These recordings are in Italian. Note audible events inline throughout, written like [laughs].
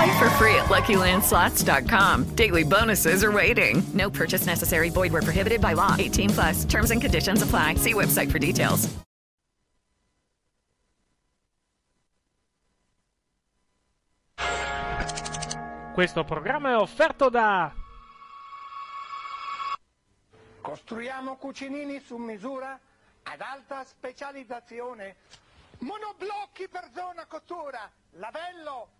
Play for free at LuckyLandSlots.com. Daily bonuses are waiting. No purchase necessary. Void where prohibited by law. 18 plus. Terms and conditions apply. See website for details. Questo programma è offerto da Costruiamo cucinini su misura ad alta specializzazione. Monoblocchi per zona cottura, lavello,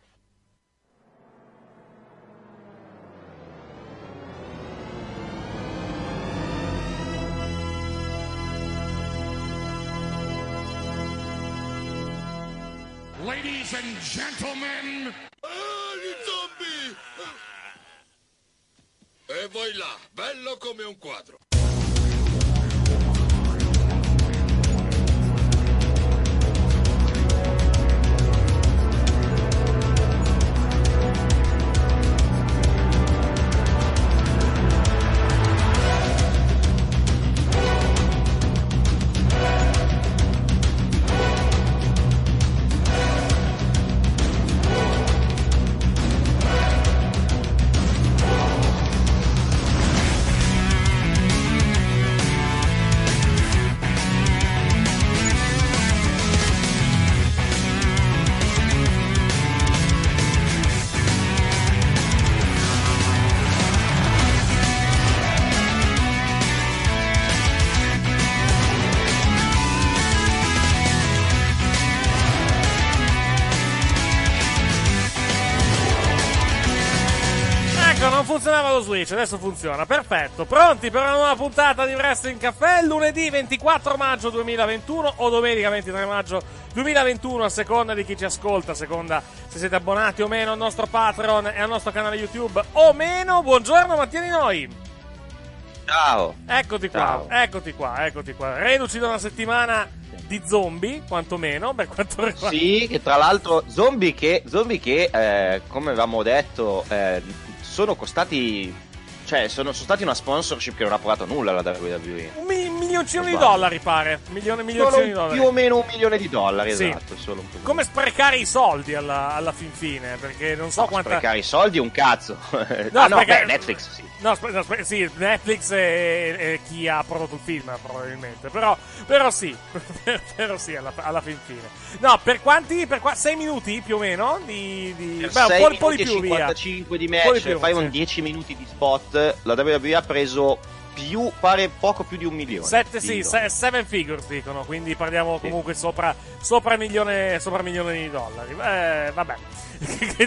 Ladies and gentlemen, Ah, gli zombie! E voi là, bello come un quadro. Funzionava lo Switch, adesso funziona. Perfetto. Pronti per una nuova puntata di Wrestling Caffè lunedì 24 maggio 2021 o domenica 23 maggio 2021 a seconda di chi ci ascolta, a seconda se siete abbonati o meno al nostro Patreon e al nostro canale YouTube o meno. Buongiorno Mattia di noi. Ciao. Eccoti qua, Ciao. eccoti qua, eccoti qua. Reduci da una settimana di zombie, quantomeno, per quanto riguarda... Sì, che tra l'altro zombie che, zombie che eh, come avevamo detto, eh, sono costati... Cioè, sono, sono stati una sponsorship che non ha pagato nulla la WWE. Un milioncino di dollari, pare. Milione, milioncino di dollari. più o meno un milione di dollari, Sì. esatto. Solo un po' di- Come sprecare i soldi alla, alla fin fine, perché non so No, quanta... sprecare i soldi è un cazzo. No, [laughs] ah, no, sprecare- beh, Netflix sì. No, spre- no, spre- sì, Netflix e, e chi ha prodotto il film, probabilmente. Però, però sì, [laughs] però sì, alla, alla fin fine. No, per quanti? Per qua, 6 minuti più o meno? Di, di... Per beh, un 6 po', un po' di più, via. 55 di Un po' match, più, fai sì. un 10 minuti di spot, la WWE ha preso più, pare poco più di un milione. Sette, sì, se- seven figures dicono, quindi parliamo Sì. comunque sopra, sopra, milione, sopra milione di dollari. Eh, vabbè.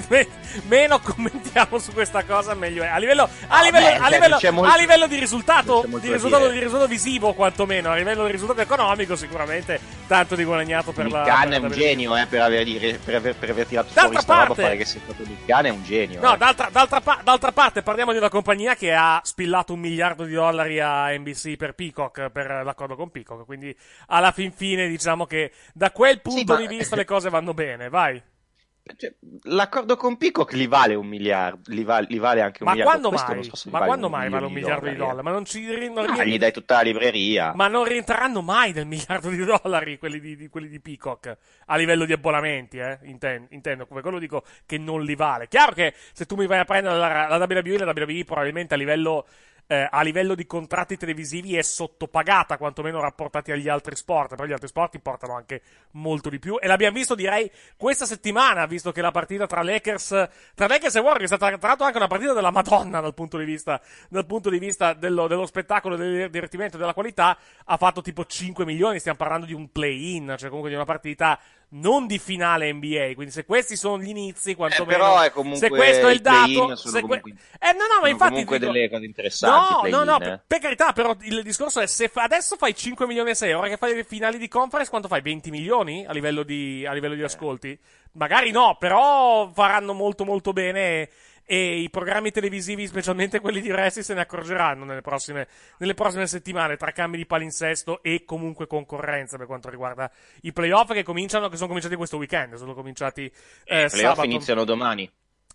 Me- [laughs] Meno commentiamo su questa cosa, meglio è. A livello, a livello, beh, a cioè, livello- molto- a livello di risultato, di risultato, di risultato visivo, quantomeno, a livello di risultato economico, sicuramente tanto di guadagnato per Nick la. Khan è un genio, eh, per aver, per aver, per aver tirato D'altra fuori sta roba, parte- pare che sia stato Nick Khan è un genio. No, eh. d'altra, d'altra d'altra parte parliamo di una compagnia che ha spillato un miliardo di dollari a NBC per Peacock, per l'accordo con Peacock, quindi alla fin fine diciamo che da quel punto ma- di vista le cose vanno bene, vai. Cioè, l'accordo con Peacock li vale un miliardo, li, val- li vale anche un Ma miliardo. quando mai? so Ma vale quando mai vale un miliardo di dollari? Ma non ci non Ah, gli dai tutta la libreria. Ma non rientreranno mai nel miliardo di dollari quelli di, di- quelli di Peacock a livello di abbonamenti, eh? Inten- intendo, come quello dico che non li vale. Chiaro che se tu mi vai a prendere la, la WWE, la WWE probabilmente a livello, eh, a livello di contratti televisivi è sottopagata, quantomeno rapportati agli altri sport, però gli altri sport portano anche molto di più. E l'abbiamo visto, direi, questa settimana, visto che la partita tra Lakers, tra Lakers e Warriors è stata tra l'altro anche una partita della Madonna dal punto di vista, dal punto di vista dello, dello spettacolo, del divertimento della qualità, ha fatto tipo 5 milioni, stiamo parlando di un play-in, cioè comunque di una partita non di finale NBA, quindi se questi sono gli inizi, quantomeno, Eh, però è comunque se questo è il dato, se que- comunque- eh no no, ma infatti comunque dico- delle cose interessanti, No, no, no, eh. per, per carità, però il discorso è se fa- adesso fai 5 milioni e 6, ora che fai le finali di conference, quanto fai? 20 milioni a livello di, a livello di Eh. ascolti? Magari no, però faranno molto molto bene e i programmi televisivi, specialmente quelli di wrestling, se ne accorgeranno nelle prossime, nelle prossime settimane tra cambi di palinsesto e comunque concorrenza per quanto riguarda i playoff che cominciano, che sono cominciati questo weekend, sono cominciati eh, I playoff sabato. iniziano domani.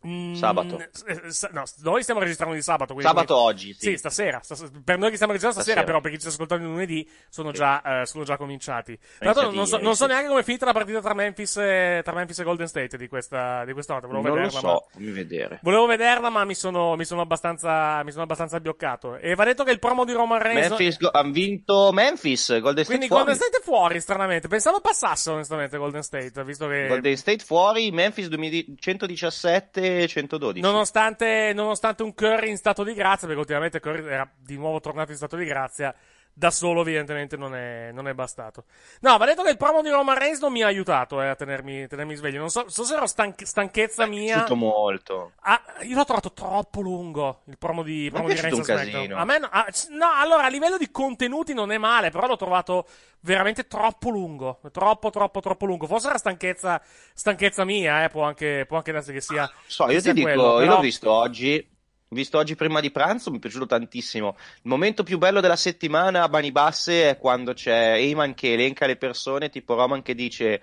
Mm, Sabato. eh, sa- no, noi stiamo registrando di sabato. Sabato oggi, sì. Sì, stasera. stas- per noi che stiamo registrando stasera, Stasera. però per chi ci sta ascoltando lunedì sono, già, eh, sono già cominciati. Tra l'altro non so, non so sì. neanche come è finita la partita tra Memphis e, tra Memphis e Golden State di questa, di questa notte. Volevo Non lo vederla, so, ma- vedere. Volevo vederla, ma mi sono, mi sono abbastanza, mi sono abbastanza bloccato. E va detto che il promo di Roman Reigns. Memphis, go- hanno vinto Memphis, Golden State Quindi fuori. Golden State fuori, stranamente. Pensavo passasse, onestamente, Golden State, visto che. Golden State fuori, Memphis 2000 117 112. Nonostante, nonostante un Curry in stato di grazia, perché ultimamente Curry era di nuovo tornato in stato di grazia, da solo evidentemente non è, non è bastato. No, va detto che il promo di Roman Reigns non mi ha aiutato eh, a tenermi, tenermi sveglio. Non so, so se era stanch- stanchezza mia. piaciuto molto. Ah, io l'ho trovato troppo lungo il promo di, è promo di Reigns un casino. A me no, ah, no, allora a livello di contenuti non è male, però l'ho trovato veramente troppo lungo. Troppo, troppo, troppo lungo. Forse era stanchezza, stanchezza mia, eh, può anche, può anche darsi che sia. So, che io ti dico, quello, io però- l'ho visto oggi. Visto oggi prima di pranzo, mi è piaciuto tantissimo. Il momento più bello della settimana a Bani Basse è quando c'è Eyman che elenca le persone, tipo Roman che dice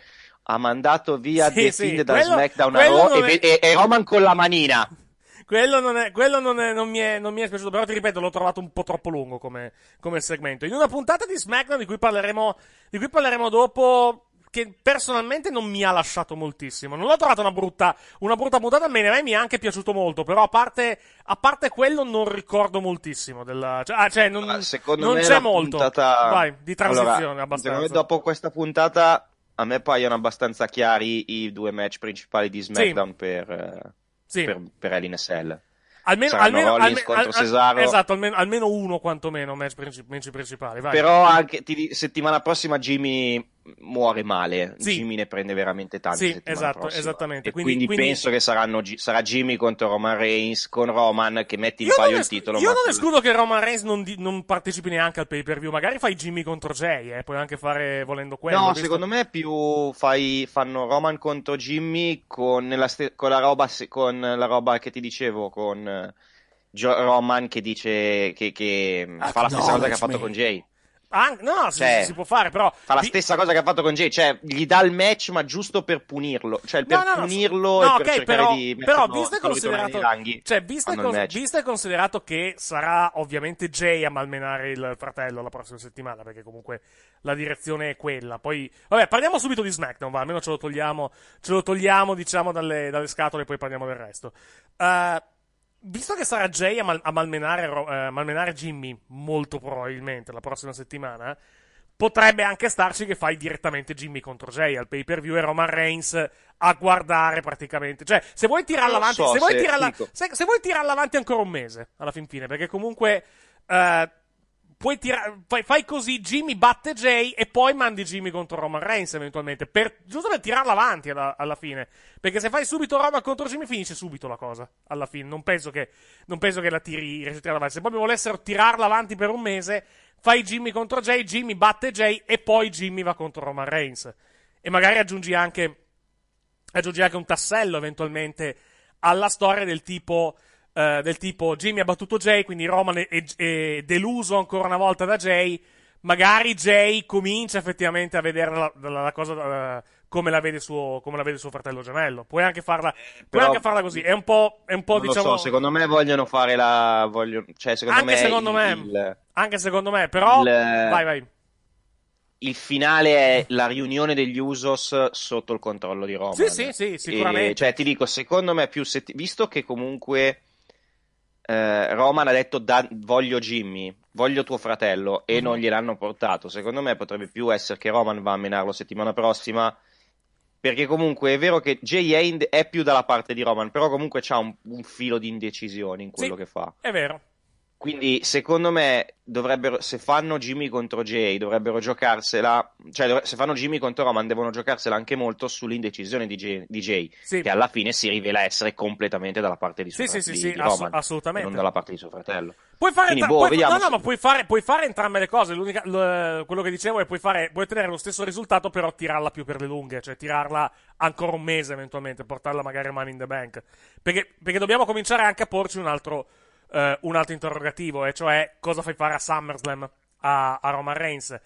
ha mandato via Sì, The sì, Fiend da SmackDown a Raw e, è- ve- e- e Roman con la manina. [laughs] Quello, non, è, quello non, è- non mi è, non mi è piaciuto, però ti ripeto, l'ho trovato un po' troppo lungo come, come segmento. In una puntata di SmackDown di cui parleremo, di cui parleremo dopo, che personalmente non mi ha lasciato moltissimo. Non l'ho trovata una brutta, una brutta puntata, a me, a me mi è anche piaciuto molto, però a parte, a parte quello non ricordo moltissimo della, cioè, ah, cioè, non, Secondo non me c'è molto. puntata- Vai, di transizione Allora, abbastanza. secondo me dopo questa puntata a me paiono abbastanza chiari i due match principali di SmackDown per, eh, Sì. per, per Cell. Almeno, almeno, Rollins alme- contro al- Cesaro. Esatto, almeno, almeno uno quantomeno, match, princi- match principali. Vai. Però anche ti settimana prossima Jimmy muore male. Sì. Jimmy ne prende veramente tanti. Sì, esatto, prossima. esattamente. E Quindi- quindi, quindi- penso che saranno, sarà Jimmy contro Roman Reigns con Roman che metti in palio il titolo. io non escludo che Roman Reigns non, di- non partecipi neanche al pay per view. Magari fai Jimmy contro Jay, eh. puoi anche fare volendo quello. No, visto- secondo me più fai, fanno Roman contro Jimmy con, la, ste- con la roba, se- con la roba che ti dicevo, con eh, Roman che dice che, che fa la stessa cosa che ha fatto con Jay. Ah, no, si, Cioè, si può fare, però. Fa la stessa cosa che ha fatto con Jay, cioè gli dà il match ma giusto per punirlo, cioè per No, no, punirlo no, e per ok, cercare però, di però visto considerato, cioè, visto cons- visto e considerato che sarà ovviamente Jay a malmenare il fratello la prossima settimana, perché comunque la direzione è quella. Poi, vabbè, parliamo subito di SmackDown, va, almeno ce lo togliamo, ce lo togliamo, diciamo, dalle, dalle scatole e poi parliamo del resto. Eh, visto che sarà Jay a, mal- a malmenare, Ro- eh, malmenare Jimmy, molto probabilmente, la prossima settimana, potrebbe anche starci che fai direttamente Jimmy contro Jay al pay per view e Roman Reigns a guardare praticamente. Cioè, se vuoi tirarla avanti, so se, vuoi se- tirarla, dico. se, se vuoi tirarla avanti ancora un mese alla fin fine, perché comunque eh, puoi tirare, fai, fai così, Jimmy batte Jay e poi mandi Jimmy contro Roman Reigns eventualmente, per, giusto per tirarla avanti alla, alla fine. Perché se fai subito Roman contro Jimmy finisce subito la cosa, alla fine. Non penso che, non penso che la tiri, riesci avanti. Se proprio volessero tirarla avanti per un mese, fai Jimmy contro Jay, Jimmy batte Jay e poi Jimmy va contro Roman Reigns. E magari aggiungi anche, aggiungi anche un tassello eventualmente alla storia del tipo, eh, del tipo Jimmy ha battuto Jay, quindi Roman è, è- è deluso ancora una volta da Jay. Magari Jay comincia effettivamente a vedere la, la- la cosa eh, come la vede suo, come la vede suo fratello gemello. Puoi anche farla, puoi però- anche farla così. È un po', è un po' Non diciamo. lo so, secondo me vogliono fare la. Vogliono, cioè, secondo anche me. secondo il, me, il- anche secondo me, però. il- Vai, vai. il finale è la riunione degli Usos sotto il controllo di Roman. Sì, sì, sì, sicuramente. E, cioè, ti dico, secondo me, più se- visto che comunque eh, Roman ha detto da- voglio Jimmy, voglio tuo fratello, e Mhm. non gliel'hanno portato, secondo me potrebbe più essere che Roman va a menarlo settimana prossima. Perché comunque è vero che Jay in- è più dalla parte di Roman, però comunque c'ha un, un filo di indecisione in quello Sì. che fa. È vero. Quindi, secondo me, dovrebbero, se fanno Jimmy contro Jay, dovrebbero giocarsela. Cioè, se fanno Jimmy contro Roman, devono giocarsela anche molto sull'indecisione di Jay, di Jay, Sì. che alla fine si rivela essere completamente dalla parte di, suo Sì, fra- sì, sì, di ass- assolutamente. non dalla parte di suo fratello. Puoi fare, Quindi, boh, puoi- no, no, ma puoi fare, puoi fare entrambe le cose. L'unica- l- quello che dicevo è puoi, fare, puoi ottenere lo stesso risultato, però tirarla più per le lunghe, cioè tirarla ancora un mese eventualmente, portarla magari a Money in the Bank. Perché, perché dobbiamo cominciare anche a porci un altro, eh, un altro interrogativo, e cioè cosa fai fare a SummerSlam a, a Roman Reigns.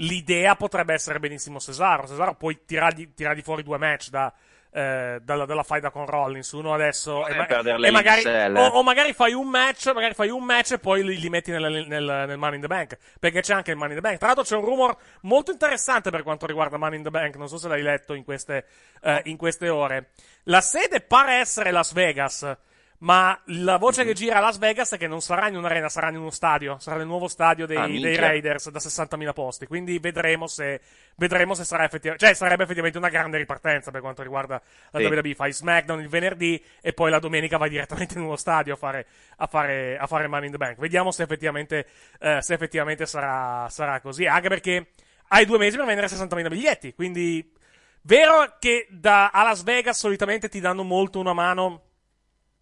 L'idea potrebbe essere benissimo Cesaro. Cesaro puoi tirargli, tirargli fuori due match da, eh, dalla, dalla faida con Rollins, uno adesso e, ma- e magari, o, o magari fai un match, magari fai un match e poi li, li metti nel, nel, nel Money in the Bank. Perché c'è anche il Money in the Bank. Tra l'altro c'è un rumor molto interessante per quanto riguarda Money in the Bank. Non so se l'hai letto in queste, eh, in queste ore. La sede pare essere Las Vegas. Ma la voce Mhm. che gira a Las Vegas è che non sarà in un'arena, sarà in uno stadio. Sarà nel nuovo stadio dei, Ah, dei. Raiders da 60.000 posti. Quindi vedremo se, vedremo se sarà effettivamente. Cioè, sarebbe effettivamente una grande ripartenza per quanto riguarda la Sì. WWE. Fai SmackDown il venerdì e poi la domenica vai direttamente in uno stadio a fare, a fare, a fare Money in the Bank. Vediamo se effettivamente, eh, se effettivamente sarà, sarà così. Anche perché hai due mesi per vendere 60.000 biglietti. Quindi, vero che da, a Las Vegas solitamente ti danno molto una mano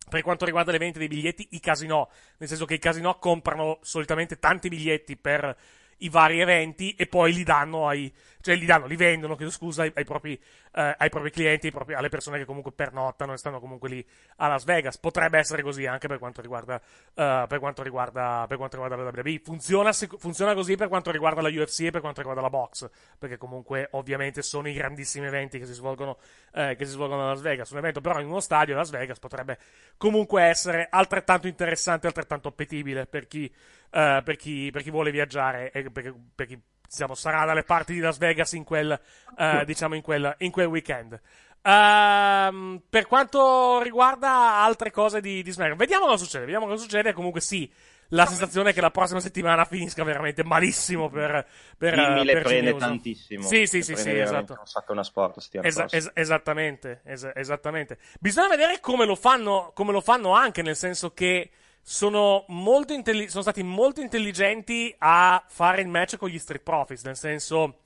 per quanto riguarda le vendite dei biglietti, i casinò, nel senso che i casinò comprano solitamente tanti biglietti per i vari eventi e poi li danno ai, cioè li danno, li vendono, chiedo scusa, ai, ai propri, eh, ai propri clienti, propri- alle persone che comunque pernottano e stanno comunque lì a Las Vegas. Potrebbe essere così anche per quanto riguarda, eh, per quanto riguarda, per quanto riguarda la WWE. Funziona, funziona così per quanto riguarda la UFC e per quanto riguarda la box, perché comunque ovviamente sono i grandissimi eventi che si svolgono, eh, che si svolgono a Las Vegas. Un evento però in uno stadio a Las Vegas potrebbe comunque essere altrettanto interessante, altrettanto appetibile per chi, eh, per chi, per chi vuole viaggiare e per, per chi diciamo, sarà dalle parti di Las Vegas in quel, eh, diciamo, in quel, in quel weekend. Ehm, per quanto riguarda altre cose di, di SmackDown, vediamo cosa succede. Vediamo cosa succede. Comunque, sì, la sensazione è che la prossima settimana finisca veramente malissimo per, per, Jimmy le per prende Jimmy Uso. tantissimo. Sì, sì, Le sì, sì, esatto. Un sacco una sport Esa- es- esattamente, es- esattamente. Bisogna vedere come lo fanno, come lo fanno anche, nel senso che sono, molto intelli- sono stati molto intelligenti a fare il match con gli Street Profits, nel senso...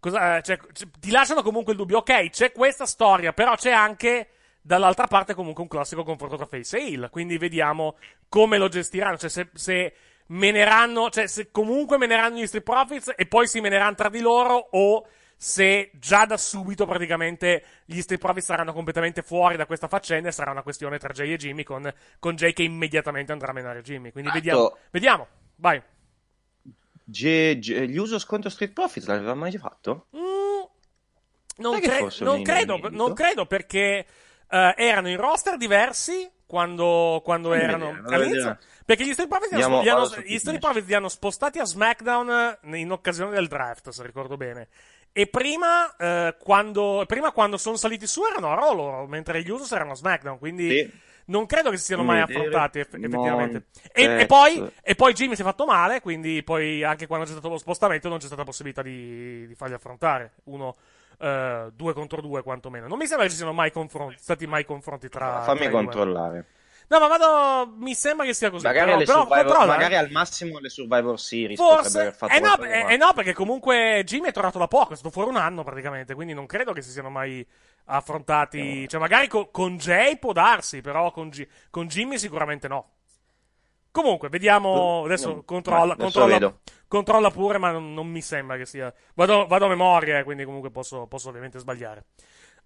cosa- cioè, c- ti lasciano comunque il dubbio, ok, c'è questa storia, però c'è anche dall'altra parte comunque un classico confronto tra Face e Hill, quindi vediamo come lo gestiranno, cioè se, se meneranno, cioè se comunque meneranno gli Street Profits e poi si meneranno tra di loro o se già da subito praticamente gli Street Profits saranno completamente fuori da questa faccenda e sarà una questione tra Jay e Jimmy con, con Jay che immediatamente andrà a menare Jimmy. Quindi Tanto- vediamo, vediamo, vai. G- G- gli uso contro Street Profits l'aveva mai fatto? Non, Sai che cre- non credo, non credo perché eh, erano in roster diversi quando, quando erano a all'inizio. Perché gli Street Profits li hanno, Andiamo- li hanno- vado su gli Street. Profits li hanno spostati a SmackDown in occasione del draft, se ricordo bene. E prima, eh, quando, prima quando sono saliti su erano a Raw loro, mentre gli Usos erano a SmackDown, quindi Sì. non credo che si siano mai affrontati eff- effettivamente. E, e penso. poi, e poi Jimmy si è fatto male, quindi poi anche quando c'è stato lo spostamento non c'è stata possibilità di, di farli affrontare. Uno, eh, due contro due quantomeno. Non mi sembra che ci siano mai confronti, stati mai confronti tra... tra Fammi due. controllare. No, ma vado. Mi sembra che sia così. Magari, però, però Survivor- controlla, magari eh. al massimo le Survivor Series Forse. aver fatto Eh no, eh, eh no, perché comunque Jimmy è tornato da poco, è stato fuori un anno praticamente, quindi non credo che si siano mai affrontati. Cioè, magari co- con Jay può darsi, però con, Gi- con Jimmy sicuramente no. Comunque, vediamo. Adesso no, controlla, adesso controlla, controlla pure, ma non, non mi sembra che sia. Vado, vado a memoria, eh, quindi comunque posso, posso ovviamente sbagliare.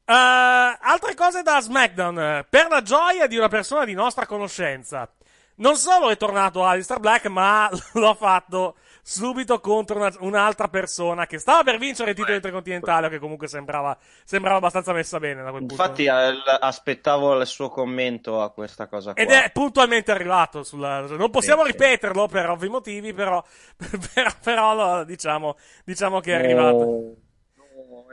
Eh, altre cose da SmackDown. Per la gioia di una persona di nostra conoscenza. Non solo è tornato Alistair Black, ma [laughs] lo ha fatto subito contro una- un'altra persona che stava per vincere il titolo intercontinentale, che comunque sembrava, sembrava abbastanza messa bene da quel punto. Infatti, eh, aspettavo il suo commento a questa cosa qua. Ed è puntualmente arrivato sulla... Non possiamo Sì, sì. ripeterlo per ovvi motivi, però, [laughs] però, però diciamo, diciamo che è arrivato. No,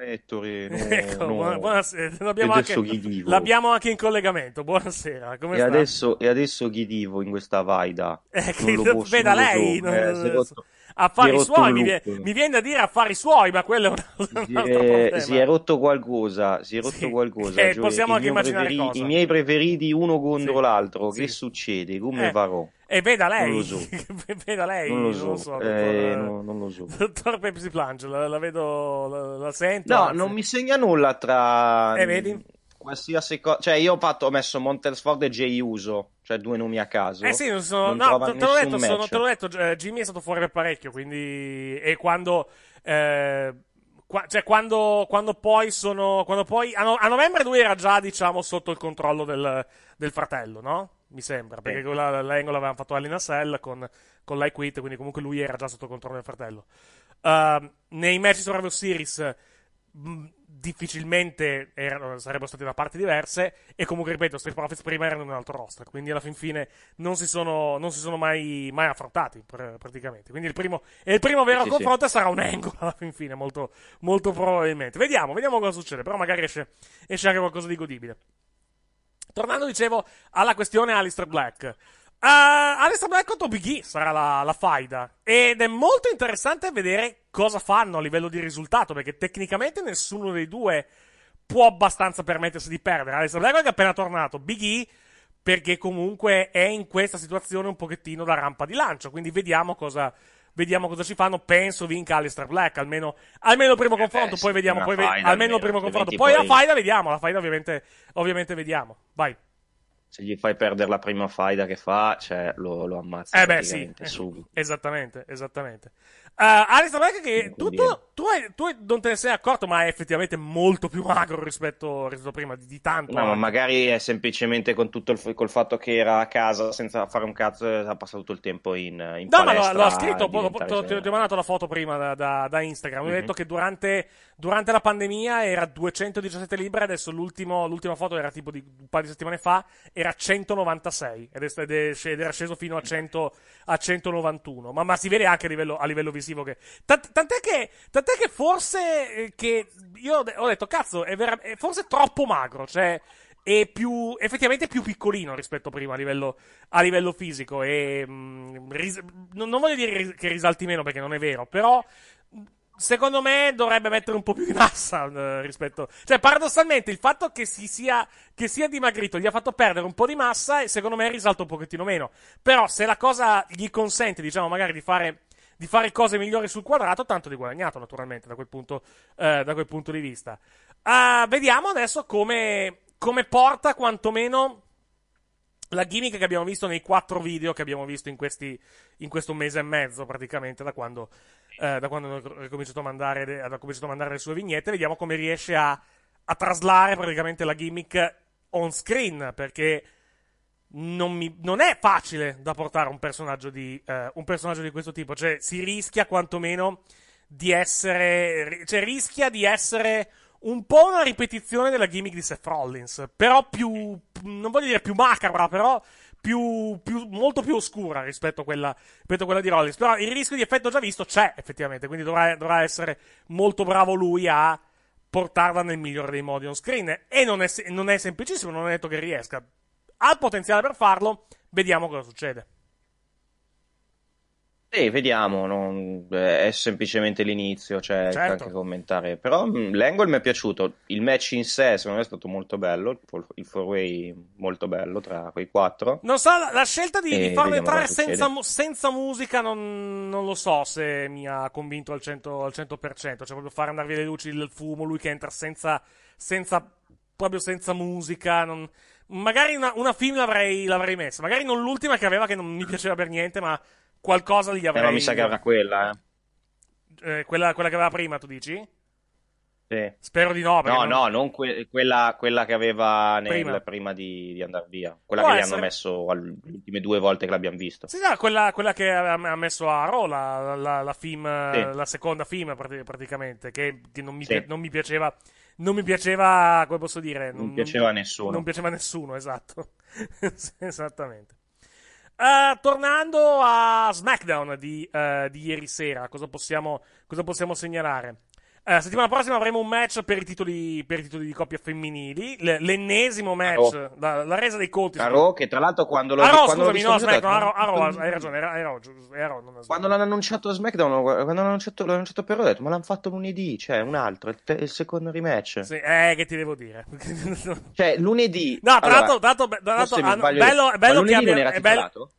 Ettore, [laughs] no, Ecco, no. buona- buonasera. L'abbiamo E anche, adesso chi dico? l'abbiamo anche in collegamento. Buonasera, come E sta? adesso, e adesso chi divo in questa vaida? Eh, Non lo che- veda non lo so. lei, non- Eh, rotto- affari suoi, mi, vie- mi viene da dire affari suoi, ma quello è un, un Si altro è, [laughs] problema. si è rotto qualcosa, si è rotto Sì, qualcosa. eh, Gio- possiamo anche immaginare preferi-. I miei preferiti uno contro Sì, l'altro. sì. Che succede? Come Eh, farò? E [laughs] veda lei, Non lo so. veda lei, Non lo so, so, eh, dottor, no, non lo so. dottor Pepsi Plange, la, la vedo, la, la sento. No, anzi. non mi segna nulla tra Eh, vedi? mh, qualsiasi cosa. Cioè, io ho fatto, ho messo Montelsford e Jay Uso, cioè due nomi a caso. Eh sì, non sono, Non no, trova te, te l'ho nessun detto, sono- match. te l'ho detto, eh, Jimmy è stato fuori per parecchio, quindi... E quando... eh, qua- cioè, quando, quando poi sono... Quando poi... A, no- a novembre lui era già, diciamo, sotto il controllo del, del fratello, no? Mi sembra, perché Sì. quella, l'angle avevano fatto Alina Cell con, con l'I Quit, quindi comunque lui era già sotto controllo del fratello. Ehm, nei match di Survivor Series mh, difficilmente erano- sarebbero state da parti diverse e comunque ripeto Street Profits prima erano in un altro roster quindi alla fin fine non si sono, non si sono mai, mai affrontati pr- praticamente quindi il primo, e il primo vero Sì, confronto sarà un angle [laughs] alla fin fine molto, molto probabilmente vediamo, vediamo cosa succede però magari esce, esce anche qualcosa di godibile tornando dicevo alla questione Alistair Black Uh, Alistair Black contro Big E sarà la, la faida. Ed è molto interessante vedere cosa fanno a livello di risultato, perché tecnicamente nessuno dei due può abbastanza permettersi di perdere. Alistair Black è appena tornato, Big E perché comunque è in questa situazione un pochettino da rampa di lancio, quindi vediamo cosa, vediamo cosa ci fanno. Penso vinca Alistair Black, almeno, almeno il primo confronto, Eh, sì, poi vediamo, poi faida almeno il primo confronto. altrimenti Poi la poi- faida vediamo, la faida ovviamente, ovviamente vediamo. Vai. Se gli fai perdere la prima faida che fa, cioè, lo, lo ammazza Eh beh, sì, subito. esattamente, esattamente. Uh, Alistair Black che tu, tu, tu, hai- tu non te ne sei accorto, ma è effettivamente molto più magro rispetto, rispetto a prima, di, di tanto. No, ma magari è semplicemente con tutto il, col fatto che era a casa senza fare un cazzo, e ha passato tutto il tempo in, in No, ma lo, palestra lo ha scritto, diventare ti ho- ti ho ho mandato la foto prima da, da- da Instagram. Lui ha Mhm. detto che durante, durante la pandemia era 217 libbre, adesso l'ultima foto era tipo di un paio di settimane fa, era 196 ed, è- ed è- ed era sceso fino a, 100, a 191. Ma, ma si vede anche a livello, a livello visivo che... tant- tant'è che... Tant'è che forse eh, che io ho de- ho detto, cazzo, è, vera- è forse troppo magro, cioè è più effettivamente più piccolino rispetto a prima a livello, a livello fisico e mm, ris- non, non voglio dire ris- che risalti meno perché non è vero però secondo me dovrebbe mettere un po' più di massa eh, rispetto cioè paradossalmente il fatto che si sia che sia dimagrito gli ha fatto perdere un po' di massa e secondo me risalta un pochettino meno però se la cosa gli consente diciamo magari di fare di fare cose migliori sul quadrato, tanto di guadagnato naturalmente da quel punto, eh, da quel punto di vista. Ah, vediamo adesso come, come porta quantomeno la gimmick che abbiamo visto nei quattro video che abbiamo visto in, questi, in questo mese e mezzo praticamente da quando, eh, da quando ha cominciato a mandare, ha cominciato a mandare le sue vignette. Vediamo come riesce a, a traslare praticamente la gimmick on screen perché non, mi- non è facile da portare un personaggio di, eh, un personaggio di questo tipo. Cioè, si rischia quantomeno di essere. Cioè, rischia di essere un po' una ripetizione della gimmick di Seth Rollins. Però più. Non voglio dire più macabra, però. Più, più- molto più oscura rispetto a, quella, rispetto a quella di Rollins. Però il rischio di effetto già visto c'è, effettivamente. Quindi dovrà, dovrà essere molto bravo lui a portarla nel migliore dei modi on screen. E non è, non è semplicissimo, non è detto che riesca ha il potenziale per farlo, vediamo cosa succede. Sì, vediamo, non- eh, è semplicemente l'inizio, cioè Certo. anche commentare. Però mh, l'angle mi è piaciuto, il match in sé secondo me è stato molto bello, il four- il four-way molto bello tra quei quattro. Non so, la, la scelta di, di farlo entrare senza, senza musica non, non lo so se mi ha convinto al 100%, al 100%. Cioè, proprio fare andare via le luci, il fumo, lui che entra senza, senza proprio senza musica. non- Magari una, una film l'avrei, l'avrei messa, magari non l'ultima che aveva che non mi piaceva per niente, ma qualcosa gli avrei... Però mi sa che avrà quella, eh. Eh, quella, quella che aveva prima, tu dici? Sì. Spero di no. No, non- no, non que- quella, quella che aveva nel, Prima. prima, di, di andare via. Quella Può che gli essere. hanno messo all- le ultime due volte che l'abbiamo visto. Sì, no, quella, quella che ha messo a Raw, la, la, la film, Sì. la seconda film prati- praticamente, che, che non, mi Sì. non mi piaceva, non mi piaceva, come posso dire? Non piaceva a nessuno. Non piaceva a nessuno, esatto. [laughs] Esattamente. Eh, tornando a SmackDown di, eh, di ieri sera, cosa possiamo, cosa possiamo segnalare? Eh, settimana prossima avremo un match per i titoli, per i titoli di coppia femminili, l- l'ennesimo match, Raw. la, la resa dei conti. A Raw, che tra l'altro quando l'ho, A Raw, quando scusami, no, SmackDown, a Raw, a Raw, "Ma- hai ragione, era, era era Quando l'hanno annunciato a SmackDown, quando l'hanno annunciato, l'hanno annunciato per ho detto, ma l'hanno fatto lunedì, cioè un altro, il, te- il secondo rematch. Sì, eh, che ti devo dire. [laughs] Cioè, lunedì... No, tra allora, l'altro, l'altro, tra l'altro, hanno- bello, bello che abbia, non era è bello- titolato?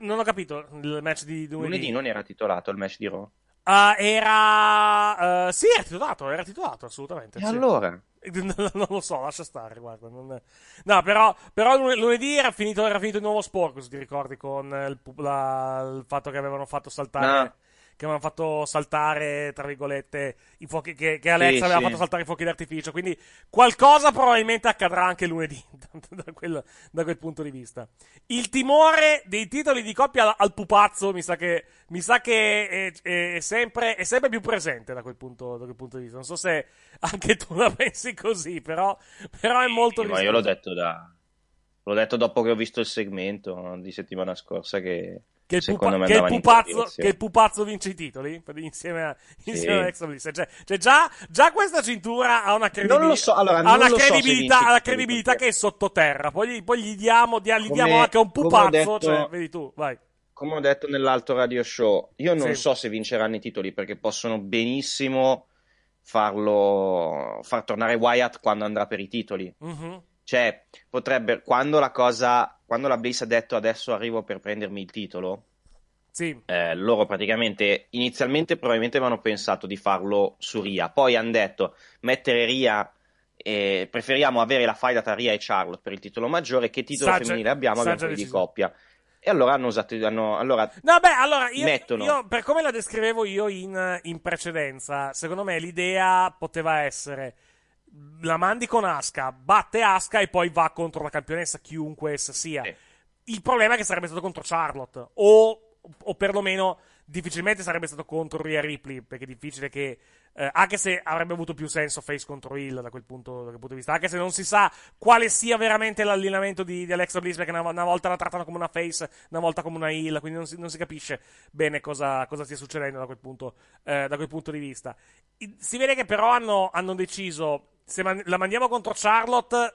Non ho capito il match di lunedì. Lunedì non era titolato il match di Raw. Ah, era. eh, sì, era titolato, era titolato, assolutamente. E sì. allora? [laughs] Non lo so, lascia stare, guarda. non- No, però, però lune- lunedì era finito, era finito il nuovo sporco, se ti ricordi, con il, la- il fatto che avevano fatto saltare. Ah. Che avevano fatto saltare, tra virgolette, i fuochi. Che, che Alexa Sì, aveva sì. fatto saltare i fuochi d'artificio. Quindi qualcosa probabilmente accadrà anche lunedì, [laughs] da quel, da quel punto di vista. Il timore dei titoli di coppia al, al pupazzo mi sa che, mi sa che è, è sempre, è sempre più presente da quel, punto, da quel punto di vista. Non so se anche tu [laughs] la pensi così, però, però è molto Sì, ma io l'ho detto da... L'ho detto dopo che ho visto il segmento di settimana scorsa che, Che il, secondo pupa- me che, il pupazzo, che il pupazzo vince i titoli insieme, a, insieme Sì. a Extra Bliss. Cioè, cioè già, già questa cintura ha una credibilità, Non lo so, allora, ha una so credibilità, vince ha titoli, credibilità che è sottoterra. Poi gli, poi gli diamo, dia- gli Come- diamo anche un pupazzo. detto- Cioè, vedi tu, vai. Come ho detto nell'altro radio show, io non Sì. so se vinceranno i titoli perché possono benissimo farlo far tornare Wyatt quando andrà per i titoli. Mhm. Cioè, potrebbe quando la cosa quando la Bliss ha detto adesso arrivo per prendermi il titolo, Sì. eh, loro praticamente inizialmente probabilmente avevano pensato di farlo su Ria, poi hanno detto mettere Ria eh, preferiamo avere la fight tra Ria e Charlotte per il titolo maggiore che titolo Saggia- femminile abbiamo, abbiamo quelli di coppia. E allora hanno usato hanno, allora No, beh, allora io, Mettono. io, per come la descrivevo io in, in precedenza, secondo me l'idea poteva essere la mandi con Aska, batte Aska e poi va contro la campionessa, chiunque essa sia. Sì. Il problema è che sarebbe stato contro Charlotte, o, o perlomeno difficilmente sarebbe stato contro Rhea Ripley, perché è difficile che, eh, anche se avrebbe avuto più senso face contro Hill da quel punto, da quel punto di vista, anche se non si sa quale sia veramente l'allineamento di, di Alexa Bliss, perché una, una volta la trattano come una face, una volta come una Hill, quindi non si, non si capisce bene cosa, cosa stia succedendo da quel punto, eh, da quel punto di vista. Si vede che però hanno, hanno deciso, se man- la mandiamo contro Charlotte,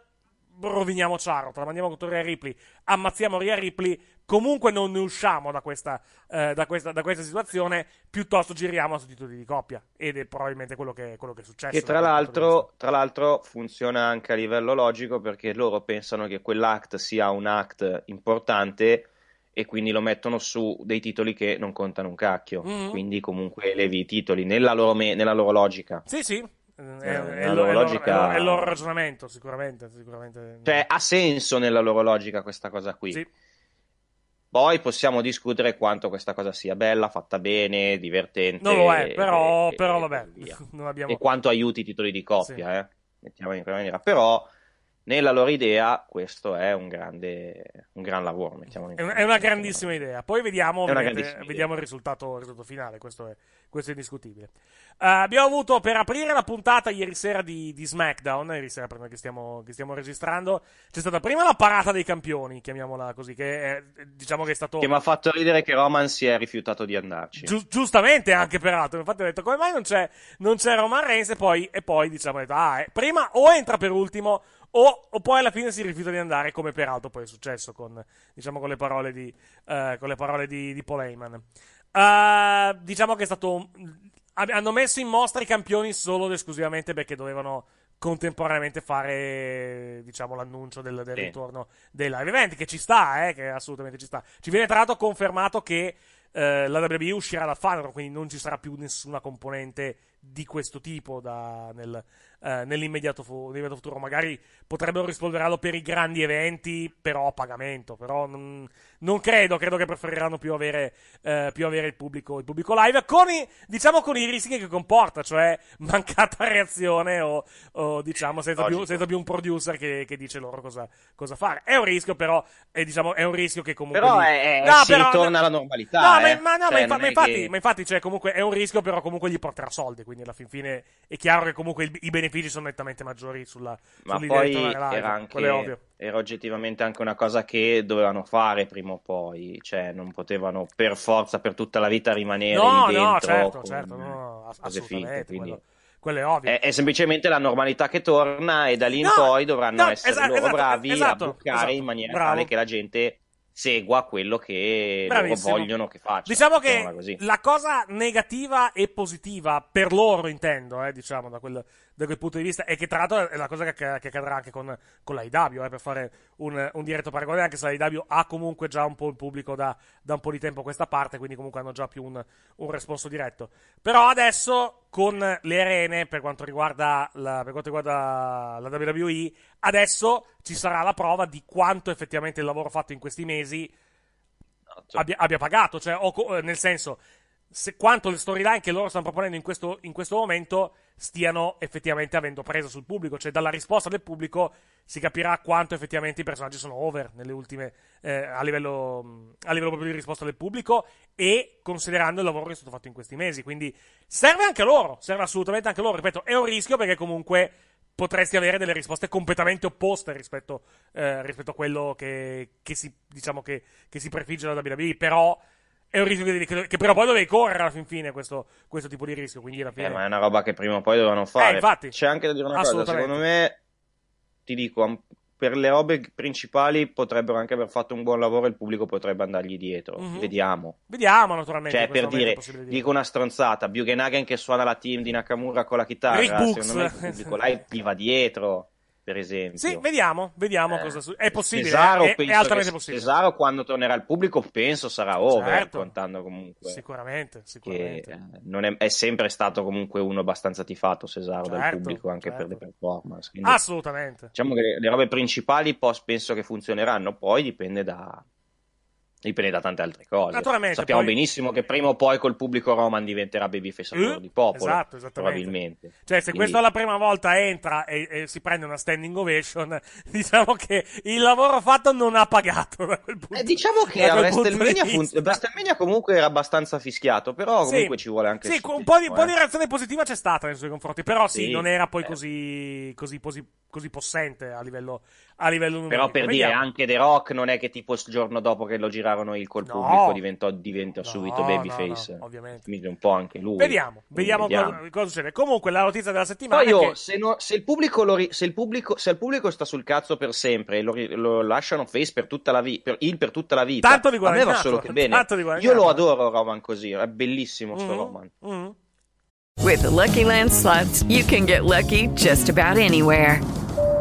roviniamo Charlotte, la mandiamo contro Rhea Ripley, ammazziamo Rhea Ripley, comunque non ne usciamo da questa, eh, da questa, da questa situazione, piuttosto giriamo su titoli di coppia. Ed è probabilmente quello che, quello che è successo. Che tra l'altro, tra l'altro funziona anche a livello logico perché loro pensano che quell'act sia un act importante e quindi lo mettono su dei titoli che non contano un cacchio. Mhm. Quindi comunque levi i titoli nella loro, me- nella loro logica. Sì, sì. È, è- Eh, è loro logica- è il loro- è il loro ragionamento, sicuramente. sicuramente. Cioè ha senso nella loro logica questa cosa qui. Sì. Poi possiamo discutere quanto questa cosa sia bella, fatta bene, divertente. Non lo è, però, e- però e vabbè, [laughs] non abbiamo... e quanto aiuti i titoli di coppia, eh? Mettiamo in quella maniera. Però, nella loro idea, questo è un grande, un gran lavoro. Mettiamolo in È, è una grandissima idea. Poi vediamo, vediamo il, risultato, il risultato finale. Questo è, questo è indiscutibile. Eh, abbiamo avuto per aprire la puntata ieri sera di, di SmackDown. Ieri sera, prima che stiamo, che stiamo registrando, c'è stata prima la parata dei campioni, chiamiamola così. Che è, diciamo che è stato. Che mi ha fatto ridere che Roman si è rifiutato di andarci. Giu- giustamente anche peraltro, infatti ho detto come mai non c'è, non c'è Roman Reigns e poi, e poi diciamo, detto, ah, eh, prima o entra per ultimo o, o poi alla fine si rifiuta di andare come peraltro poi è successo con, diciamo, con le parole di, eh, con le parole di, di Paul Heyman. Eh, diciamo che è stato, hanno messo in mostra i campioni solo ed esclusivamente perché dovevano contemporaneamente fare diciamo l'annuncio del, del Sì. ritorno dei live event che ci sta eh, che assolutamente ci sta ci viene tra l'altro confermato che eh, la WWE uscirà dal Funrock quindi non ci sarà più nessuna componente di questo tipo da, nel, eh, nell'immediato, fu- futuro. Magari potrebbero rispolverarlo per i grandi eventi, però a pagamento. Però non, non credo, credo che preferiranno più avere, eh, più avere il, pubblico, il, pubblico, live, con i, diciamo con i rischi che comporta, cioè [laughs] mancata reazione o, o diciamo senza più, senza più, un producer che, che dice loro cosa, cosa, fare. È un rischio, però, è, diciamo, è un rischio che comunque. Però è, no, si però, ritorna alla normalità. No, eh. ma, ma, no, cioè, ma, infa- ma infatti, che... ma infatti cioè, comunque è un rischio, però comunque gli porterà soldi. Quindi alla fin fine è chiaro che comunque il, i benefici sono nettamente maggiori sulla, ma poi era, anche, era oggettivamente anche una cosa che dovevano fare prima o poi, cioè non potevano per forza per tutta la vita rimanere no, lì dentro no, certo, certo, no, cose finte, quindi... quello, quello è ovvio. È, è, semplicemente la normalità che torna e da lì in no, poi dovranno no, essere esatto, loro esatto, bravi esatto, a bucare esatto, in maniera bravo. tale che la gente segua quello che loro vogliono che faccia. Diciamo che la cosa negativa e positiva per loro, intendo, eh, diciamo, da quel, da quel punto di vista, e che tra l'altro è la cosa che, che accadrà anche con, con l'AIW, eh, per fare un, un, diretto paragone, anche se l'AIW ha comunque già un po' il pubblico da, da, un po' di tempo a questa parte, quindi comunque hanno già più un, un responso diretto. Però adesso, con le arene, per quanto riguarda la, per quanto riguarda la WWE, adesso ci sarà la prova di quanto effettivamente il lavoro fatto in questi mesi abbia, abbia pagato, cioè, o, nel senso, se, quanto le storyline che loro stanno proponendo in questo, in questo, momento stiano effettivamente avendo preso sul pubblico, cioè dalla risposta del pubblico si capirà quanto effettivamente i personaggi sono over nelle ultime, eh, a, livello, a livello proprio di risposta del pubblico e considerando il lavoro che è stato fatto in questi mesi, quindi serve anche a loro, serve assolutamente anche a loro, ripeto, è un rischio perché comunque potresti avere delle risposte completamente opposte rispetto, eh, rispetto a quello che, che, si, diciamo che, che si prefigge da WWE, però è un rischio che, che, però poi dovevi correre alla fin fine questo, questo tipo di rischio. Quindi alla fine... Eh, ma è una roba che prima o poi dovevano fare. Eh, infatti. C'è anche da dire una cosa, secondo me, ti dico, per le robe principali potrebbero anche aver fatto un buon lavoro e il pubblico potrebbe andargli dietro. Mm-hmm. Vediamo. Vediamo, naturalmente. Cioè, per dire, dico una stronzata, Bugenhagen che suona la team di Nakamura con la chitarra, Rick secondo Books. me il pubblico là gli va dietro. Per esempio, sì, vediamo, vediamo eh, cosa su- è possibile. Cesaro, è, è altamente possibile. Cesaro, quando tornerà al pubblico, penso sarà over. Certo. Contando comunque, sicuramente, sicuramente. Eh, è, è, sempre stato comunque uno abbastanza tifato. Cesaro certo, dal pubblico anche certo. per le performance. Quindi, Assolutamente. Diciamo che le, robe principali pos, penso che funzioneranno, poi dipende da, dipende da tante altre cose. Naturalmente, Sappiamo poi... benissimo che prima o poi col pubblico Roman diventerà babyface uh, di popolo. Esatto, probabilmente. Cioè, se Quindi... questo la prima volta entra e, e, si prende una standing ovation, [laughs] diciamo che il lavoro fatto non ha pagato da quel punto eh, Diciamo che [laughs] a WrestleMania, fun- WrestleMania comunque era abbastanza fischiato, però comunque sì. ci vuole anche Sì, un po' di, po' di reazione positiva c'è stata nei suoi confronti, però sì, sì non era poi eh. così, così, così, così possente a livello, a livello numerico. Però per Vediamo. dire, anche The Rock non è che tipo il giorno dopo che lo girarono il col No. pubblico diventò, diventò No, subito no, babyface. no, ovviamente. Quindi un po' anche lui. Vediamo, vediamo, vediamo. Cosa, cosa succede. Comunque, la notizia della settimana Poi è io, che... se, no- se il pubblico lo ri- se il pubblico se il pubblico sta sul cazzo per sempre e lo, lo lasciano face per tutta la vita per, il per tutta la vita Tanto di a me va guadagnato, solo che bene tanto di io guadagnato. lo adoro Roman così è bellissimo sto Mhm, Roman mhm. With the Lucky Land slots, you can get lucky just about anywhere.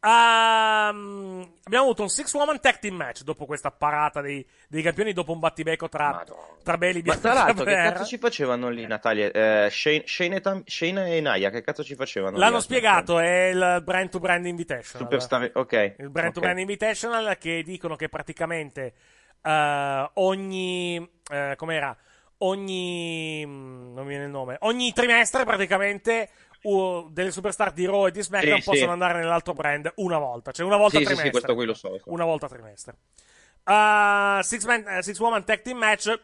Ehm, abbiamo avuto un Six Woman Tag Team match dopo questa parata dei, dei campioni, dopo un battibecco tra, tra Bailey Ma tra l'altro, che cazzo ci facevano lì, Natalia? Eh, Shane, Shane e, Tam- Shane e Naya, che cazzo ci facevano? lì? L'hanno spiegato, è il brand to brand invitational. Superstar, ok. Il brand to ok. brand invitational che dicono che praticamente eh, ogni. eh, com'era? Ogni. mm, non mi viene il nome. Ogni trimestre praticamente. Uh, delle superstar di Raw e di SmackDown Sì, sì. possono andare nell'altro brand una volta, cioè una volta Sì, a sì, trimestre. sì, questo qui lo so. lo so. Una volta a trimestre. Uh, six, man, eh, six Woman Tag Team Match.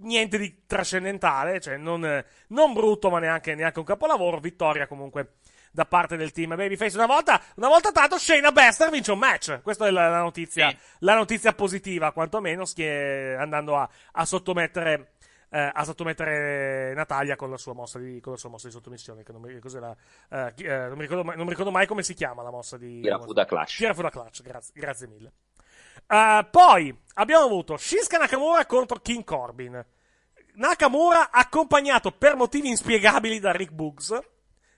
Niente di trascendentale, cioè non, non brutto, ma neanche, neanche un capolavoro. Vittoria comunque da parte del team Babyface. Una volta, una volta tanto Shayna Baszler vince un match. Questa è la, la notizia, la notizia positiva, quantomeno, schie- andando a, a sottomettere. Eh, a sottomettere Natalia con la sua mossa di, con la sua mossa di sottomissione. Che non mi, la, eh, eh, non, mi ricordo mai, non mi ricordo mai come si chiama la mossa di. Era Fuda Clash. Tira Fuda Clutch, grazie, grazie mille. Uh, poi abbiamo avuto Shinsuke Nakamura contro King Corbin. Nakamura accompagnato per motivi inspiegabili da Rick Boogs,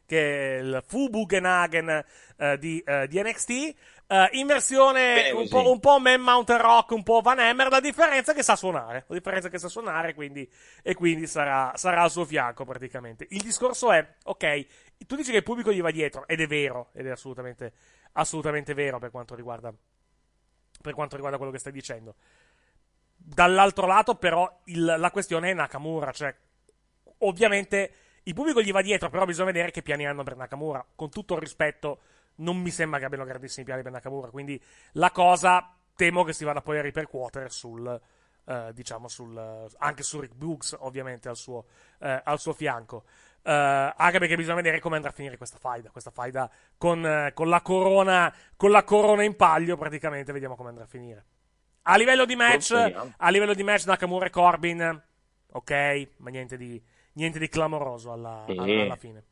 che è il Fubugenagen eh, di, eh, di NXT, eh, in versione Bene un po', un po' Man Mountain Rock, un po' Van Hammer, la differenza è che sa suonare, la differenza è che sa suonare quindi, e quindi sarà, sarà al suo fianco praticamente. Il discorso è, ok, tu dici che il pubblico gli va dietro, ed è vero, ed è assolutamente, assolutamente vero per quanto riguarda per quanto riguarda quello che stai dicendo. Dall'altro lato, però, il- la questione è Nakamura. Cioè, ovviamente il pubblico gli va dietro, però bisogna vedere che piani hanno per Nakamura. Con tutto il rispetto, non mi sembra che abbiano grandissimi piani per Nakamura. Quindi la cosa temo che si vada poi a ripercuotere sul. eh, diciamo sul anche su Rick Books ovviamente al suo, eh, al suo fianco Eh, anche perché bisogna vedere come andrà a finire questa faida questa faida con, eh, con la corona con la corona in palio praticamente vediamo come andrà a finire a livello di match, a livello di match Nakamura e Corbin, ok, ma niente di, niente di clamoroso alla, alla- alla fine.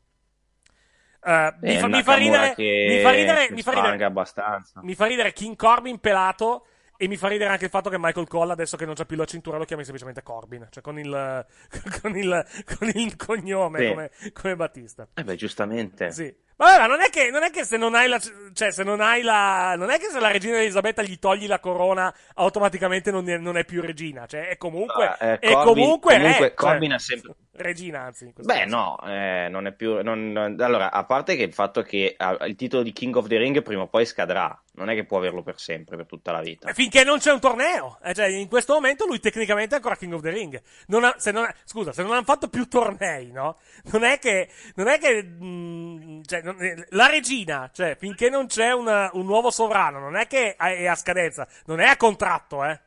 Eh, mi, fa, mi fa ridere, mi fa ridere, mi fa ridere, abbastanza. mi fa ridere King Corbin pelato e mi fa ridere anche il fatto che Michael Cole adesso che non c'ha più la cintura lo chiami semplicemente Corbin, cioè con il, [laughs] con il, con il cognome Sì. come, come Battista. Eh beh, giustamente. Sì. Vabbè, ma non è che, non è che se non hai la, cioè, se non hai la, non è che se la regina Elisabetta gli togli la corona, automaticamente non è, non è più regina. Cioè, è comunque, Ah, eh, è Corbin- comunque, re, comunque cioè, Corbin ha sempre- regina, anzi. Beh, caso. no, eh, non è più. non- non- allora, a parte che il fatto che ah, il titolo di King of the Ring prima o poi scadrà, non è che può averlo per sempre, per tutta la vita. Finché non c'è un torneo. Eh, cioè, in questo momento lui tecnicamente è ancora King of the Ring. Non ha- se non ha- scusa, se non hanno fatto più tornei, no? Non è che, non è che, mm, cioè, non- eh, la regina, cioè, finché non c'è una- un nuovo sovrano, non è che è a scadenza, non è a contratto, eh.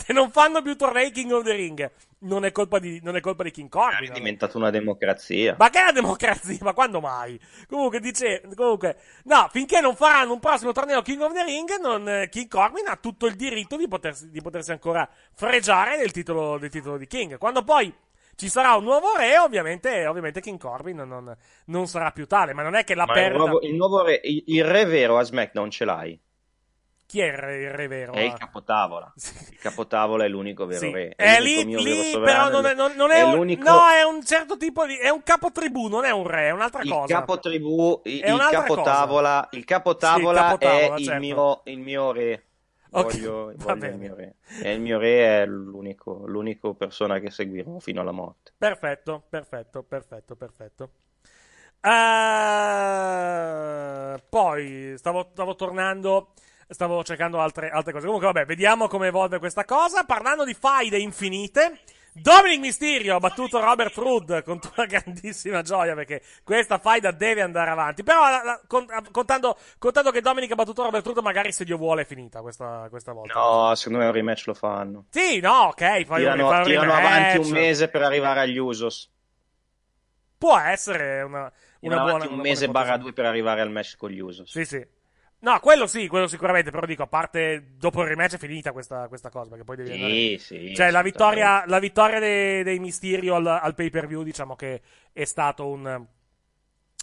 [laughs] Se non fanno più tornei King of the Ring, non è colpa di, non è colpa di King Corbin. È diventata una democrazia. Ma che è la democrazia? Ma quando mai? Comunque, dice, comunque, no, finché non faranno un prossimo torneo King of the Ring, non, eh, King Corbin ha tutto il diritto di potersi, di potersi ancora fregiare del titolo, del titolo di King. Quando poi ci sarà un nuovo re, ovviamente, ovviamente King Corbin non, non sarà più tale, ma non è che la Ma il perda... nuovo, il nuovo re, il, il re vero a SmackDown ce l'hai? Chi è il re, il vero? È il capotavola. [laughs] Il capotavola è l'unico vero Sì. re. È l'unico lì, mio lì vero però non è, non- non è un, l'unico- no, è un certo tipo di, è un capotribù, non è un re, è un'altra il cosa. capotribù, il, È il capotavola, il capotavola Sì, il capotavola, è il, certo. mio, il mio re. Ok, Voglio, voglio il mio re. E il mio re è l'unico, l'unico persona che seguirò fino alla morte. Perfetto, perfetto, perfetto, perfetto. Eh, poi stavo, stavo tornando, stavo cercando altre, altre cose. Comunque, vabbè, vediamo come evolve questa cosa. Parlando di faide infinite, Dominic Mysterio ha battuto Robert Roode con una grandissima gioia perché questa faida deve andare avanti. Però, la- la- con- contando, contando che Dominic ha battuto Robert Roode, magari se Dio vuole è finita questa, questa volta. No, secondo me un rematch lo fanno. Sì, no, ok. Fai Tirano, un tirano avanti un mese per arrivare agli Usos. Può essere una, una Tirano buona avanti un una mese barra due per arrivare al match con gli Usos. Sì, sì. No, quello sì, quello sicuramente, però dico, a parte dopo il rematch è finita questa, questa cosa, perché poi devi Sì, andare... sì, Cioè, la vittoria, la vittoria dei, dei Mysterio al, al pay-per-view, diciamo che è stato un...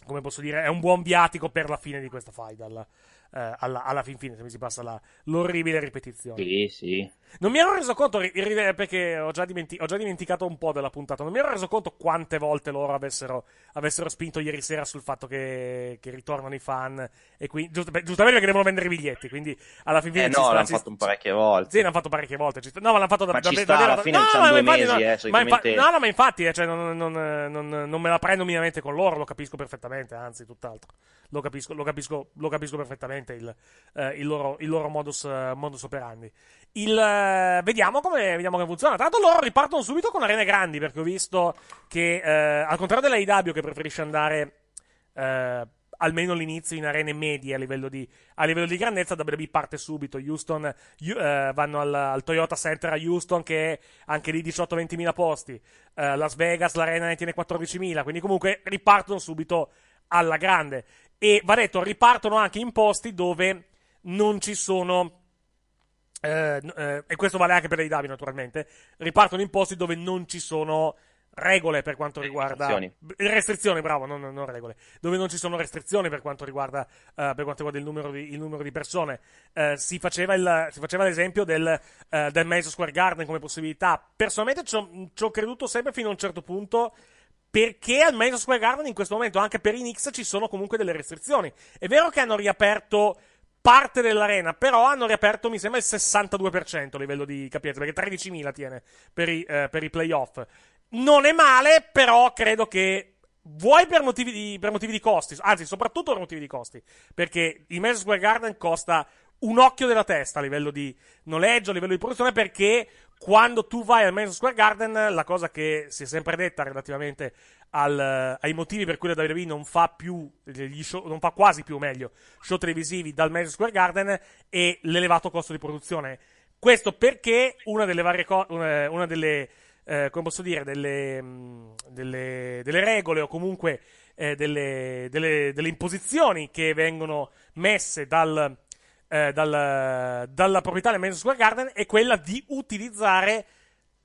come posso dire, è un buon viatico per la fine di questa fight, al, eh, alla, alla fin fine, se mi si passa la, l'orribile ripetizione. Sì, sì. Non mi ero reso conto, ri- perché ho già, dimenti- ho già dimenticato un po' della puntata, non mi ero reso conto quante volte loro avessero, avessero spinto ieri sera sul fatto che, che ritornano i fan, e quindi, giust- beh, giustamente perché devono vendere i biglietti, quindi alla fin fine Eh no, sta- l'hanno ci- fatto un parecchie volte. Sì, l'hanno fatto parecchie volte. ci No, ma l'hanno fatto da, Ma da, ci da- sta, davvero- alla fine no, due infatti mesi, no, eh, ma infa- no, no, ma infatti, eh, cioè, non, non- non- non me la prendo minimamente con loro, lo capisco perfettamente, anzi, tutt'altro. Lo capisco, lo capisco, lo capisco perfettamente il, eh, il loro, il loro modus, eh, modus operandi. Il, eh, vediamo, come, vediamo come funziona. L'altro loro ripartono subito con arene grandi, perché ho visto che, eh, al contrario dell'AIW che preferisce andare eh, almeno all'inizio in arene medie a livello di, a livello di grandezza, WB parte subito. Houston eh, vanno al, al Toyota Center a Houston, che è anche lì 18-20 mila posti. Eh, Las Vegas, l'arena ne tiene 14 mila, quindi comunque ripartono subito alla grande. E va detto, ripartono anche in posti dove non ci sono. eh, eh, e questo vale anche per i Davi, naturalmente. Ripartono in posti dove non ci sono regole per quanto riguarda Restrizioni. Restrizioni, bravo, non, non regole, dove non ci sono restrizioni per quanto riguarda, eh, per quanto riguarda il, numero di, il numero di persone. Eh, si, faceva il- si faceva l'esempio del, eh, del Madison Square Garden come possibilità. Personalmente ci ho creduto sempre fino a un certo punto. Perché al Madison Square Garden in questo momento, anche per i Knicks, ci sono comunque delle restrizioni. È vero che hanno riaperto parte dell'arena, però hanno riaperto, mi sembra, il 62% a livello di capienza, perché 13.000 tiene per i, eh, per i playoff. Non è male, però credo che vuoi per motivi di, per motivi di costi, anzi, soprattutto per motivi di costi, perché il Madison Square Garden costa un occhio della testa a livello di noleggio, a livello di produzione, perché quando tu vai al Madison Square Garden, la cosa che si è sempre detta relativamente al- ai motivi per cui la WWE non fa più, show- non fa quasi più meglio, show televisivi dal Madison Square Garden è l'elevato costo di produzione. Questo perché una delle varie co- una, una delle, eh, come posso dire, delle, mh, delle, delle regole o comunque eh, delle, delle, delle imposizioni che vengono messe dal, eh, dal- dalla proprietà del Madison Square Garden è quella di utilizzare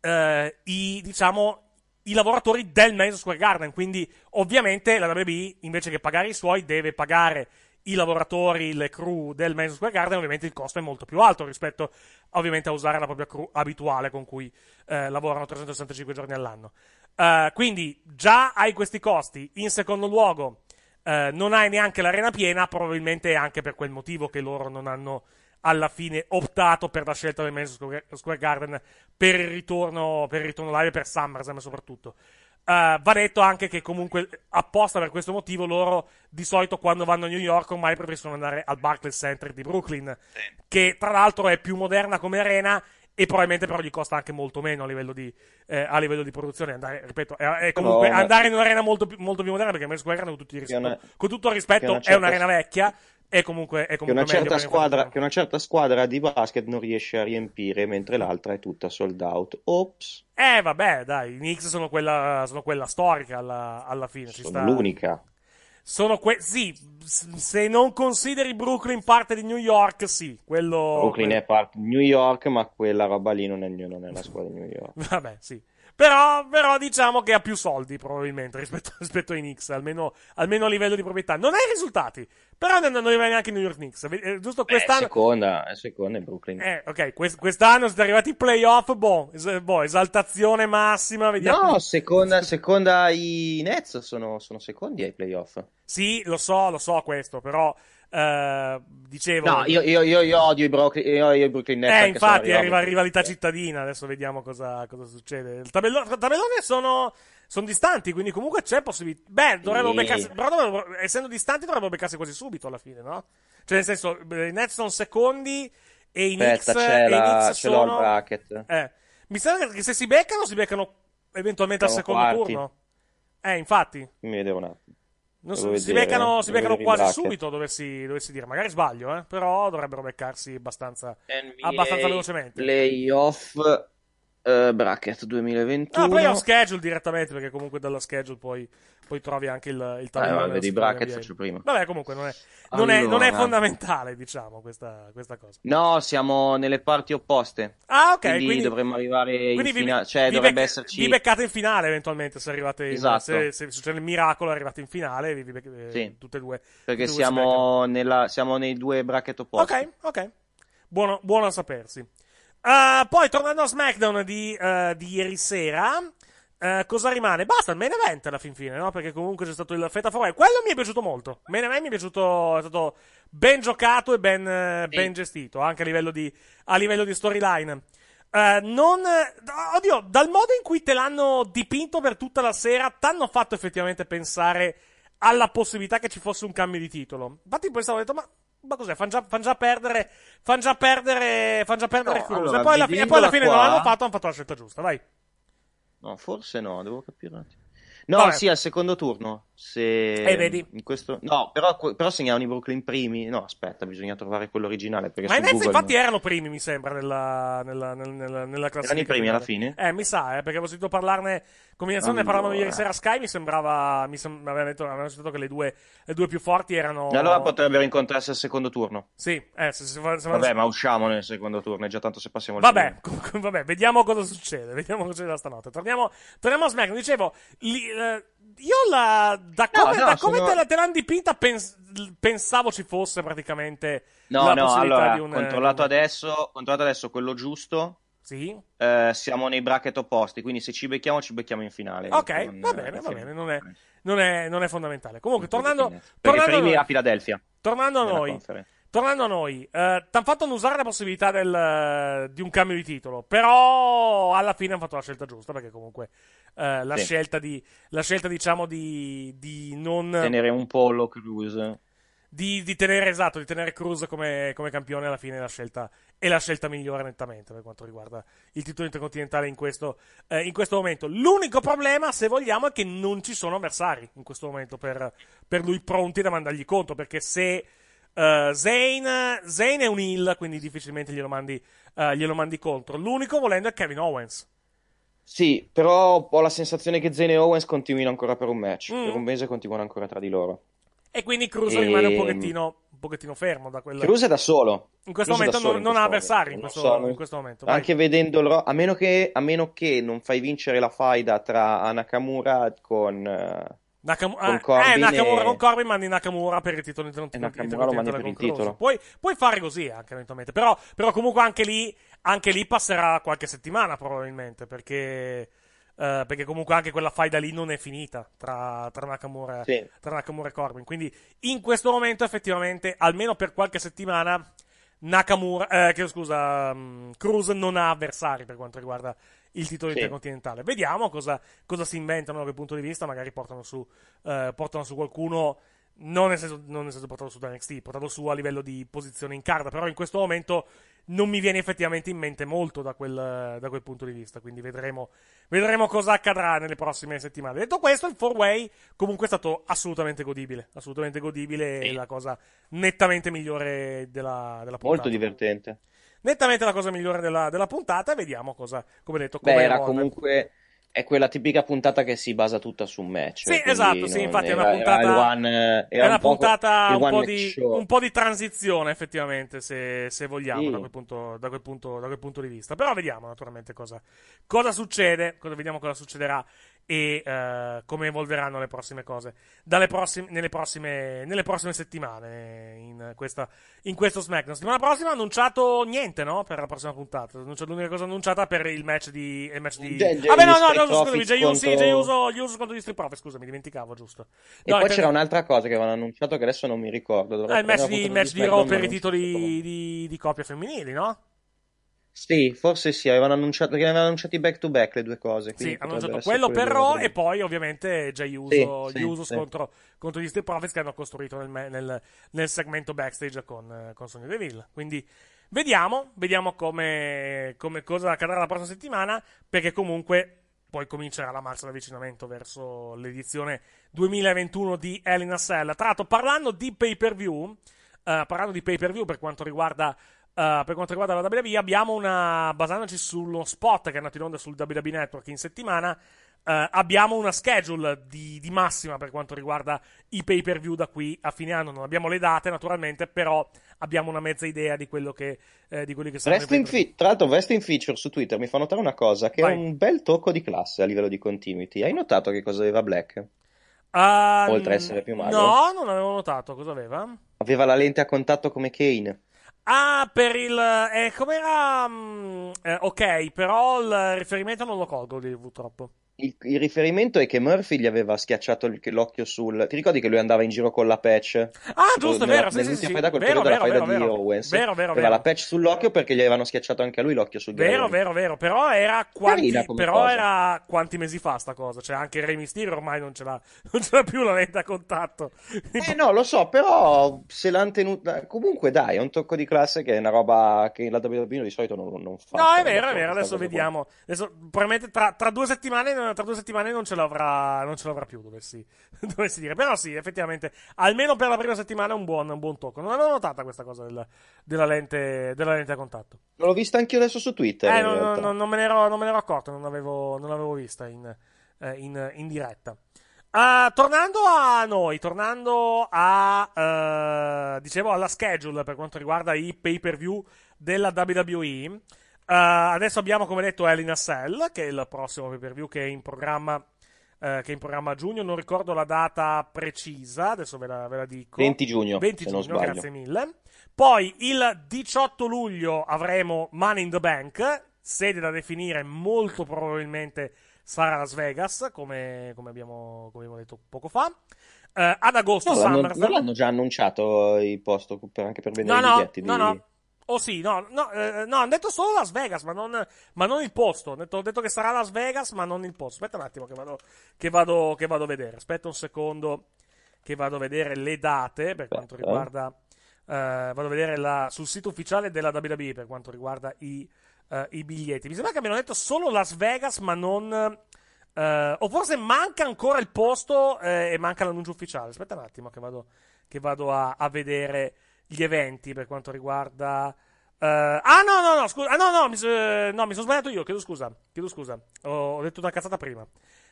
eh, i, diciamo, i lavoratori del Madison Square Garden. Quindi, ovviamente, la WWE, invece che pagare i suoi, deve pagare i lavoratori, le crew del Madison Square Garden. Ovviamente il costo è molto più alto rispetto, ovviamente, a usare la propria crew abituale con cui eh, lavorano 365 giorni all'anno. Eh, quindi, già hai questi costi. In secondo luogo, eh, non hai neanche l'arena piena, probabilmente è anche per quel motivo che loro non hanno alla fine optato per la scelta del Madison Square- Garden per il ritorno, per il ritorno live per SummerSlam soprattutto. Eh, va detto anche che comunque apposta per questo motivo loro di solito quando vanno a New York ormai preferiscono andare al Barclays Center di Brooklyn, che tra l'altro è più moderna come arena e probabilmente però gli costa anche molto meno a livello di, eh, a livello di produzione. Andare, ripeto, è, è comunque No, andare in un'arena molto più, molto più moderna perché Madison Square Garden Che una- rispetto, con tutto il rispetto che una è certa- un'arena vecchia e comunque, è Che comunque una, certa per squadra, che una certa squadra di basket non riesce a riempire mentre l'altra è tutta sold out. Ops, Eh, vabbè, dai, i Knicks sono quella, sono quella storica alla, alla fine. Sono sta. l'unica. Sono que- sì, se non consideri Brooklyn parte di New York, sì, quello. Brooklyn è parte di New York, ma quella roba lì non è, non è la squadra di New York. [laughs] Vabbè, sì. Però, però diciamo che ha più soldi, probabilmente, rispetto, [laughs] rispetto ai Knicks, almeno, almeno a livello di proprietà. Non hai risultati, però non, non arriva neanche i New York Knicks. Eh, Giusto quest'anno. seconda, è seconda è Brooklyn. Eh, ok, quest- quest'anno siete arrivati ai playoff, boh, es- boh, esaltazione massima, vediamo. No, seconda, seconda i Nets sono, sono secondi ai playoff. Sì, lo so, lo so questo, però, eh, dicevo... No, io, io, io, io odio i Brooklyn, io odio i Brooklyn Nets. Eh, infatti, arriva rivalità cittadina. Adesso vediamo cosa, cosa succede. Il tabello- il tabellone sono, sono distanti, quindi comunque c'è possibilità. Beh, dovrebbero beccarsi. Però dovrebbero- essendo distanti, dovrebbero beccarsi quasi subito alla fine, no? Cioè, nel senso, i Nets sono secondi e i Knicks, Aspetta, e la, ce l'ho il sono. bracket. Eh, mi sembra che se si beccano, si beccano eventualmente al Siamo secondo quarti. turno. Eh, infatti. Mi vedevo un attimo. Non so, si beccano, si beccano quasi bracket. subito, dovessi, dovessi dire. Magari sbaglio, eh? Però dovrebbero beccarsi abbastanza, NBA abbastanza velocemente. Playoff eh, bracket 2021. No, playoff schedule direttamente, perché comunque dalla schedule poi, poi trovi anche il, il Eh, tabellone. vabbè, della di seconda bracket faccio prima. Vabbè, comunque non è, non è- non è Allora. fondamentale, diciamo, questa, questa cosa. No, siamo nelle parti opposte. Ah, ok, Quindi, quindi- dovremmo arrivare in Quindi vi, finale. Cioè, vi dovrebbe becca- esserci. vi beccate in finale eventualmente se arrivate in, Esatto. se, se succede il miracolo arrivate in finale vi, vi bec- eh, Sì. tutte e due Perché due siamo, nella, siamo nei due bracket opposti. ok ok buono, buono a sapersi Uh, poi tornando a SmackDown di, uh, di ieri sera uh, cosa rimane? Basta il main event alla fin fine, no? Perché comunque c'è stato il Feta Four Quello mi è piaciuto molto. Il main event mi è piaciuto, è stato ben giocato e ben, eh, ben gestito, anche a livello di, a livello di storyline. Non. Oddio, dal modo in cui te l'hanno dipinto per tutta la sera, t'hanno fatto effettivamente pensare alla possibilità che ci fosse un cambio di titolo. Infatti, poi stavo detto, ma. Ma cos'è? Fan già, fan già perdere. Fan già perdere. Fan già perdere No, allora, e poi alla, fine, e poi alla fine non vedendola l'hanno qua- fatto, hanno fatto la scelta giusta. Vai. No, forse no, devo capire un attimo. No, Vabbè. sì, al secondo turno. Se... Eh, vedi? In questo... No, però, però segnavano i Brooklyn primi. No, aspetta, bisogna trovare quello originale. Perché Ma i Nets Google infatti non- erano primi, mi sembra, nella, nella, nella, nella, classifica. Erano i primi alla fine? Eh, mi sa, eh, perché avevo sentito parlarne. Combinazione ne parlavano Allora. ieri sera a Sky. Mi sembrava. Mi sem- avevano detto, avevano sentito che le due, le due più forti erano. E allora potrebbero incontrarsi al secondo turno. Sì, eh, se, se, se, Vabbè, ma usciamo nel secondo turno, è già tanto se passiamo al Vabbè, [laughs] vabbè, vediamo cosa succede. Vediamo cosa succede stanotte. Torniamo, torniamo a SmackDown. Dicevo, li- eh, io la, da No, come, no, da come sono- te, la, te l'hanno dipinta, pens- pensavo ci fosse praticamente No, la no, allora, di un. controllato un- adesso, controllato adesso quello giusto. Sì. Eh, siamo nei bracket opposti, quindi se ci becchiamo, ci becchiamo in finale. Ok, va eh, bene, va bene, non è, non è, non è fondamentale. Comunque, tornando, tornando, a primi a Philadelphia. tornando a noi, conference. Tornando a noi, eh, t'hanno fatto non usare la possibilità del, di un cambio di titolo, però alla fine hanno fatto la scelta giusta, perché comunque eh, la, Sì. scelta di, la scelta, diciamo, di, di non... Tenere un pollo Cruz. di, di tenere esatto, di tenere Cruz come, come campione alla fine è la scelta, è la scelta migliore nettamente per quanto riguarda il titolo intercontinentale in questo, eh, in questo momento. L'unico problema, se vogliamo, è che non ci sono avversari in questo momento per, per lui pronti da mandargli conto, perché se eh, Zayn, Zayn è un heal, quindi difficilmente glielo mandi, eh, glielo mandi contro. L'unico volendo è Kevin Owens. Sì, però ho la sensazione che Zane e Owens continuino ancora per un match. Mm. Per un mese continuano ancora tra di loro. E quindi Cruz E- rimane un pochettino, un pochettino fermo da quel... Cruz è da solo. In questo Cruz momento non, in non ha questo avversari in questo, so, in questo momento. vai. Anche vedendo il ro- a meno, che, a meno che non fai vincere la faida tra Nakamura con, eh, Nakam- con eh, Corbin eh, Nakamura e- con Corbin mandi Nakamura per il titolo intercontinentale titolo. Puoi, puoi fare così anche eventualmente. Però, però comunque anche lì, anche lì passerà qualche settimana probabilmente perché, eh, perché comunque anche quella faida lì non è finita tra, tra, Nakamura, Sì. tra Nakamura e Corbin. Quindi in questo momento effettivamente, almeno per qualche settimana, Nakamura, eh, che scusa, mm, Cruz non ha avversari per quanto riguarda il titolo Sì. intercontinentale. Vediamo cosa, cosa si inventano da quel punto di vista. Magari portano su, eh, portano su qualcuno. Non nel, senso, non nel senso portarlo su da NXT, portarlo su a livello di posizione in card. Però in questo momento non mi viene effettivamente in mente molto da quel, da quel punto di vista. Quindi vedremo, vedremo cosa accadrà nelle prossime settimane. Detto questo, il 4-way comunque è stato assolutamente godibile. Assolutamente godibile e la cosa nettamente migliore della, della puntata. molto divertente. Nettamente la cosa migliore della, della puntata. Vediamo cosa, come detto, come Beh, era evolve. comunque. È quella tipica puntata che si basa tutta su un match. Sì, esatto, sì, infatti è era- una puntata, Era il one, è era una un puntata un, po di, un po' di transizione, effettivamente, se, se vogliamo, Sì. da, quel punto, da, quel punto, da quel punto di vista. Però vediamo, naturalmente, cosa, cosa succede, cosa, vediamo cosa succederà e eh, come evolveranno le prossime cose dalle prossime, nelle, prossime, nelle prossime settimane in, questa, in questo SmackDown. Settimana prossima ha annunciato niente, no? Per la prossima puntata. L'unica cosa annunciata per il match di. Il match di... Jay- Jay- Vabbè, no, no, no, scusami, Jey Uso, sì, contro- Jey Uso, gli Uso contro gli Street Profits, scusa, mi dimenticavo, giusto. E No, poi intendo- c'era un'altra cosa che avevano annunciato che adesso non mi ricordo. dovrei Ah, il match di, match di Raw per i titoli di, di coppia femminili, no? Sì, forse sì, avevano annunciato, perché avevano annunciati back to back le due cose. Sì, hanno annunciato quello per Raw e poi ovviamente Jay Uso, Sì, gli sì, Usos sì. contro, contro gli Street Profits che hanno costruito nel, nel- nel segmento backstage con, eh, con Sonya Deville. Quindi vediamo, vediamo come, come cosa accadrà la prossima settimana, perché comunque poi comincerà la marcia d'avvicinamento verso l'edizione 2021 di Hell in a Cell. Tra l'altro, parlando di pay per view, parlando di pay per view per quanto riguarda. Eh, per quanto riguarda la WWE, abbiamo una. basandoci sullo spot che è andato in onda sul WWE Network in settimana. Uh, abbiamo una schedule di, di, massima per quanto riguarda i pay per view da qui a fine anno. Non abbiamo le date, naturalmente, però abbiamo una mezza idea di quello che, eh, di quelli che. Wrestling fi- tra l'altro, Wrestling Feature su Twitter mi fa notare una cosa: che Vai. è un bel tocco di classe a livello di continuity. Hai notato che cosa aveva Black? Uh, Oltre a essere più magro, no, non avevo notato. Cosa aveva? aveva la lente a contatto come Kane. Ah, per il. Eh, com'era. mm, eh, ok, però il riferimento non lo colgo lì, purtroppo. Il, il riferimento è che Murphy gli aveva schiacciato l'occhio sul. Ti ricordi che lui andava in giro con la patch? Ah, giusto, Nella- vero. Sì, sì, sì. faida, quel Vero, periodo della vero, faida vero, di vero. Owens. Vero, vero, aveva vero. la patch sull'occhio perché gli avevano schiacciato anche a lui l'occhio sul Vero, vero, vero. Però era quanti, però era quanti mesi fa sta cosa. Cioè, anche Rey Mysterio ormai non ce l'ha, [laughs] non ce l'ha più la lente a contatto. Eh no, lo so, però se l'hanno tenuta. Comunque, dai, è un tocco di classe che è una roba che la WWE di solito non, non fa. No, è Cioè, vero, è vero. Adesso vediamo. Adesso, probabilmente tra, tra due settimane, tra due settimane non ce l'avrà, non ce l'avrà più. Dovessi, [laughs] dovessi dire. Però sì, effettivamente, almeno per la prima settimana è un buon, un buon tocco. Non avevo notata questa cosa del- della, lente, della lente a contatto. L'ho vista anch'io adesso su Twitter. Eh, in non, realtà. non- me ne ero, non me ne ero accorto, non l'avevo, non l'avevo vista in, eh, in- in diretta. Ah, tornando a noi, tornando a, eh, dicevo, alla schedule per quanto riguarda i pay per view della WWE. Eh, adesso abbiamo, come detto, Hell in a Cell, che è il prossimo pay per view che è in programma, eh, che è in programma a giugno. Non ricordo la data precisa, adesso ve la, ve la dico. 20 giugno, 20 se non giugno, sbaglio. grazie mille. Poi il 18 luglio avremo Money in the Bank, sede da definire molto probabilmente sarà Las Vegas, come, come abbiamo, come abbiamo detto poco fa. Eh, ad agosto No, SummerSlam. non l'hanno già annunciato il posto per- anche per vendere No, i no, biglietti? no, di- no. Oh sì, no, no, eh, no, hanno detto solo Las Vegas, ma non, ma non il posto. Hanno detto, ho detto che sarà Las Vegas, ma non il posto. Aspetta un attimo che vado, che vado, che vado a vedere. Aspetta un secondo che vado a vedere le date per quanto Aspetta. riguarda... eh, vado a vedere la- sul sito ufficiale della WWE per quanto riguarda i, eh, i biglietti. Mi sembra che abbiano detto solo Las Vegas, ma non... eh, o forse manca ancora il posto eh, e manca l'annuncio ufficiale. Aspetta un attimo che vado, che vado a, a vedere gli eventi per quanto riguarda. eh, ah, no, no, no, scusa. Ah, no, no, mi, eh, no, mi sono sbagliato io. Chiedo scusa. Chiedo scusa. Ho, ho detto una cazzata prima.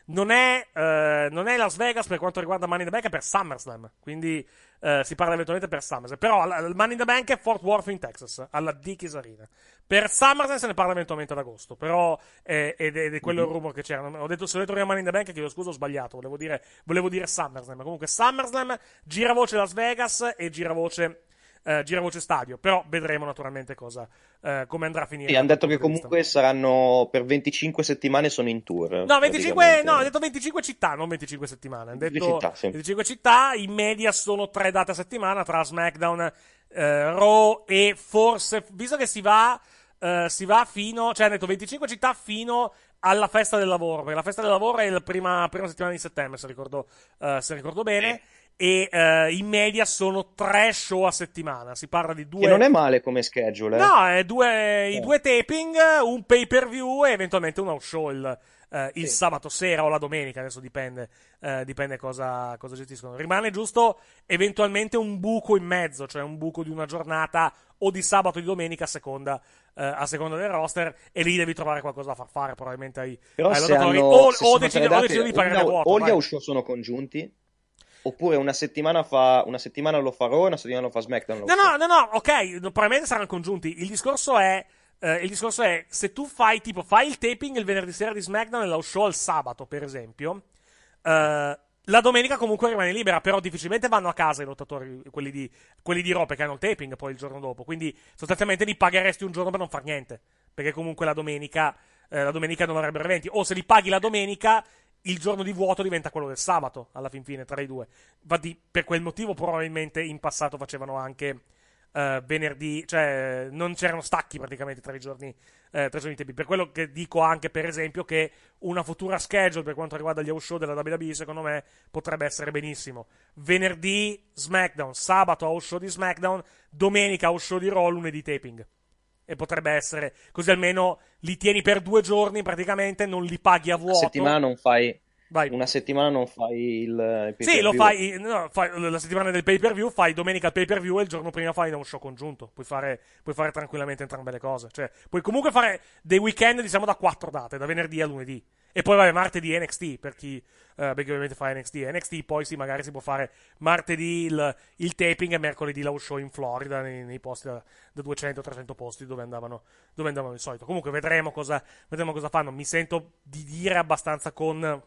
Non è, eh, non è Las Vegas per quanto riguarda Money in the Bank, è per SummerSlam. Quindi si parla eventualmente per SummerSlam. Però il Money in the Bank è Fort Worth in Texas, alla Dickies Arena. Per SummerSlam se ne parla eventualmente ad agosto. Però eh, ed, ed è quello il rumore che c'era. Ho detto, se ho detto prima Money in the Bank, chiedo scusa, ho sbagliato. Volevo dire, volevo dire SummerSlam. Comunque SummerSlam, giravoce Las Vegas e giravoce. Eh, giravoce stadio, però vedremo naturalmente cosa, eh, come andrà a finire. Sì, hanno detto che di vista. comunque saranno per 25 settimane sono in tour. No, 25, praticamente. no, ho detto 25 città, non 25 settimane. Hanno 25 detto città, sì. 25 città, in media sono tre date a settimana tra SmackDown, eh, Raw e forse, visto che si va, eh, si va fino, cioè hanno detto 25 città fino alla festa del lavoro, perché la festa del lavoro è la prima, prima settimana di settembre, se ricordo, eh, se ricordo bene. E eh, in media sono tre show a settimana. Si parla di due. Che non è male come schedule. eh. No, è due, i due taping, un pay per view e eventualmente un house show il, eh, il sabato sera o la domenica, adesso dipende, eh, dipende cosa, cosa gestiscono. Rimane giusto eventualmente un buco in mezzo, cioè un buco di una giornata o di sabato o di domenica a seconda, eh, a seconda del roster e lì devi trovare qualcosa da far fare probabilmente ai, Però ai hanno, o, o o date, di pagare una- vuoto. o gli vai. house show sono congiunti, oppure una settimana, fa, una settimana lo fa Raw e una settimana lo fa SmackDown. No, no, no, no, ok, probabilmente saranno congiunti. Il discorso è. eh, il discorso è, se tu fai tipo, fai il taping il venerdì sera di SmackDown e lo show il sabato, per esempio, eh, la domenica comunque rimane libera, però difficilmente vanno a casa i lottatori, quelli di, quelli di Raw, perché hanno il taping poi il giorno dopo. Quindi sostanzialmente li pagheresti un giorno per non far niente, perché comunque la domenica, eh, la domenica non avrebbero eventi. O se li paghi la domenica, il giorno di vuoto diventa quello del sabato, alla fin fine, tra i due. Infatti, per quel motivo probabilmente in passato facevano anche eh, venerdì, cioè non c'erano stacchi praticamente tra i giorni, eh, tra i giorni tempi. Per quello che dico anche, per esempio, che una futura schedule per quanto riguarda gli house show della WWE, secondo me, potrebbe essere benissimo. Venerdì SmackDown, sabato house show di SmackDown, domenica house show di Raw, lunedì taping. E potrebbe essere così almeno li tieni per due giorni praticamente, non li paghi a Una vuoto. settimana non fai, Vai. una settimana non fai il, pay Sì, per lo view. fai, no, fai la settimana del pay per view, fai domenica il pay per view e il giorno prima fai uno show congiunto. Puoi fare, puoi fare tranquillamente entrambe le cose. Cioè, puoi comunque fare dei weekend, diciamo, da quattro date, da venerdì a lunedì. E poi vabbè, martedì NXT, per chi, eh, perché ovviamente fa NXT. NXT poi sì, magari si può fare martedì il, il taping e mercoledì la show in Florida, nei, nei posti da, da 200-300 posti dove andavano, dove andavano di solito. Comunque vedremo cosa, vedremo cosa fanno. Mi sento di dire abbastanza con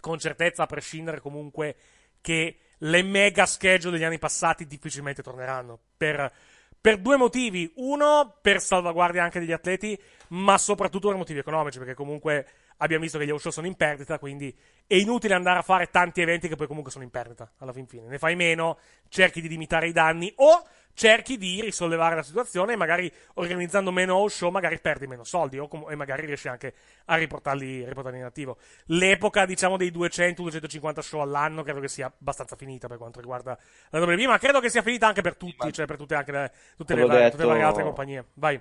con certezza, a prescindere comunque, che le mega schedule degli anni passati difficilmente torneranno. Per, per due motivi. Uno, per salvaguardia anche degli atleti, ma soprattutto per motivi economici, perché comunque abbiamo visto che gli show sono in perdita, quindi è inutile andare a fare tanti eventi che poi comunque sono in perdita, alla fin fine. Ne fai meno, cerchi di limitare i danni o cerchi di risollevare la situazione e magari organizzando meno show magari perdi meno soldi o com- e magari riesci anche a riportarli, riportarli in attivo. L'epoca, diciamo, dei 200-250 show all'anno credo che sia abbastanza finita per quanto riguarda la WWE, ma credo che sia finita anche per tutti, cioè per tutte, anche le, tutte, Te le, varie- tutte le varie detto- altre compagnie. Vai.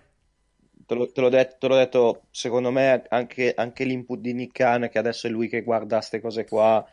Te l'ho, te l'ho detto, te l'ho detto, secondo me anche, anche l'input di Nick Khan, che adesso è lui che guarda queste cose qua,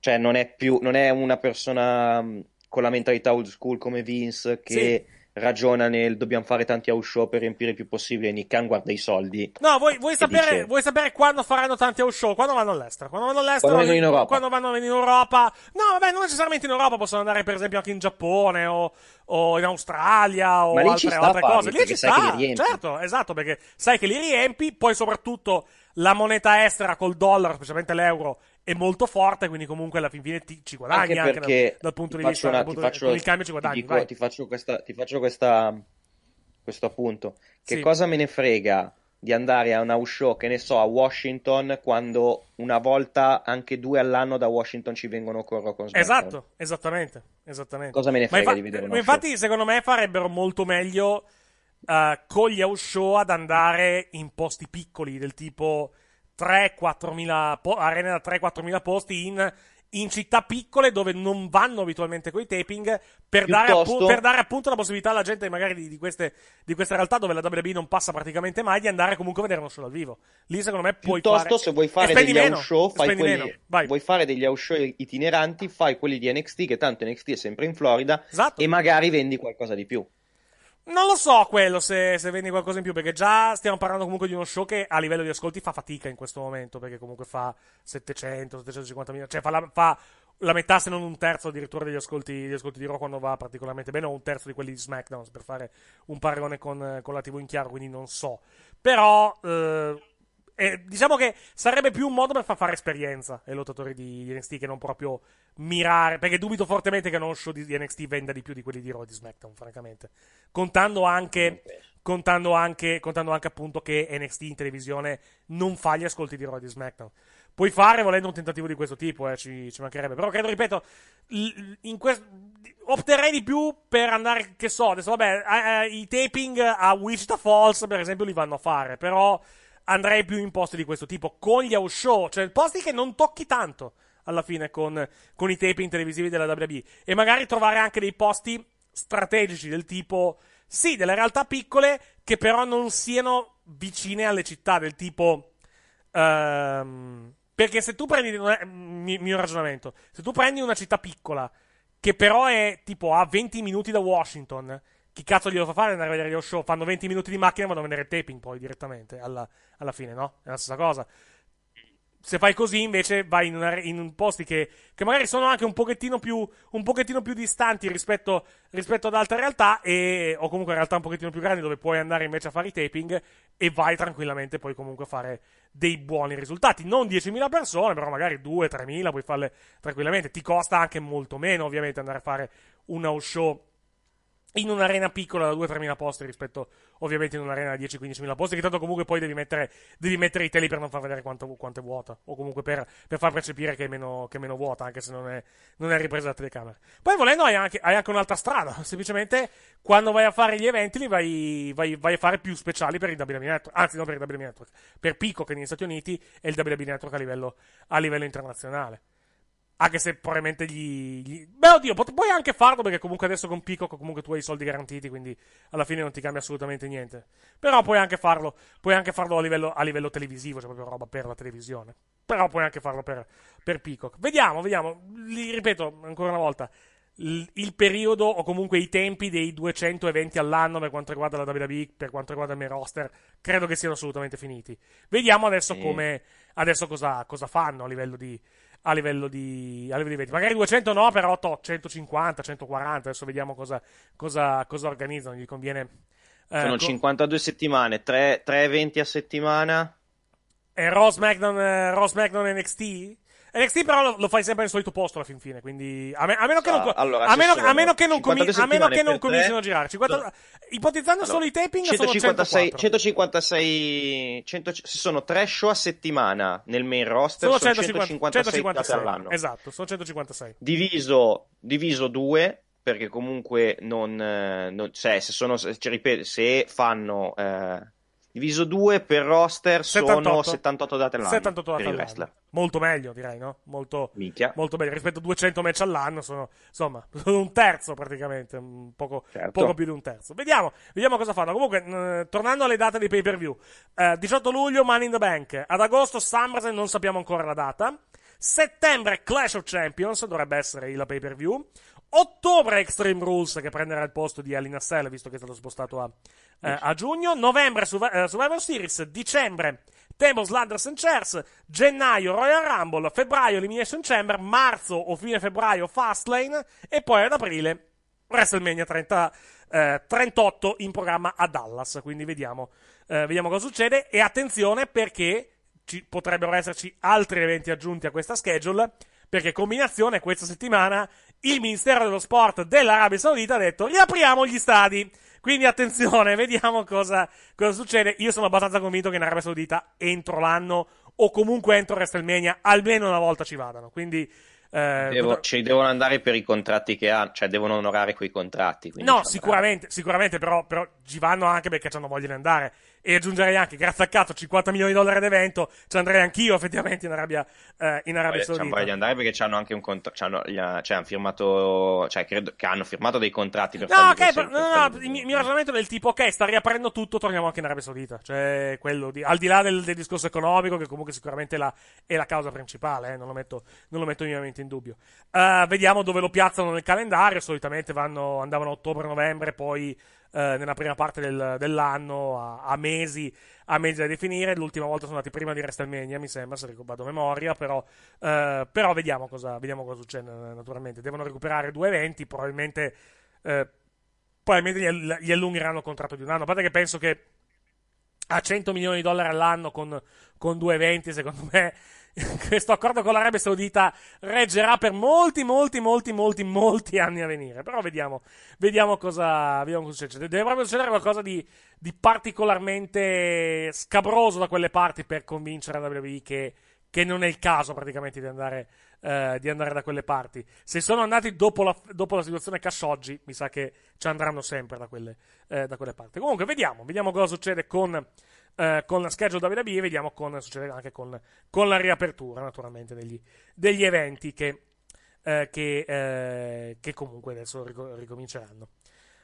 cioè non è più, non è una persona con la mentalità old school come Vince che ragiona nel dobbiamo fare tanti house show per riempire il più possibile. Nick Khan guarda i soldi. No, vuoi, vuoi sapere, dice- vuoi sapere quando faranno tanti house show? Quando vanno all'estero? Quando vanno all'estero? Quando vengono in Europa. Quando vanno in Europa? No, vabbè, non necessariamente in Europa, possono andare per esempio anche in Giappone o, o in Australia o altre, altre farli, cose. Lì ci sta, certo, esatto, perché sai che li riempi, poi soprattutto la moneta estera col dollaro, specialmente l'euro, è molto forte, quindi comunque alla fin fine ti, ci guadagni Anche anche, dal, dal punto ti di vista una- ti punto faccio- con il cambio ci ti guadagni, dico- vai. ti faccio questa, ti faccio questa, questo appunto. Che Sì. cosa me ne frega di andare a una house show, che ne so, a Washington, quando una volta anche due all'anno da Washington ci vengono con SmackDown? Esatto, esattamente, esattamente. Cosa me ne frega infa- di vedere ma infatti, secondo me farebbero molto meglio eh, con gli house show ad andare in posti piccoli, del tipo 3-4 mila po- arene da 3-4 mila posti in, in città piccole dove non vanno abitualmente coi taping per dare, appu- per dare appunto la possibilità alla gente magari di, di queste, di queste realtà dove la WWE non passa praticamente mai di andare comunque a vedere uno show dal vivo. Lì secondo me puoi Piuttosto, fare... se vuoi fare degli meno, show, fai quelli, meno. Vai. vuoi fare degli house show itineranti, fai quelli di NXT, che tanto NXT è sempre in Florida, Esatto. e magari vendi qualcosa di più. Non lo so quello se, se vendi qualcosa in più, perché già stiamo parlando comunque di uno show che a livello di ascolti fa fatica in questo momento, perché comunque fa 700, 750 mila, cioè fa la, fa la metà se non un terzo addirittura degli ascolti, degli ascolti di Raw quando va particolarmente bene, o un terzo di quelli di SmackDown, per fare un paragone con, con la TV in chiaro, quindi non so. Però, eh, eh, diciamo che sarebbe più un modo per far fare esperienza ai lottatori di, NXT che non proprio mirare, perché dubito fortemente che uno show di, NXT venda di più di quelli di Raw e di SmackDown, francamente. Contando anche, contando anche, contando anche appunto che NXT in televisione non fa gli ascolti di Raw e di SmackDown. Puoi fare volendo un tentativo di questo tipo, eh, ci, ci mancherebbe. Però credo, ripeto, in quest- opterei di più per andare, che so, adesso vabbè, eh, eh, i taping a Wichita Falls, per esempio, li vanno a fare, però andrei più in posti di questo tipo, con gli house show, cioè posti che non tocchi tanto alla fine con, con i taping televisivi della WWE e magari trovare anche dei posti strategici del tipo, sì, delle realtà piccole che però non siano vicine alle città, del tipo... ehm, perché se tu prendi, non è- mi- mio ragionamento, se tu prendi una città piccola che però è tipo a 20 minuti da Washington, chi cazzo glielo fa fare andare a vedere lo show? Fanno 20 minuti di macchina e vanno a vedere il taping poi direttamente alla, alla fine, no? È la stessa cosa. Se fai così, invece, vai in, una- in posti che, che magari sono anche un pochettino più, un pochettino più distanti rispetto, rispetto ad altre realtà, e, o comunque realtà un pochettino più grandi dove puoi andare invece a fare i taping e vai tranquillamente poi comunque a fare dei buoni risultati. Non 10.000 persone, però magari 2-3.000 puoi farle tranquillamente. Ti costa anche molto meno, ovviamente, andare a fare un house show in un'arena piccola da 2-3 posti rispetto ovviamente in un'arena da 10-15 posti che tanto comunque poi devi mettere, devi mettere i teli per non far vedere quanto, quanto è vuota o comunque per, per far percepire che è, meno, che è meno vuota anche se non è, non è ripresa da telecamera. Poi volendo hai anche, hai anche un'altra strada [laughs] semplicemente quando vai a fare gli eventi li vai, vai, vai a fare più speciali per il WWE Network anzi non per il WWE Network per Peacock negli Stati Uniti e il WWE Network a livello, a livello internazionale anche se probabilmente gli, gli- Beh, oddio, pot- puoi anche farlo perché comunque adesso con Peacock comunque tu hai i soldi garantiti, quindi alla fine non ti cambia assolutamente niente. Però puoi anche farlo, puoi anche farlo a livello, a livello televisivo, cioè proprio roba per la televisione. però puoi anche farlo per, per Peacock. Vediamo, vediamo. Li ripeto ancora una volta. Il, il periodo o comunque i tempi dei 200 eventi all'anno per quanto riguarda la WWE, per quanto riguarda il main roster, credo che siano assolutamente finiti. Vediamo adesso come adesso cosa, cosa fanno a livello di a livello di a livello di eventi. Magari 200 no, però to, 150, 140, adesso vediamo cosa, cosa, cosa organizzano, gli conviene eh, Sono co- 52 settimane, 3, eventi a settimana. E Raw SmackDown, eh, NXT? NXT però lo, lo fai sempre nel solito posto alla fin fine, quindi a, me- a meno che non, Ah, allora, a meno, a meno che non, comi- 52 a meno che non comincino tre, a girare. 50 ipotizzando Allora, solo i taping sono 156, 104. 156 100 ci sono 3 show a settimana nel main roster, Sono sono 150, 156 date 156. all'anno. Esatto, sono 156. Diviso, diviso 2, perché comunque non, eh, non- cioè, se sono, se, ripeto, se fanno, eh, diviso 2 per roster sono 78. 78 date all'anno 78 per date il all'anno. Molto meglio, direi, no? Molto, molto meglio. Rispetto a 200 match all'anno, sono, insomma, sono [laughs] un terzo praticamente, un poco, Certo. poco più di un terzo. Vediamo, vediamo cosa fanno. Comunque, eh, tornando alle date dei pay per view, 18 luglio Money in the Bank, ad agosto SummerSlam, non sappiamo ancora la data. Settembre Clash of Champions, dovrebbe essere il pay per view. Ottobre Extreme Rules, che prenderà il posto di Alina Cell, visto che è stato spostato a, eh, a giugno. Novembre eh, Survivor Series. Dicembre Tables, Ladders and Chairs. Gennaio Royal Rumble. Febbraio Elimination Chamber. Marzo o fine febbraio Fastlane. E poi ad aprile WrestleMania 30, eh, 38 in programma a Dallas. Quindi vediamo, eh, vediamo cosa succede. E attenzione perché ci potrebbero esserci altri eventi aggiunti a questa schedule. Perché combinazione questa settimana il Ministero dello Sport dell'Arabia Saudita ha detto riapriamo gli stadi. Quindi attenzione, [laughs] vediamo cosa, cosa succede. Io sono abbastanza convinto che in Arabia Saudita entro l'anno o comunque entro WrestleMania almeno una volta ci vadano. Quindi eh, Devo- potrà- ci devono andare per i contratti che hanno, cioè devono onorare quei contratti. No, sicuramente, sicuramente, però, però ci vanno anche perché hanno voglia di andare. E aggiungerei anche, grazie al cazzo, 50 milioni di dollari d'evento, ci andrei anch'io effettivamente in Arabia, eh, in Arabia Saudita. voglia di andare perché hanno anche un contratto, cioè hanno firmato, cioè credo che hanno firmato dei contratti per No, ok, questo- però- no, no, il mio, ragionamento è del tipo, ok, sta riaprendo tutto, torniamo anche in Arabia Saudita. Cioè, quello di, al di là del, del discorso economico, che comunque sicuramente è la, è la causa principale, eh, non, lo metto, non lo metto minimamente in dubbio. Eh, vediamo dove lo piazzano nel calendario, solitamente vanno, andavano a ottobre-novembre, poi eh, nella prima parte del- dell'anno, a, a mesi, a mesi da definire. L'ultima volta sono andati prima di WrestleMania, mi sembra, se ricordo memoria, però, eh, però vediamo cosa, vediamo cosa succede, naturalmente. Devono recuperare due eventi, probabilmente... eh, probabilmente gli, gli allungheranno il contratto di un anno. A parte che penso che a 100 milioni di dollari all'anno con, con due eventi, secondo me, [laughs] questo accordo con l'Arabia Saudita reggerà per molti, molti, molti, molti, molti anni a venire. Però vediamo, vediamo cosa, succede. Deve proprio succedere qualcosa di, di particolarmente scabroso da quelle parti per convincere la WWE che, che non è il caso praticamente di andare, eh, di andare da quelle parti. Se sono andati dopo la, dopo la situazione Khashoggi, mi sa che ci andranno sempre da quelle, eh, da quelle parti. Comunque, vediamo, vediamo cosa succede con, eh, con la schedule WWE e vediamo cosa succede anche con, con la riapertura, naturalmente, degli, degli eventi che, eh, che, eh, che comunque adesso rico- ricominceranno.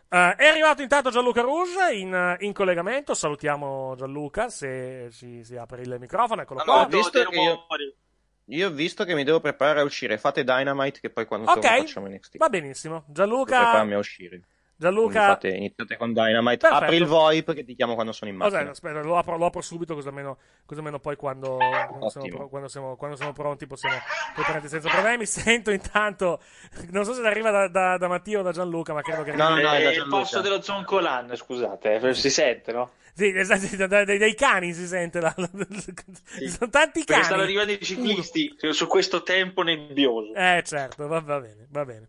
Eh, è arrivato intanto Gianluca Rouge in, in collegamento. Salutiamo Gianluca se si, si apre il microfono. Eccolo qua. Ho visto che io, io ho visto che mi devo preparare a uscire. Fate Dynamite che poi quando torno Ok, facciamo NXT. va benissimo. Devo Gianluca, prepararmi a uscire. Gianluca, fate- iniziate con Dynamite. Perfetto. Apri il VoIP che ti chiamo quando sono in Aspetta, macchina. aspetta, lo apro, lo apro subito così almeno, così almeno poi quando, quando, siamo, quando, siamo, quando siamo pronti possiamo potrete senza problemi. [laughs] Sento intanto, non so se arriva da, da, da Mattia o da Gianluca, ma credo che No, no, no, è da Eh, il passo dello zoncolan, scusate, eh, si sente, no? Sì, esatto, sì, da- da- dai, dai cani si sente. la- la- Sono tanti Perché stanno cani. arrivando i ciclisti su questo tempo nebbioso. Eh, certo, va, va bene, va bene.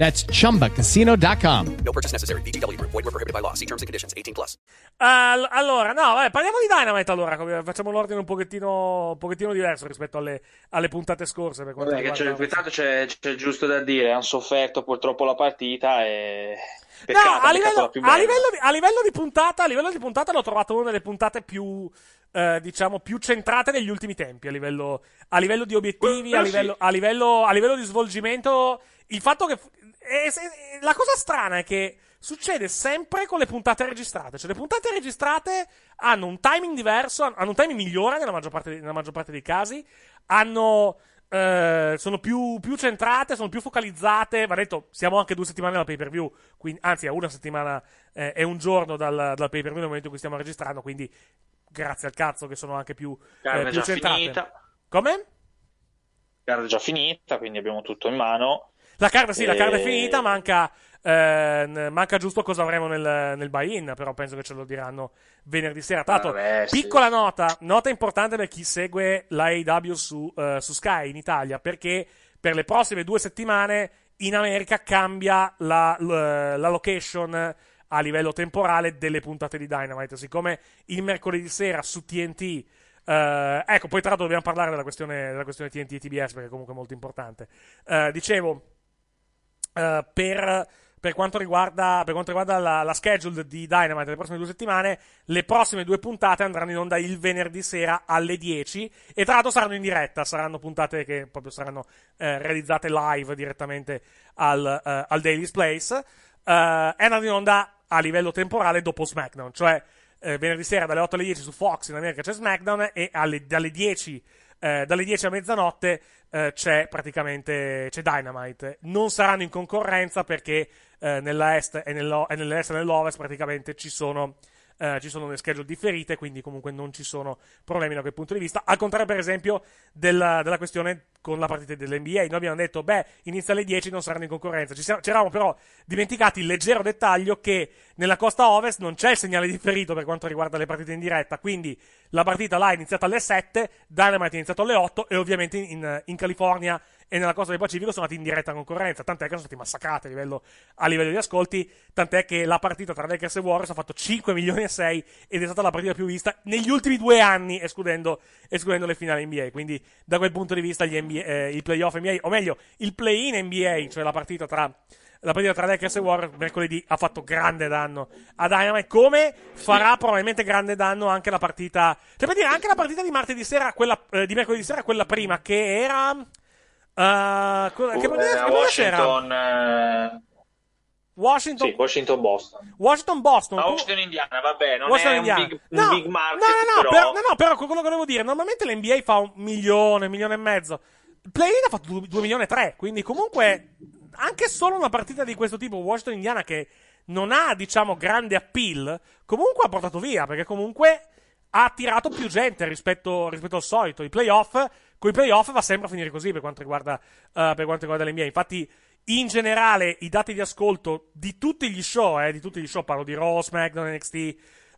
That's chumbacasino.com. No purchase necessary. VGW Group. Void were prohibited by law. See terms and conditions. 18 plus. All- allora, no, vabbè, parliamo di Dynamite allora. Facciamo l'ordine un pochettino, un pochettino diverso rispetto alle, alle puntate scorse. Per quanto Vabbè, che c'è, intanto c'è, c'è giusto da dire, hanno sofferto purtroppo la partita e... No, Peccato, a peccato livello, a, livello di, a livello di puntata, a livello di puntata l'ho trovato una delle puntate più, eh, diciamo, più centrate negli ultimi tempi. A livello, a livello di obiettivi, Quello a sì. livello, a, livello, a livello di svolgimento. Il fatto che. È- è- la cosa strana è che succede sempre con le puntate registrate. Cioè, le puntate registrate hanno un timing diverso, hanno un timing migliore nella maggior parte, nella maggior parte dei casi. Hanno. eh, sono più, più centrate, sono più focalizzate. Va detto, siamo anche due settimane dal pay per view, quindi, anzi, a una settimana eh, e un giorno dal, dal pay per view nel momento in cui stiamo registrando. Quindi, grazie al cazzo che sono anche più, eh, è più centrate. finita. Come? gara è già finita, quindi abbiamo tutto in mano. La carta, sì, la carta è E- finita, manca, eh, manca giusto cosa avremo nel, nel buy-in, però penso che ce lo diranno venerdì sera. L'altro, Vabbè, sì. piccola nota, nota importante per chi segue l'AEW su, eh, su Sky in Italia, perché per le prossime due settimane in America cambia la, l- la location a livello temporale delle puntate di Dynamite. Siccome il mercoledì sera su TNT eh, ecco, poi tra l'altro dobbiamo parlare della questione, della questione TNT e TBS perché è comunque molto importante. Eh, dicevo, eh, per, per quanto riguarda, per quanto riguarda la, la schedule di Dynamite delle prossime due settimane, le prossime due puntate andranno in onda il venerdì sera alle 10 e tra l'altro saranno in diretta, saranno puntate che proprio saranno eh, realizzate live direttamente al, eh, al Daily's Place. E andranno in onda a livello temporale dopo SmackDown, cioè eh, venerdì sera dalle 8 alle 10 su Fox in America c'è SmackDown e alle, dalle 10 eh, dalle 10 a mezzanotte eh, c'è praticamente c'è Dynamite. Non saranno in concorrenza perché eh, nella est e, nell'est e nell'ovest praticamente ci sono, eh, ci sono le schedule differite, quindi comunque non ci sono problemi da quel punto di vista. Al contrario, per esempio, della, della questione con la partita dell'NBA. Noi abbiamo detto, beh, inizia alle 10, non saranno in concorrenza. Ci eravamo però dimenticati il leggero dettaglio che nella costa ovest non c'è il segnale differito per quanto riguarda le partite in diretta, quindi la partita là è iniziata alle 7, Dynamite è iniziato alle 8 e ovviamente in, in California e nella costa del Pacifico sono andati in diretta concorrenza, tant'è che sono stati massacrati a livello, a livello di ascolti, tant'è che la partita tra Lakers e Warriors ha fatto 5 milioni e 6 ed è stata la partita più vista negli ultimi due anni, escludendo, escludendo le finali NBA, quindi da quel punto di vista gli NBA, eh, il playoff NBA, o meglio, il play-in NBA, cioè la partita tra la partita tra Lakers e Warriors mercoledì ha fatto grande danno a Dynamite, come farà probabilmente grande danno anche la partita, cioè per dire anche la partita di martedì sera, quella, eh, di mercoledì sera, quella prima, che era... eh, co- che Eh, partita, che? Washington, eh, Washington, sì, Washington Boston. Washington Boston. A Washington Indiana, vabbè, non Washington è Indiana. un big, un no, big market, no, no, no, però... però, no, no, però quello che volevo dire, normalmente l'NBA fa un milione, un milione e mezzo. Play-in ha fatto 2 milioni e 3, quindi comunque anche solo una partita di questo tipo Washington Indiana che non ha, diciamo, grande appeal, comunque ha portato via, perché comunque ha attirato più gente rispetto, rispetto al solito. I playoff, con i playoff va sempre a finire così per quanto riguarda, eh, per quanto riguarda l'NBA. Infatti, in generale, i dati di ascolto di tutti gli show, eh, di tutti gli show, parlo di Raw, SmackDown, NXT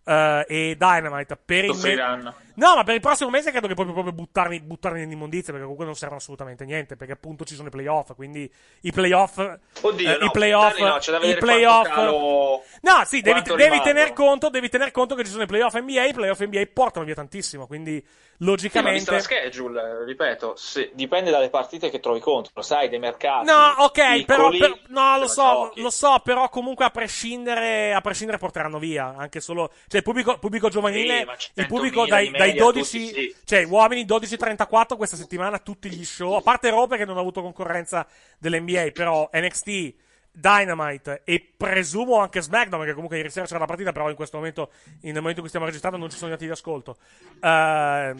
eh, e Dynamite, per il me-. No, ma per il prossimo mese credo che proprio, proprio buttarli, buttarli nell'immondizia, perché comunque non servono assolutamente niente, perché appunto ci sono i playoff, quindi i playoff... Oddio, eh, no, i playoff... No, c'è da i vedere playoff... quanto calo- No, sì, devi, devi tener conto, devi tener conto che ci sono i playoff NBA, i playoff NBA portano via tantissimo, quindi Sì, ma logicamente... vista la schedule, ripeto, se- dipende dalle partite che trovi contro, sai, dei mercati. No, ok, però, piccoli, però- no, lo so, giochi. lo so, però comunque a prescindere, a prescindere porteranno via, anche solo, cioè il pubblico, pubblico giovanile, Sì, il pubblico 100.000 dai, dai media, 12, tutti, sì. cioè uomini 12-34 questa settimana tutti gli show, a parte Raw che non ha avuto concorrenza dell'NBA, però NXT, Dynamite e presumo anche SmackDown, perché comunque ieri sera c'era la partita, però in questo momento, nel momento in cui stiamo registrando, non ci sono dati di ascolto. Uh,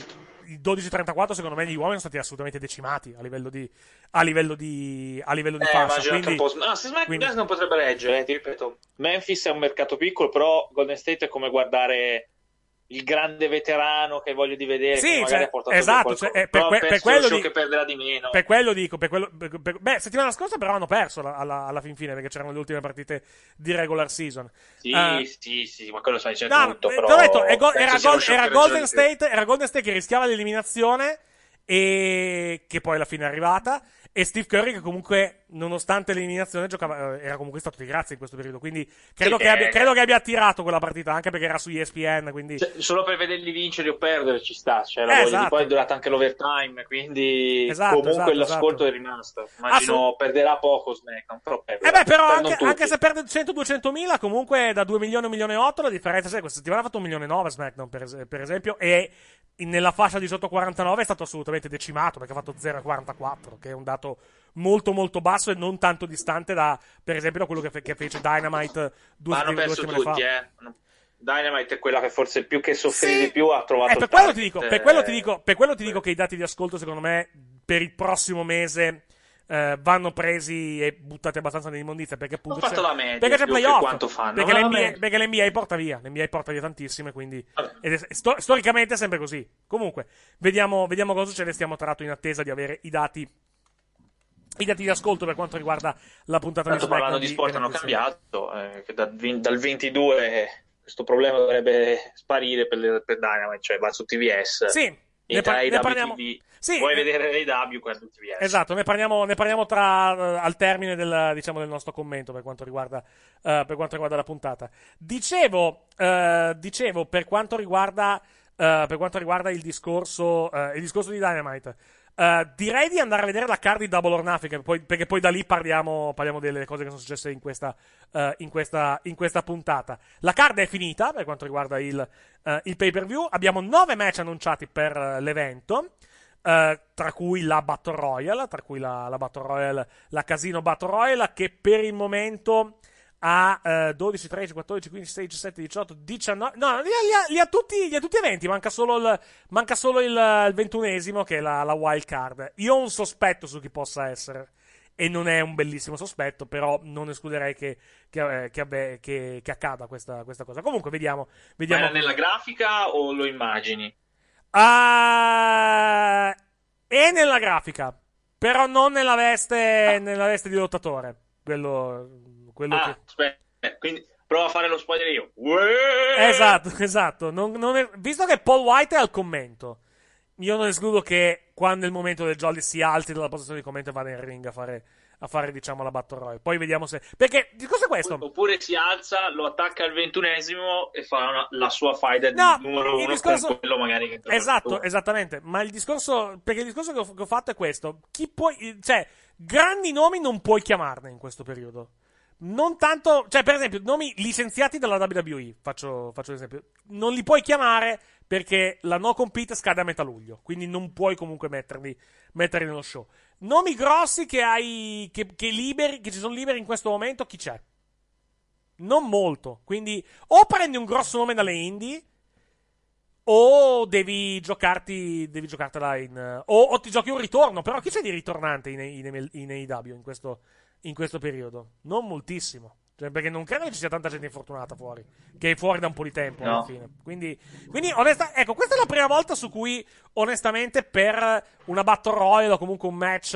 il 12-34 secondo me gli uomini sono stati assolutamente decimati a livello di, a livello di, a livello di eh, fascia. Quindi, po'... no, se SmackDown quindi... non potrebbe reggere, eh, ti ripeto. Memphis è un mercato piccolo, però Golden State è come guardare il grande veterano che voglio di vedere sì, cioè, esatto, cioè, eh, per, que- per, quello di, che perderà di meno per quello dico per quello, per, per, beh settimana scorsa però hanno perso la, alla, alla, fin fine perché c'erano le ultime partite di regular season. Sì uh, sì sì ma quello sai c'è no, tutto eh, però detto, go- era, go- era, Golden State, era Golden State che rischiava l'eliminazione e che poi alla fine è arrivata e Steve Curry che comunque nonostante l'eliminazione giocava, eh, era comunque stato di grazia in questo periodo quindi credo, sì, che, abbia, credo che abbia attirato quella partita anche perché era su ESPN quindi... Cioè, solo per vederli vincere o perdere ci sta cioè, la eh, esatto. poi è durata anche l'overtime quindi esatto, comunque esatto, l'ascolto esatto. è rimasto immagino ah, perderà poco SmackDown però perderà. Eh beh però anche, anche, se perde 100-200 mila comunque da 2 milioni a 1 milione e 8 la differenza è questa settimana ha fatto 1 milione e 9 SmackDown per, per esempio e nella fascia di sotto 49 è stato assolutamente decimato perché ha fatto 0,44 che è un dato molto molto basso e non tanto distante da per esempio da quello che, fe- che fece Dynamite due, Ma hanno due perso settimane tutti, fa. eh. Dynamite è quella che forse più che soffrire sì. di più ha trovato eh, per, quello dico, per, quello ti dico, per quello ti dico che i dati di ascolto secondo me per il prossimo mese eh, vanno presi e buttati abbastanza nell'immondizia perché appunto c'è, media, perché c'è playoff. quanto fanno. Perché, l'NBA, perché l'NBA porta via l'NBA porta via tantissime quindi è, sto, storicamente è sempre così. Comunque vediamo, vediamo cosa succede stiamo tra l'altro in attesa di avere i dati i dati di ascolto per quanto riguarda la puntata Tanto di SmackDown parlando di sport hanno cambiato eh, che da, dal 22 questo problema dovrebbe sparire per, per Dynamite cioè va su TVS sì ne, par- ne parliamo. Sì, Vuoi eh, vedere l'AW guarda TVS. Esatto, ne parliamo, ne parliamo tra, uh, al termine del, diciamo, del, nostro commento per quanto riguarda, uh, per quanto riguarda la puntata. Dicevo, uh, dicevo per, quanto riguarda, per quanto riguarda il discorso, il discorso di Dynamite. Uh, direi di andare a vedere la card di Double or Nothing, poi, perché poi da lì parliamo, parliamo, delle cose che sono successe in questa, uh, in, questa, in questa, puntata. La card è finita per quanto riguarda il, uh, il pay per view. Abbiamo nove match annunciati per l'evento. tra cui la Battle Royale, tra cui la, la Battle Royale, la Casino Battle Royale, che per il momento a eh, 12, 13, 14, 15, 16, 17, 18, 19. No, li ha, li ha, tutti, li ha tutti eventi. Manca solo il, manca solo il, il ventunesimo, che è la, la wild card. Io ho un sospetto su chi possa essere. E non è un bellissimo sospetto, però non escluderei che, che, che, che accada questa, questa, cosa. Comunque, vediamo. vediamo Ma era nella grafica o lo immagini? Uh, è nella grafica, però non nella veste, ah. nella veste di lottatore. Quello quello ah, che... aspetta, quindi prova a fare lo spoiler io. Ueeh! Esatto, [laughs] esatto. Non, non è... Visto che Paul White è al commento, io non escludo che quando è il momento del jolly si alzi dalla posizione di commento e vada in ring a fare, a fare diciamo, la Battle Royale. Poi vediamo se... Perché, di cosa è questo? Oppure si alza, lo attacca al ventunesimo e fa una, la sua fight no, di numero uno discorso... con quello magari che Esatto, esattamente. Ma il discorso... Perché il discorso che ho, che ho fatto è questo. Chi puoi... Cioè, grandi nomi non puoi chiamarne in questo periodo non tanto, cioè per esempio, nomi licenziati dalla WWE, faccio, faccio esempio, non li puoi chiamare perché la no compete scade a metà luglio, quindi non puoi comunque metterli, metterli nello show. Nomi grossi che hai, che, che, liberi, che ci sono liberi in questo momento, chi c'è? Non molto, quindi o prendi un grosso nome dalle indie, o devi giocarti, devi giocartela in, o, o ti giochi un ritorno, però chi c'è di ritornante in, in, in AEW in questo in questo periodo. Non moltissimo. Cioè, perché non credo che ci sia tanta gente infortunata fuori. Che è fuori da un po' di tempo no. alla fine. Quindi, quindi onesta, ecco, questa è la prima volta su cui, onestamente, per una Battle Royale o comunque un match,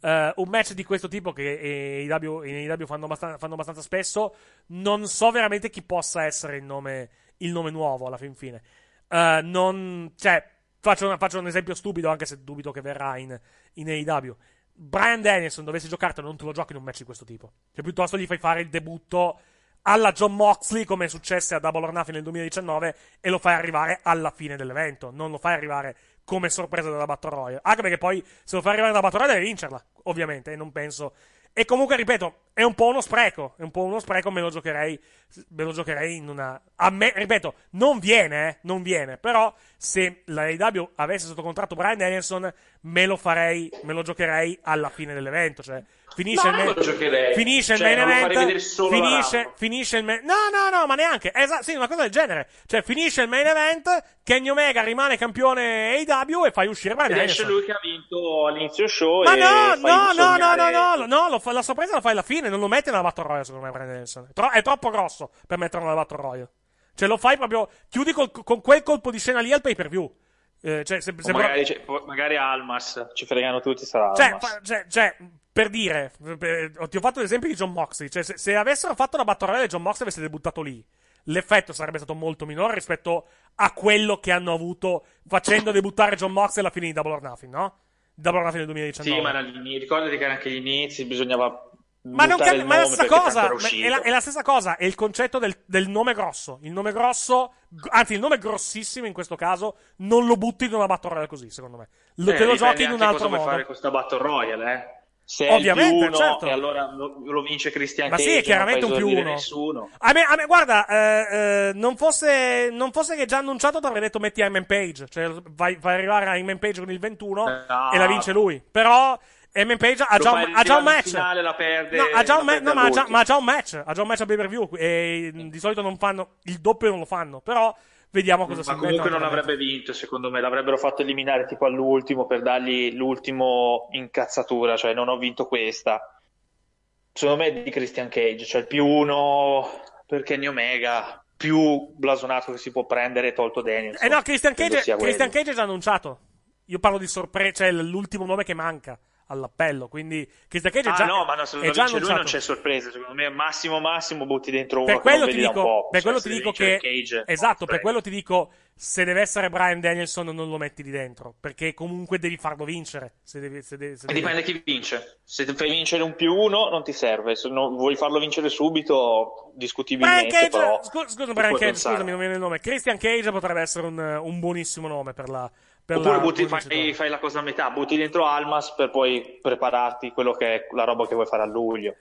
uh, un match di questo tipo che in AEW fanno, abbastanza, fanno abbastanza spesso, non so veramente chi possa essere il nome, il nome nuovo alla fin fine. Uh, non, cioè, faccio, una, faccio, un esempio stupido, anche se dubito che verrà in, in AEW. Brian Danielson dovesse giocartelo, non te lo giochi in un match di questo tipo. Cioè, piuttosto gli fai fare il debutto alla John Moxley, come è successo a Double or Nothing nel 2019, e lo fai arrivare alla fine dell'evento. Non lo fai arrivare come sorpresa della Battle Royale. Anche perché poi, se lo fai arrivare dalla Battle Royale, devi vincerla, ovviamente. E non penso, E comunque, ripeto, è un po' uno spreco. È un po' uno spreco, me lo giocherei. Me lo giocherei in una. A me, ripeto, non viene, eh, non viene. Però, se la AEW avesse sotto contratto Brian Danielson, me lo farei, me lo giocherei alla fine dell'evento. Cioè, finisce no, il main, finisce cioè, il main event. Finisce, finisce il main. No, no, no, ma neanche. Esatto, sì, una cosa del genere. Cioè, finisce il main event. Kenny Omega rimane campione AEW e fai uscire Brian Danielson. esce lui che ha vinto all'inizio show. Ma no, no, no, no, no, no, no, fa- la sorpresa la fai alla fine, non lo metti nella Battle Royale, secondo me, Brian Danielson. È, tro- è troppo grosso per metterlo nella Battle Royale. Cioè, lo fai proprio, chiudi col- con quel colpo di scena lì al pay per view. Eh, cioè, se, se- magari, poi- magari Almas, ci fregano tutti, sarà cioè, fa- cioè, cioè, per dire, per- ti ho fatto l'esempio di John Moxley. Cioè, se, se avessero fatto la Battle Royale John Moxley avesse debuttato lì, l'effetto sarebbe stato molto minore rispetto a quello che hanno avuto facendo debuttare John Moxley alla fine di Double or Nothing, no? Double or Nothing del 2019. Sì, ma ricordati che anche gli inizi, bisognava Ma, non cambia- ma è la stessa cosa, ma è la, è la stessa cosa, è il concetto del, del nome grosso. Il nome grosso, anzi il nome grossissimo in questo caso, non lo butti in una battle royale così, secondo me. Lo, Eh, te lo giochi in un altro cosa vuoi modo. fare questa Battle Royale, eh. Se Ovviamente, uno, certo. e allora lo, lo vince Christian Ma Cage, sì, è non chiaramente un più uno. Nessuno. A me, a me guarda, eh, eh, non, fosse, non fosse che già annunciato, ti avrei detto metti Iman Page. Cioè, vai, vai arrivare a Iman Page con il 21 No. e la vince lui. Però, Iman Page ha già, un, ha già un match. finale, la perde, no, ha già un la ma- perde no, ma, ha già, ma ha già un match. Ha già un match a pay per view. E mm, di solito non fanno. Il doppio non lo fanno. Però, vediamo cosa si Ma comunque non avrebbe vinto, secondo me. L'avrebbero fatto eliminare tipo all'ultimo per dargli l'ultimo incazzatura, cioè non ho vinto questa. Secondo me è di Christian Cage, cioè il più uno per Kenny Omega, più blasonato che si può prendere, tolto Daniels. Eh no, Christian Cage, Christian. Cage è già annunciato. Io parlo di sorpresa, cioè l'ultimo nome che manca all'appello. Quindi Christian Cage è Ah già, no, ma no, se lo è già vince lui non c'è sorpresa. Secondo me, massimo massimo butti dentro uno per quello non ti dico, per Cioè, quello ti dico che Cage, esatto, per quello ti dico se deve essere Brian Danielson non lo metti lì dentro, perché comunque devi farlo vincere, se devi, se devi- se devi- Dipende chi vince. Se fai vincere un più uno, non ti serve. Se non vuoi farlo vincere subito, Brian discutibilmente. Cage, però scu- scusa Brian Cage, pensare. scusami, non mi viene il nome. Christian Cage potrebbe essere un, un buonissimo nome per la per Oppure la- butti- fai, fai la cosa a metà, butti dentro Almas per poi prepararti quello che è la roba che vuoi fare a luglio.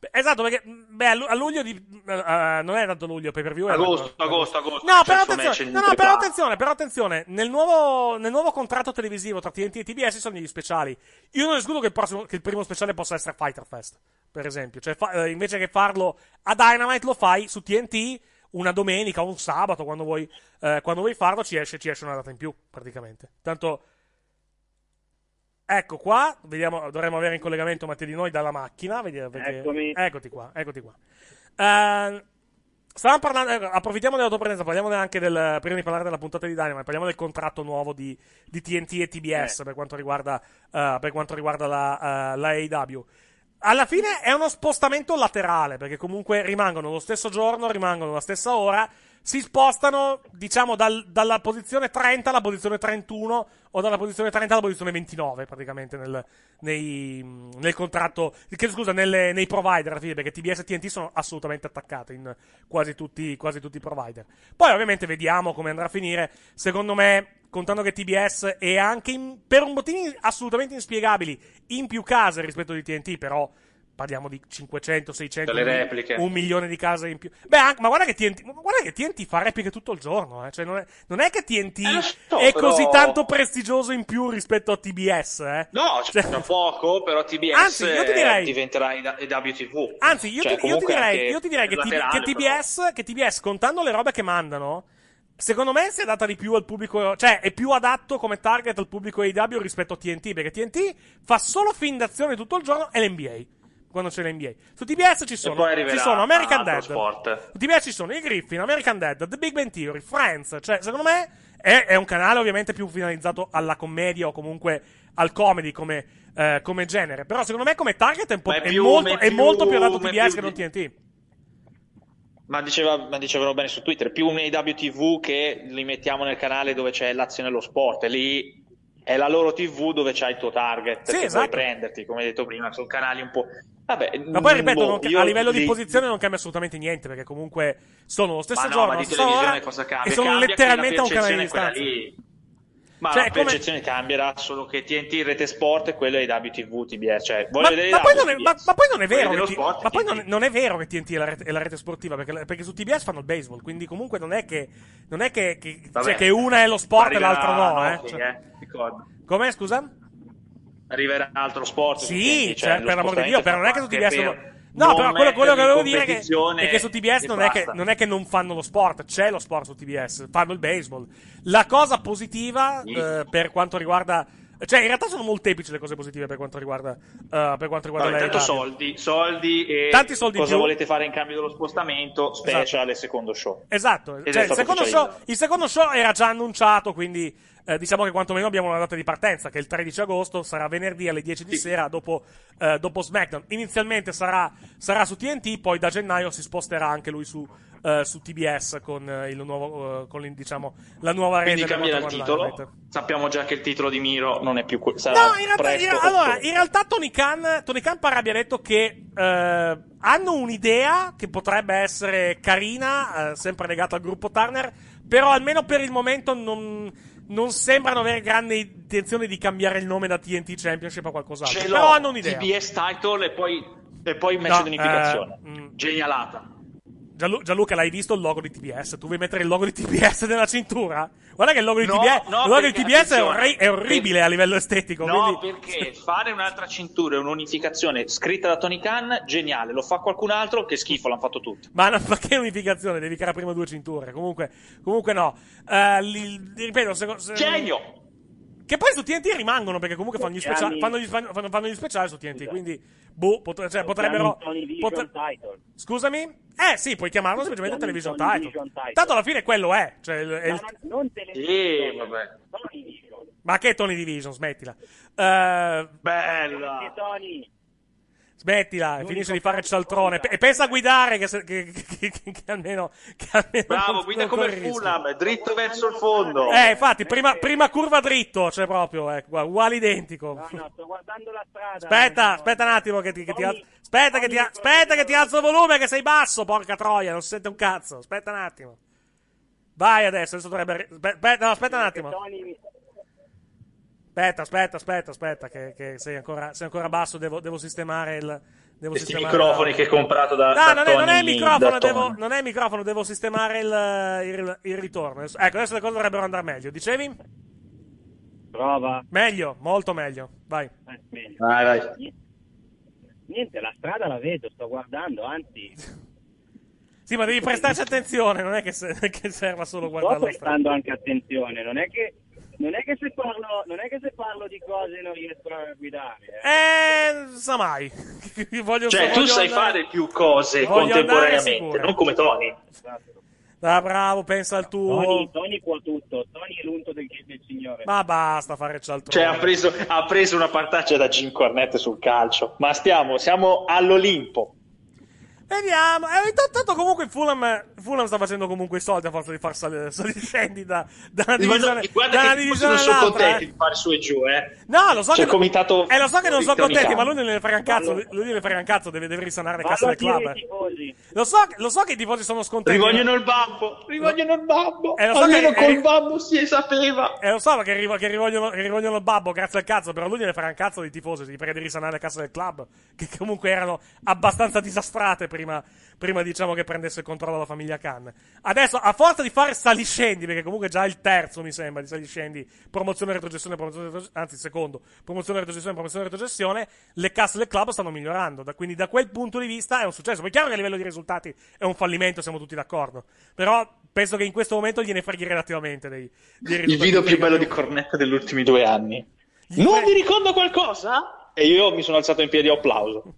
Beh, Esatto, perché beh, a lu- a luglio di, eh, non è tanto luglio pay per view. Agosto, agosto, agosto. No, Cioè, però attenzione, no, no, però attenzione, però attenzione, nel nuovo, nel nuovo contratto televisivo tra TNT e TBS ci sono degli speciali. Io non escludo che il, prossimo- che il primo speciale possa essere Fighter Fest, per esempio. Cioè, fa- eh, invece che farlo a Dynamite, lo fai su TNT una domenica o un sabato, quando vuoi, eh, quando vuoi farlo, ci esce, ci esce una data in più, praticamente. Tanto, ecco qua, vediamo, dovremmo avere in collegamento Matteo di noi dalla macchina, vediamo. Eccomi. Eccoti qua, eccoti qua. Eh, Stavamo parlando, ecco, approfittiamo dell'autopresenza, parliamo anche del, prima di parlare della puntata di Dynamite, parliamo del contratto nuovo di, di TNT e TBS per quanto riguarda, eh, per quanto riguarda la, eh, la AEW. Alla fine è uno spostamento laterale, perché comunque rimangono lo stesso giorno, rimangono la stessa ora, si spostano, diciamo, dal- dalla posizione 30 alla posizione 31, o dalla posizione 30 alla posizione 29, praticamente, nel, nei- nel contratto, che, scusa, nelle- nei provider, alla fine, perché TBS e TNT sono assolutamente attaccate in quasi tutti, quasi tutti i provider. Poi, ovviamente, vediamo come andrà a finire. Secondo me, contando che TBS è anche, in- per motivi assolutamente inspiegabili, in più case rispetto di TNT, però parliamo di 500, 600, Delle un, milione di case in più. Beh, anche- ma guarda che TNT, guarda che TNT fa repliche tutto il giorno, eh. Cioè, non è, non è che TNT Eh, so, è però- così tanto prestigioso in più rispetto a TBS, eh. No, c'è da poco, però TBS Anzi, io ti direi- eh, diventerà WTV. Anzi, io, Cioè, ti, io ti direi, io ti direi che, laterale, che TBS, che TBS, contando le robe che mandano, secondo me si è adatta di più al pubblico, cioè è più adatto come target al pubblico AEW rispetto a TNT, perché TNT fa solo film d'azione tutto il giorno e l'NBA. Quando c'è l'NBA. Su TBS ci sono, ci sono American Dead. sport. Su TBS ci sono i Griffin, American Dead, The Big Bang Theory, Friends. Cioè, secondo me è, è un canale ovviamente più finalizzato alla commedia o comunque al comedy come, eh, come genere. Però secondo me come target è, un po', è è più- molto, è molto più più- adatto a TBS più che non TNT. Ma, diceva, ma dicevano bene su Twitter, più un AWTV che li mettiamo nel canale dove c'è l'azione e lo sport, lì è la loro TV dove c'hai il tuo target, Sì, che esatto. puoi prenderti, come hai detto prima, sono canali un po'... Vabbè, Ma poi ripeto, boh, ca- a livello di li- posizione non cambia assolutamente niente, perché comunque sono lo stesso Ma no, giorno, la di stessa televisione ora, cosa cambia? e sono Cambia letteralmente a un canale di distanza. lì. Ma Cioè, la come- percezione cambierà, solo che TNT Rete Sport e quello è WTV TBS. Cioè, voglio Ma, vedere ma poi non è, ma- ma poi non è Voglio vero, vedere che T- sport, ma poi non, non è vero che TNT è la rete, è la rete sportiva, perché, perché su TBS fanno il baseball, quindi comunque non è che, non è che, che- Vabbè. cioè, che una è lo sport e l'altra no. Eh. Noki, Cioè- eh. Come, scusa? Arriverà altro sport. Sì, cioè, lo per l'amor di Dio, però non è che su fa TBS... anche non- per No, però quello, quello che volevo dire è che, è che su TBS non è che, non è che non fanno lo sport, c'è lo sport su TBS, fanno il baseball. La cosa positiva eh, per quanto riguarda... Cioè, in realtà sono molteplici le cose positive per quanto riguarda, eh, per quanto riguarda Vabbè, la tanto radio. soldi, soldi e Tanti soldi cosa più. volete fare in cambio dello spostamento, special e secondo show. Esatto, cioè, il, secondo show, il secondo show era già annunciato, quindi eh, diciamo che quantomeno abbiamo una data di partenza, che è il 13 agosto, sarà venerdì alle 10 di sera dopo, eh, dopo SmackDown. Inizialmente sarà, sarà su TNT, poi da gennaio si sposterà anche lui su, eh, su TBS con, eh, il nuovo, eh, con diciamo, la nuova rete. Quindi cambierà il titolo. Sappiamo già che il titolo di Miro non è più que- sarà No, in realtà, in- allora, in realtà Tony Khan, Tony Khan pare abbia detto che hanno un'idea che potrebbe essere carina, sempre legata al gruppo Turner, però almeno per il momento non, non sembrano avere grande intenzione di cambiare il nome da TNT Championship a qualcos'altro. Ce Però hanno un'idea. TBS title e poi, e poi match No, di unificazione. eh, mm. Genialata. Gianlu- Gianluca, l'hai visto il logo di TBS? Tu vuoi mettere il logo di TBS nella cintura? Guarda che il logo di No, TBS, no, logo di TBS è, orri- è orribile per- a livello estetico. No, quindi- perché [laughs] fare un'altra cintura e un'unificazione scritta da Tony Khan, geniale. Lo fa qualcun altro, che schifo, l'hanno fatto tutti. Ma, no, ma che unificazione? Devi creare prima due cinture. Comunque, comunque no. Eh, li- ripeto, se, se- Genio! Che poi su TNT rimangono perché comunque fanno gli, specia- Anni- fanno gli, fanno, fanno gli speciali su TNT. Quindi, boh, pot- cioè, potrebbero. Title. Scusami? Eh sì, puoi chiamarlo semplicemente Television title. Title. Tanto alla fine quello è. Cioè, il- è il- Ma non, non te le Sì, vabbè. Tony Vision. Ma che Tony Division? Smettila. Eh, Bella. Tony. Smettila, e finisce di fare il cialtrone. E pensa a guidare che, se- che- che- che- che almeno. Che almeno Bravo, non- guida non come. Fulham, dritto verso il fondo. Eh, infatti, prima, prima curva dritto, cioè proprio, guarda, uguale identico. No, no, sto guardando la strada. Aspetta, No, aspetta un attimo che ti, che ti alzo. Aspetta che ti, aspetta che ti alzo il volume che sei basso, porca troia, non si sente un cazzo. Aspetta un attimo. Vai adesso, adesso dovrebbe... aspe- Aspetta, no, aspetta un attimo. Aspetta, aspetta, aspetta, aspetta, che, che sei, ancora, sei ancora basso, devo, devo sistemare il... Devo Questi sistemare microfoni la- che hai comprato da, No, da non è, non è il microfono, da devo, non è il microfono, devo sistemare il, il, il ritorno. Ecco, adesso le cose dovrebbero andare meglio. Dicevi? Prova. Meglio, molto meglio. Vai. Eh, bene. Vai, vai. Niente, la strada la vedo, sto guardando, anzi, Sì, ma devi prestarci attenzione, non è che, se- [laughs] che serva solo sto guardare la strada. prestando anche attenzione, non è che, non è che, se, parlo, non è che se parlo di cose non riesco a guidare. eh. Eh, sa mai. [laughs] voglio, Cioè, tu sai andare- fare più cose voglio andare contemporaneamente, non come Tony. Ah, bravo, pensa al tuo. Tony, Tony può tutto, Tony è l'unto del, del signore. Ma basta fare cialtrone. Cioè, ha preso, ha preso una partaccia da Jim Cornette sul calcio. Ma stiamo, siamo all'Olimpo. Vediamo. Eh, intanto, tanto comunque Fulham, Fulham sta facendo comunque i soldi a forza di far sal- saliscendi [laughs] da, da una divisione, Guarda da una che i tifosi divisione non sono contenti eh. di fare su e giù, eh. No, lo so C'è che comitato Eh, lo so che non sono contenti, ma lui non gliene frega un cazzo. Lui lui gliene frega un cazzo, deve, deve risanare le casse del club. tifosi. Lo so, lo so che i tifosi sono scontenti. Rivogliono il babbo, rivogliono il babbo. Eh, lo so Almeno che- col eh, babbo si sapeva. Eh, lo so che, rivo- che rivogliono, che rivogliono il babbo, grazie al cazzo, però lui gliene frega un cazzo dei tifosi, gli prega di risanare le casse del club, che comunque erano abbastanza disastrate prima, prima diciamo che prendesse il controllo della famiglia Khan. Adesso, a forza di fare saliscendi, perché comunque già il terzo, mi sembra, di saliscendi, promozione, retrocessione, promozione, retrocessione, anzi, secondo, promozione, retrocessione, promozione, retrocessione, le casse del club stanno migliorando, da- quindi da quel punto di vista è un successo. Poi è chiaro che a livello di risultati è un fallimento, siamo tutti d'accordo, però penso che in questo momento gliene freghi relativamente dei, dei Il risultati. video più bello di Cornette degli ultimi due anni. Non vi ricordo qualcosa? E io mi sono alzato in piedi e applauso.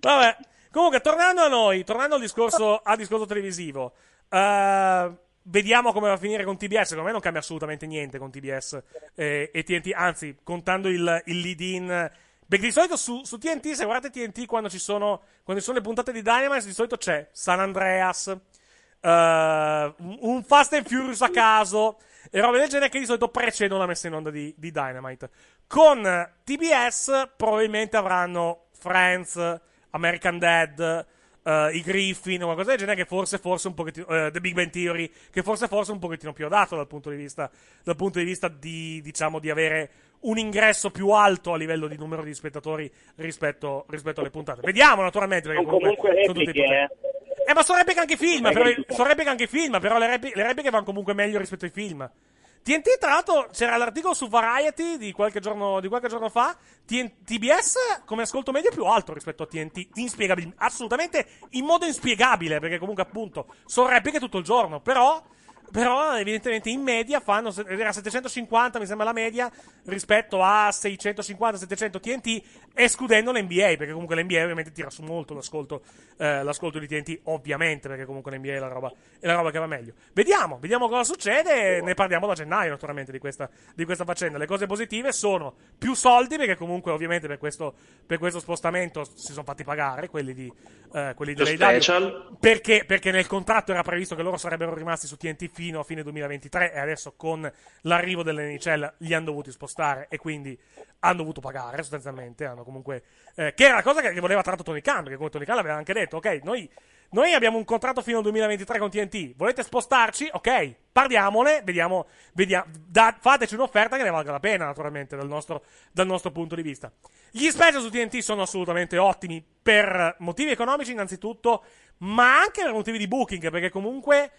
Vabbè, comunque, tornando a noi, tornando al discorso, al discorso televisivo, eh, vediamo come va a finire con TBS. Secondo me non cambia assolutamente niente con TBS eh, e TNT, anzi, contando il, il lead-in. Perché di solito su, su TNT, se guardate TNT quando ci sono, quando ci sono le puntate di Dynamite, di solito c'è San Andreas, un un Fast and Furious a caso e robe del genere che di solito precedono la messa in onda di, di Dynamite. Con TBS probabilmente avranno Friends, American Dad, eh, i Griffin o qualcosa del genere, che forse, forse un pochettino, eh, The Big Bang Theory, che forse, forse un pochettino più adatto dal punto di vista, dal punto di vista di, diciamo, di avere un ingresso più alto a livello di numero di spettatori rispetto, rispetto alle puntate. Vediamo, naturalmente, perché comunque, comunque sono tutti repliche, eh. Eh, ma sono repliche anche film, però, sono repliche anche film, però le, repli- le repliche vanno comunque meglio rispetto ai film. TNT, tra l'altro, c'era l'articolo su Variety di qualche giorno, di qualche giorno fa. TN- TBS, come ascolto medio, è più alto rispetto a TNT. Inspiegabile, assolutamente in modo inspiegabile, perché comunque, appunto, sono repliche tutto il giorno. Però, però, evidentemente, in media fanno. Era 750, mi sembra la media, rispetto a 650-700 TNT, escludendo l'NBA, perché comunque l'NBA ovviamente tira su molto l'ascolto, eh, l'ascolto di TNT, ovviamente, perché comunque l'NBA è la roba, è la roba che va meglio. Vediamo, vediamo cosa succede. Ne parliamo da gennaio, naturalmente, di questa, di questa faccenda. Le cose positive sono più soldi, perché comunque, ovviamente, per questo, per questo spostamento si sono fatti pagare quelli di, eh, quelli dell'AEW. special. Perché, perché nel contratto era previsto che loro sarebbero rimasti su TNT fino a fine 2023 e adesso con l'arrivo dell'NCL li hanno dovuti spostare e quindi hanno dovuto pagare sostanzialmente. Hanno comunque, eh, che era la cosa che, voleva l'altro Tony Khan, perché come Tony Khan aveva anche detto, ok, noi, noi abbiamo un contratto fino al 2023 con TNT, volete spostarci? Ok, parliamone, vediamo, vediamo da- fateci un'offerta che ne valga la pena, naturalmente, dal nostro, dal nostro punto di vista. Gli special su TNT sono assolutamente ottimi per motivi economici innanzitutto, ma anche per motivi di booking, perché comunque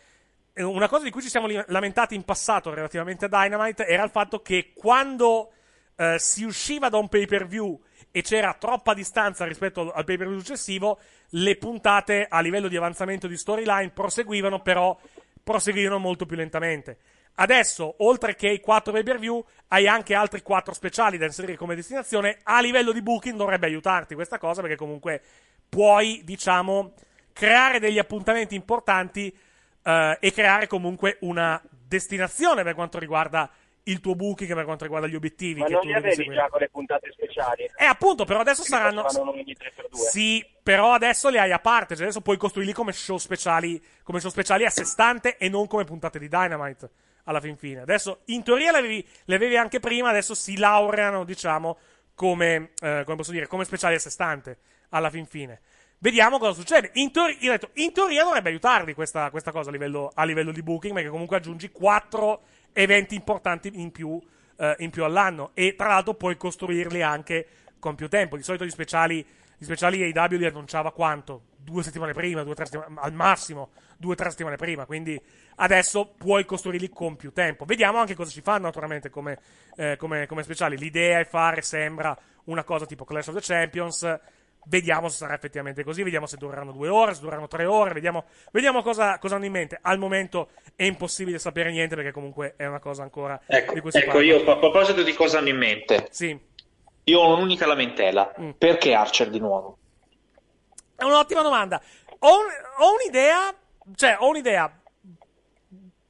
una cosa di cui ci siamo lamentati in passato relativamente a Dynamite era il fatto che quando eh, si usciva da un pay per view e c'era troppa distanza rispetto al pay per view successivo, le puntate a livello di avanzamento di storyline proseguivano, però proseguivano molto più lentamente. Adesso, oltre che i 4 pay per view, hai anche altri 4 speciali da inserire come destinazione. A livello di booking dovrebbe aiutarti questa cosa, perché comunque puoi, diciamo, creare degli appuntamenti importanti eh, e creare comunque una destinazione per quanto riguarda il tuo booking, per quanto riguarda gli obiettivi Ma che non li avevi seguire. già con le puntate speciali? Eh, appunto, però adesso Che saranno. facevano ogni 3x2. Sì, però adesso li hai a parte. Cioè adesso puoi costruirli come show speciali. Come show speciali a sé stante e non come puntate di Dynamite. Alla fin fine. Adesso, in teoria, le avevi, le avevi anche prima. Adesso si laureano, diciamo, come, eh, come posso dire, come speciali a sé stante. Alla fin fine. Vediamo cosa succede. In, teori- detto, in teoria dovrebbe aiutarli questa, questa cosa a livello, a livello di booking, perché comunque aggiungi quattro eventi importanti in più, eh, in più all'anno. E tra l'altro puoi costruirli anche con più tempo. Di solito gli speciali, gli speciali AEW li annunciava quanto? Due settimane prima, due settimane, al massimo due o tre settimane prima. Quindi adesso puoi costruirli con più tempo. Vediamo anche cosa ci fanno, naturalmente, come, eh, come, come speciali. L'idea è fare, sembra, una cosa tipo Clash of the Champions. Vediamo se sarà effettivamente così, vediamo se dureranno due ore, se dureranno tre ore, vediamo, vediamo cosa, cosa hanno in mente. Al momento è impossibile sapere niente perché comunque è una cosa ancora Ecco, di cui si ecco, parla. io a proposito di cosa hanno in mente, Sì. io ho un'unica lamentela. Mm. Perché Archer di nuovo? È un'ottima domanda. Ho, un- ho un'idea, cioè, ho un'idea.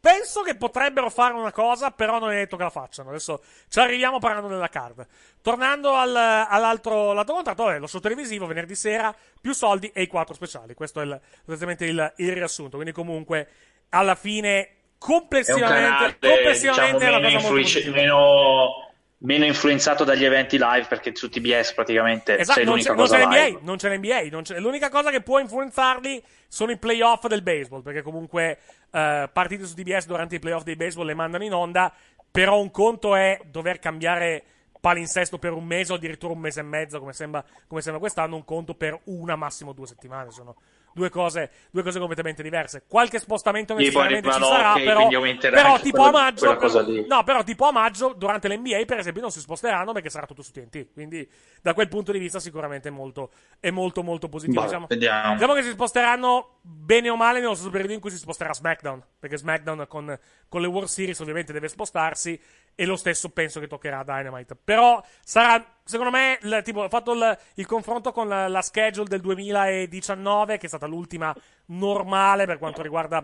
Penso che potrebbero fare una cosa, però non è detto che la facciano. Adesso ci arriviamo parlando della card. Tornando al- all'altro lato contratto, vabbè, lo show televisivo venerdì sera, più soldi e i quattro speciali. Questo è il, sostanzialmente il, il riassunto. Quindi, comunque, alla fine, complessivamente, canale complessivamente diciamo, è una cosa molto positiva. meno, meno influenzato dagli eventi live perché su TBS praticamente Esatto, sei non l'unica c'è, non cosa c'è live. l'NBA, non c'è l'NBA, non c'è- l'unica cosa che può influenzarli sono i playoff del baseball, perché comunque eh, partite su TBS durante i playoff dei baseball le mandano in onda, però un conto è dover cambiare palinsesto per un mese o addirittura un mese e mezzo, come sembra, come sembra quest'anno, un conto per una, massimo due settimane, sono due cose, due cose completamente diverse. Qualche spostamento necessariamente ci sarà, ok, però, però tipo a quella- maggio, no, però tipo a maggio durante l'NBA per esempio non si sposteranno perché sarà tutto su TNT, quindi da quel punto di vista sicuramente è molto, è molto, molto positivo. Boh, diciamo, diciamo che si sposteranno bene o male nello stesso periodo in cui si sposterà SmackDown, perché SmackDown con, con le World Series ovviamente deve spostarsi e lo stesso penso che toccherà a Dynamite. Però sarà, secondo me, il- tipo, ho fatto il, il confronto con la, la schedule del 2019, che è stata l'ultima normale per quanto riguarda,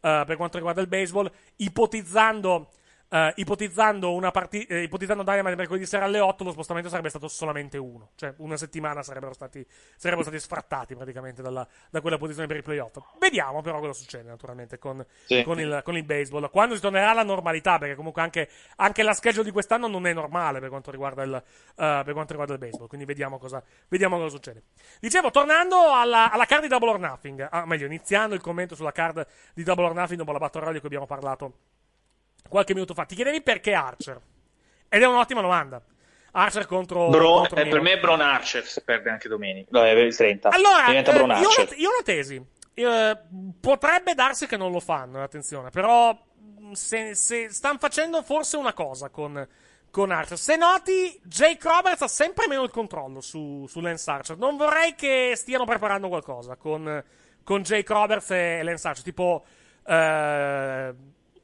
eh, per quanto riguarda il baseball, ipotizzando eh, ipotizzando, una parti- eh, ipotizzando Dynamite mercoledì sera alle 8, lo spostamento sarebbe stato solamente uno. Cioè, una settimana sarebbero stati, sarebbero stati sfrattati praticamente dalla- da quella posizione per i playoff. Vediamo però cosa succede, naturalmente, con, Sì. con il, con il baseball. Quando si tornerà alla normalità, perché comunque anche, anche la schedule di quest'anno non è normale per quanto riguarda il, eh, per quanto riguarda il baseball. Quindi vediamo cosa, vediamo cosa succede. Dicevo, tornando alla, alla card di Double or Nothing, ah, meglio, iniziando il commento sulla card di Double or Nothing dopo la battle royale di cui abbiamo parlato qualche minuto fa. Ti chiedevi perché Archer? Ed è un'ottima domanda. Archer contro, Bro- contro eh, per me Bron Archer se perde anche domenica. No, è il 30. Allora, eh, io, una, io una tesi. Eh, potrebbe darsi che non lo fanno, attenzione, però mh, se, se stanno facendo forse una cosa con, con Archer. Se noti, Jake Roberts ha sempre meno il controllo su, su Lance Archer. Non vorrei che stiano preparando qualcosa con, con Jake Roberts e Lance Archer, tipo eh,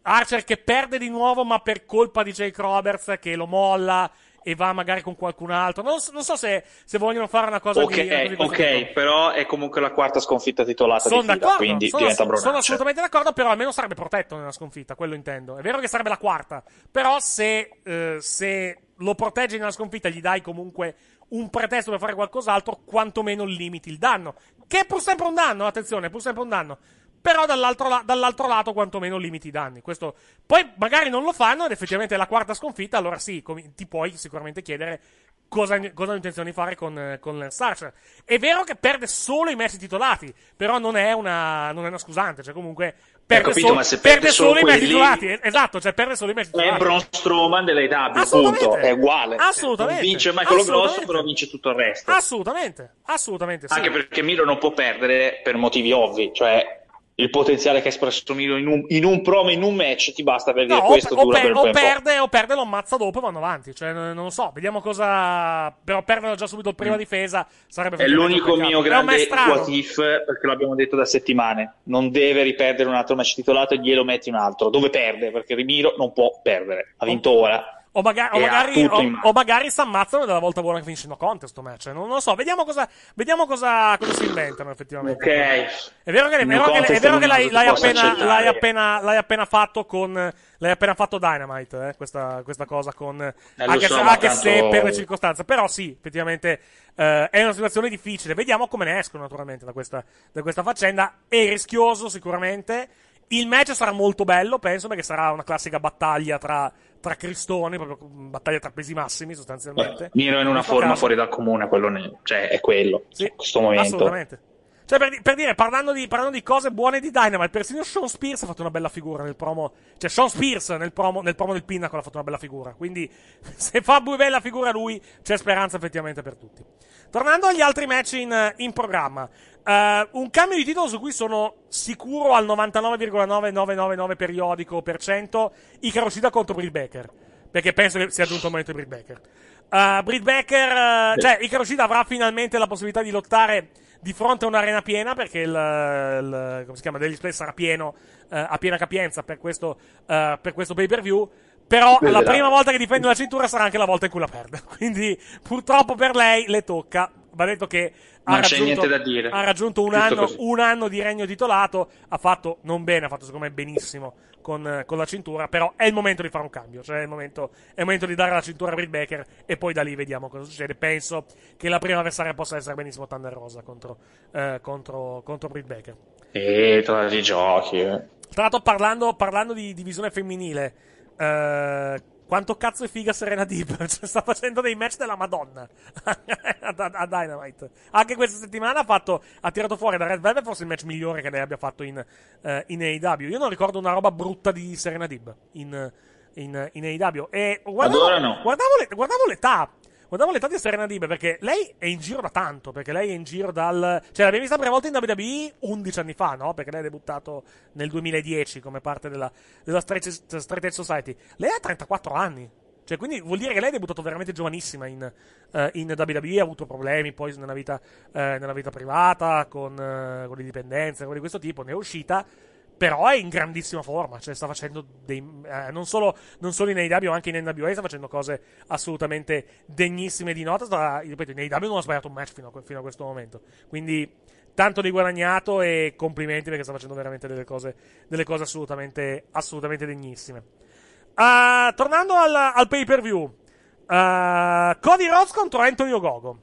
Archer che perde di nuovo ma per colpa di Jake Roberts che lo molla e va magari con qualcun altro. Non, so- non so se, se vogliono fare una cosa Ok, di, di ok, tipo. però è comunque la quarta sconfitta titolata Sono di fila, d'accordo, quindi sono, diventa Bron sono assolutamente d'accordo, però almeno sarebbe protetto nella sconfitta, quello intendo. È vero che sarebbe la quarta, però se, eh, se lo proteggi nella sconfitta gli dai comunque un pretesto per fare qualcos'altro, quantomeno limiti il danno. Che è pur sempre un danno, attenzione, è pur sempre un danno. Però dall'altro, la- dall'altro lato quantomeno limiti i danni. Questo... Poi magari non lo fanno ed effettivamente è la quarta sconfitta, allora sì, com- ti puoi sicuramente chiedere cosa, cosa hanno intenzione di fare con, con Lance Archer. È vero che perde solo i match titolati, però non è una, non è una scusante, cioè comunque perde, capito, solo, ma se perde perde solo solo i quelli- titolati. Esatto, cioè perde solo i È titolati. Braun Strowman dell'AW, punto. È uguale. Assolutamente. Non vince quello grosso, però vince tutto il resto. Assolutamente, assolutamente sì. Anche perché Miro non può perdere per motivi ovvi, cioè il potenziale che ha espresso Miro in un, in un promo, in un match, ti basta per dire No, questo o dura per- per o perde, o perde, lo ammazza dopo e vanno avanti. Cioè, non, lo so, vediamo cosa. Però perderlo già subito prima difesa sarebbe È l'unico mio grande what if, perché l'abbiamo detto da settimane. Non deve riperdere un altro match titolato e glielo metti un altro. Dove perde? Perché Rimiro non può perdere. Ha vinto ora. O, maga- o magari, o, o magari si ammazzano della volta buona che finisce no contest sto match. Non, non lo so, vediamo cosa, vediamo cosa, cosa si inventano effettivamente. Ok. È vero che, è vero che- è vero che l'hai, l'hai appena, l'hai, appena, l'hai appena fatto con. L'hai appena fatto Dynamite, eh, questa, questa cosa con. Eh, anche so, se, anche tanto- se per le circostanze. Però sì, effettivamente eh, è una situazione difficile. Vediamo come ne escono, naturalmente, da questa, da questa faccenda. È rischioso, sicuramente. Il match sarà molto bello, penso, perché sarà una classica battaglia tra, tra cristoni, proprio battaglia tra pesi massimi, sostanzialmente. Miro in una forma caso. fuori dal comune, quello ne- cioè è quello. Sì, in questo momento. Assolutamente. Cioè, per, per dire, parlando di, parlando di cose buone di Dynamite, persino Sean Spears ha fatto una bella figura nel promo. Cioè, Sean Spears nel promo, nel promo del Pinnacle ha fatto una bella figura. Quindi, [laughs] se fa bella figura lui, c'è speranza effettivamente per tutti. Tornando agli altri match in, in programma. eh, un cambio di titolo su cui sono sicuro al 99,9999 periodico per cento. Icaro Shida contro Britt Baker. Perché penso che sia giunto il momento di Britt Baker. Uh, Britt Baker, eh, cioè Icaro Shida avrà finalmente la possibilità di lottare di fronte a un'arena piena perché il, il come si chiama, Daily Space sarà pieno eh, a piena capienza per questo, eh, per questo pay per view. Però la Vedrà. prima volta che difende la cintura sarà anche la volta in cui la perde. [laughs] Quindi purtroppo per lei le tocca. Va detto che ha Non c'è raggiunto, niente da dire. ha raggiunto un anno, un anno di regno titolato. Ha fatto non bene, ha fatto secondo me benissimo con, con la cintura. Però è il momento di fare un cambio. Cioè è il momento, è il momento di dare la cintura a Britt Baker. E poi da lì vediamo cosa succede. Penso che la prima avversaria possa essere benissimo Thunder Rosa contro, eh, contro, contro Britt Baker. E tra i giochi. eh. Tra l'altro, parlando, parlando di divisione femminile, eh, quanto cazzo è figa Serena Deep? [laughs] Cioè, sta facendo dei match della Madonna a, a- a Dynamite. Anche questa settimana ha, fatto, ha tirato fuori da Red Velvet forse il match migliore che lei abbia fatto in, eh, in AEW. Io non ricordo una roba brutta di Serena Deep in, in, in AEW. E guardavo, Ad ora no. guardavo, le- guardavo l'età. Guardavo l'età di Serena Dib perché lei è in giro da tanto. Perché lei è in giro dal. Cioè, l'abbiamo vista la prima volta in WWE 11 anni fa, no? Perché lei ha debuttato nel 2010 come parte della, della Straight, Edge Society. Lei ha 34 anni. Cioè, quindi vuol dire che lei è debuttato veramente giovanissima in, eh, in WWE, ha avuto problemi poi nella vita, eh, nella vita privata, con, eh, con le dipendenze, cose di questo tipo, ne è uscita. Però è in grandissima forma, cioè sta facendo dei. eh, non, solo, non solo in AEW, ma anche in NWA sta facendo cose assolutamente degnissime di nota. Sta, ripeto, in AEW non ha sbagliato un match fino a, fino a questo momento. Quindi, tanto di guadagnato e complimenti perché sta facendo veramente delle cose, delle cose assolutamente, assolutamente degnissime. Uh, tornando al, al pay per view, uh, Cody Rhodes contro Anthony Ogogo.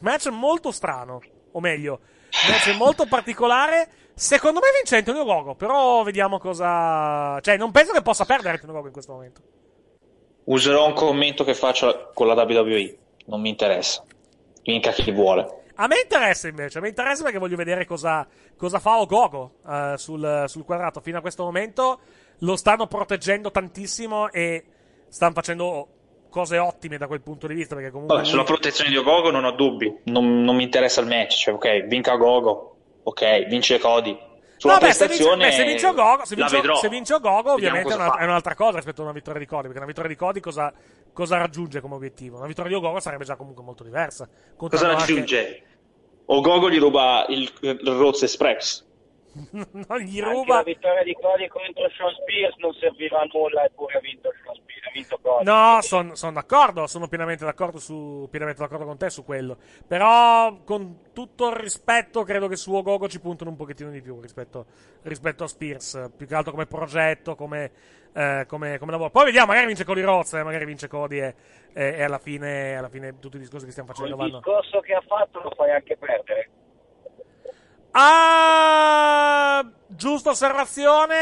Match molto strano, o meglio, match molto particolare. Secondo me vince Anthony Ogogo, però vediamo cosa. Cioè, non penso che possa perdere Anthony Ogogo in questo momento. Userò un commento che faccio con la WWE. Non mi interessa. Vinca chi vuole. A me interessa invece, a me interessa perché voglio vedere cosa, cosa fa Ogogo uh, sul, sul quadrato. Fino a questo momento lo stanno proteggendo tantissimo e stanno facendo cose ottime da quel punto di vista. Perché comunque Vabbè, sulla protezione di Ogogo non ho dubbi. Non, non mi interessa il match. Cioè, ok, vinca Ogogo. Ok, vince Cody. Sulla no, beh, se prestazione se vince Ogogo, se vince, vedrò. se vince Ogogo ovviamente è, una- è un'altra cosa rispetto a una vittoria di Cody. Perché una vittoria di Cody cosa, cosa raggiunge come obiettivo? Una vittoria di Ogogo sarebbe già comunque molto diversa. Cosa Contano anche- raggiunge? Ogogo gli ruba il, il Rhodes Express. [laughs] non gli Anche ruba. la vittoria di Cody contro Sean Spears non servirà a nulla eppure ha vinto Sean Spears, ha vinto Cody. No, sono d'accordo, sono pienamente d'accordo, su, pienamente d'accordo con te su quello. Però, con tutto il rispetto, credo che su Ogogo ci puntano un pochettino di più rispetto, rispetto a Spears. Più che altro come progetto, come, eh, come, come lavoro. Poi vediamo, magari vince Cody Rhodes, eh, magari vince Cody e, e- e alla, fine, alla fine tutti i discorsi che stiamo facendo vanno. discorso che ha fatto lo fai anche perdere. Ah, giusta osservazione.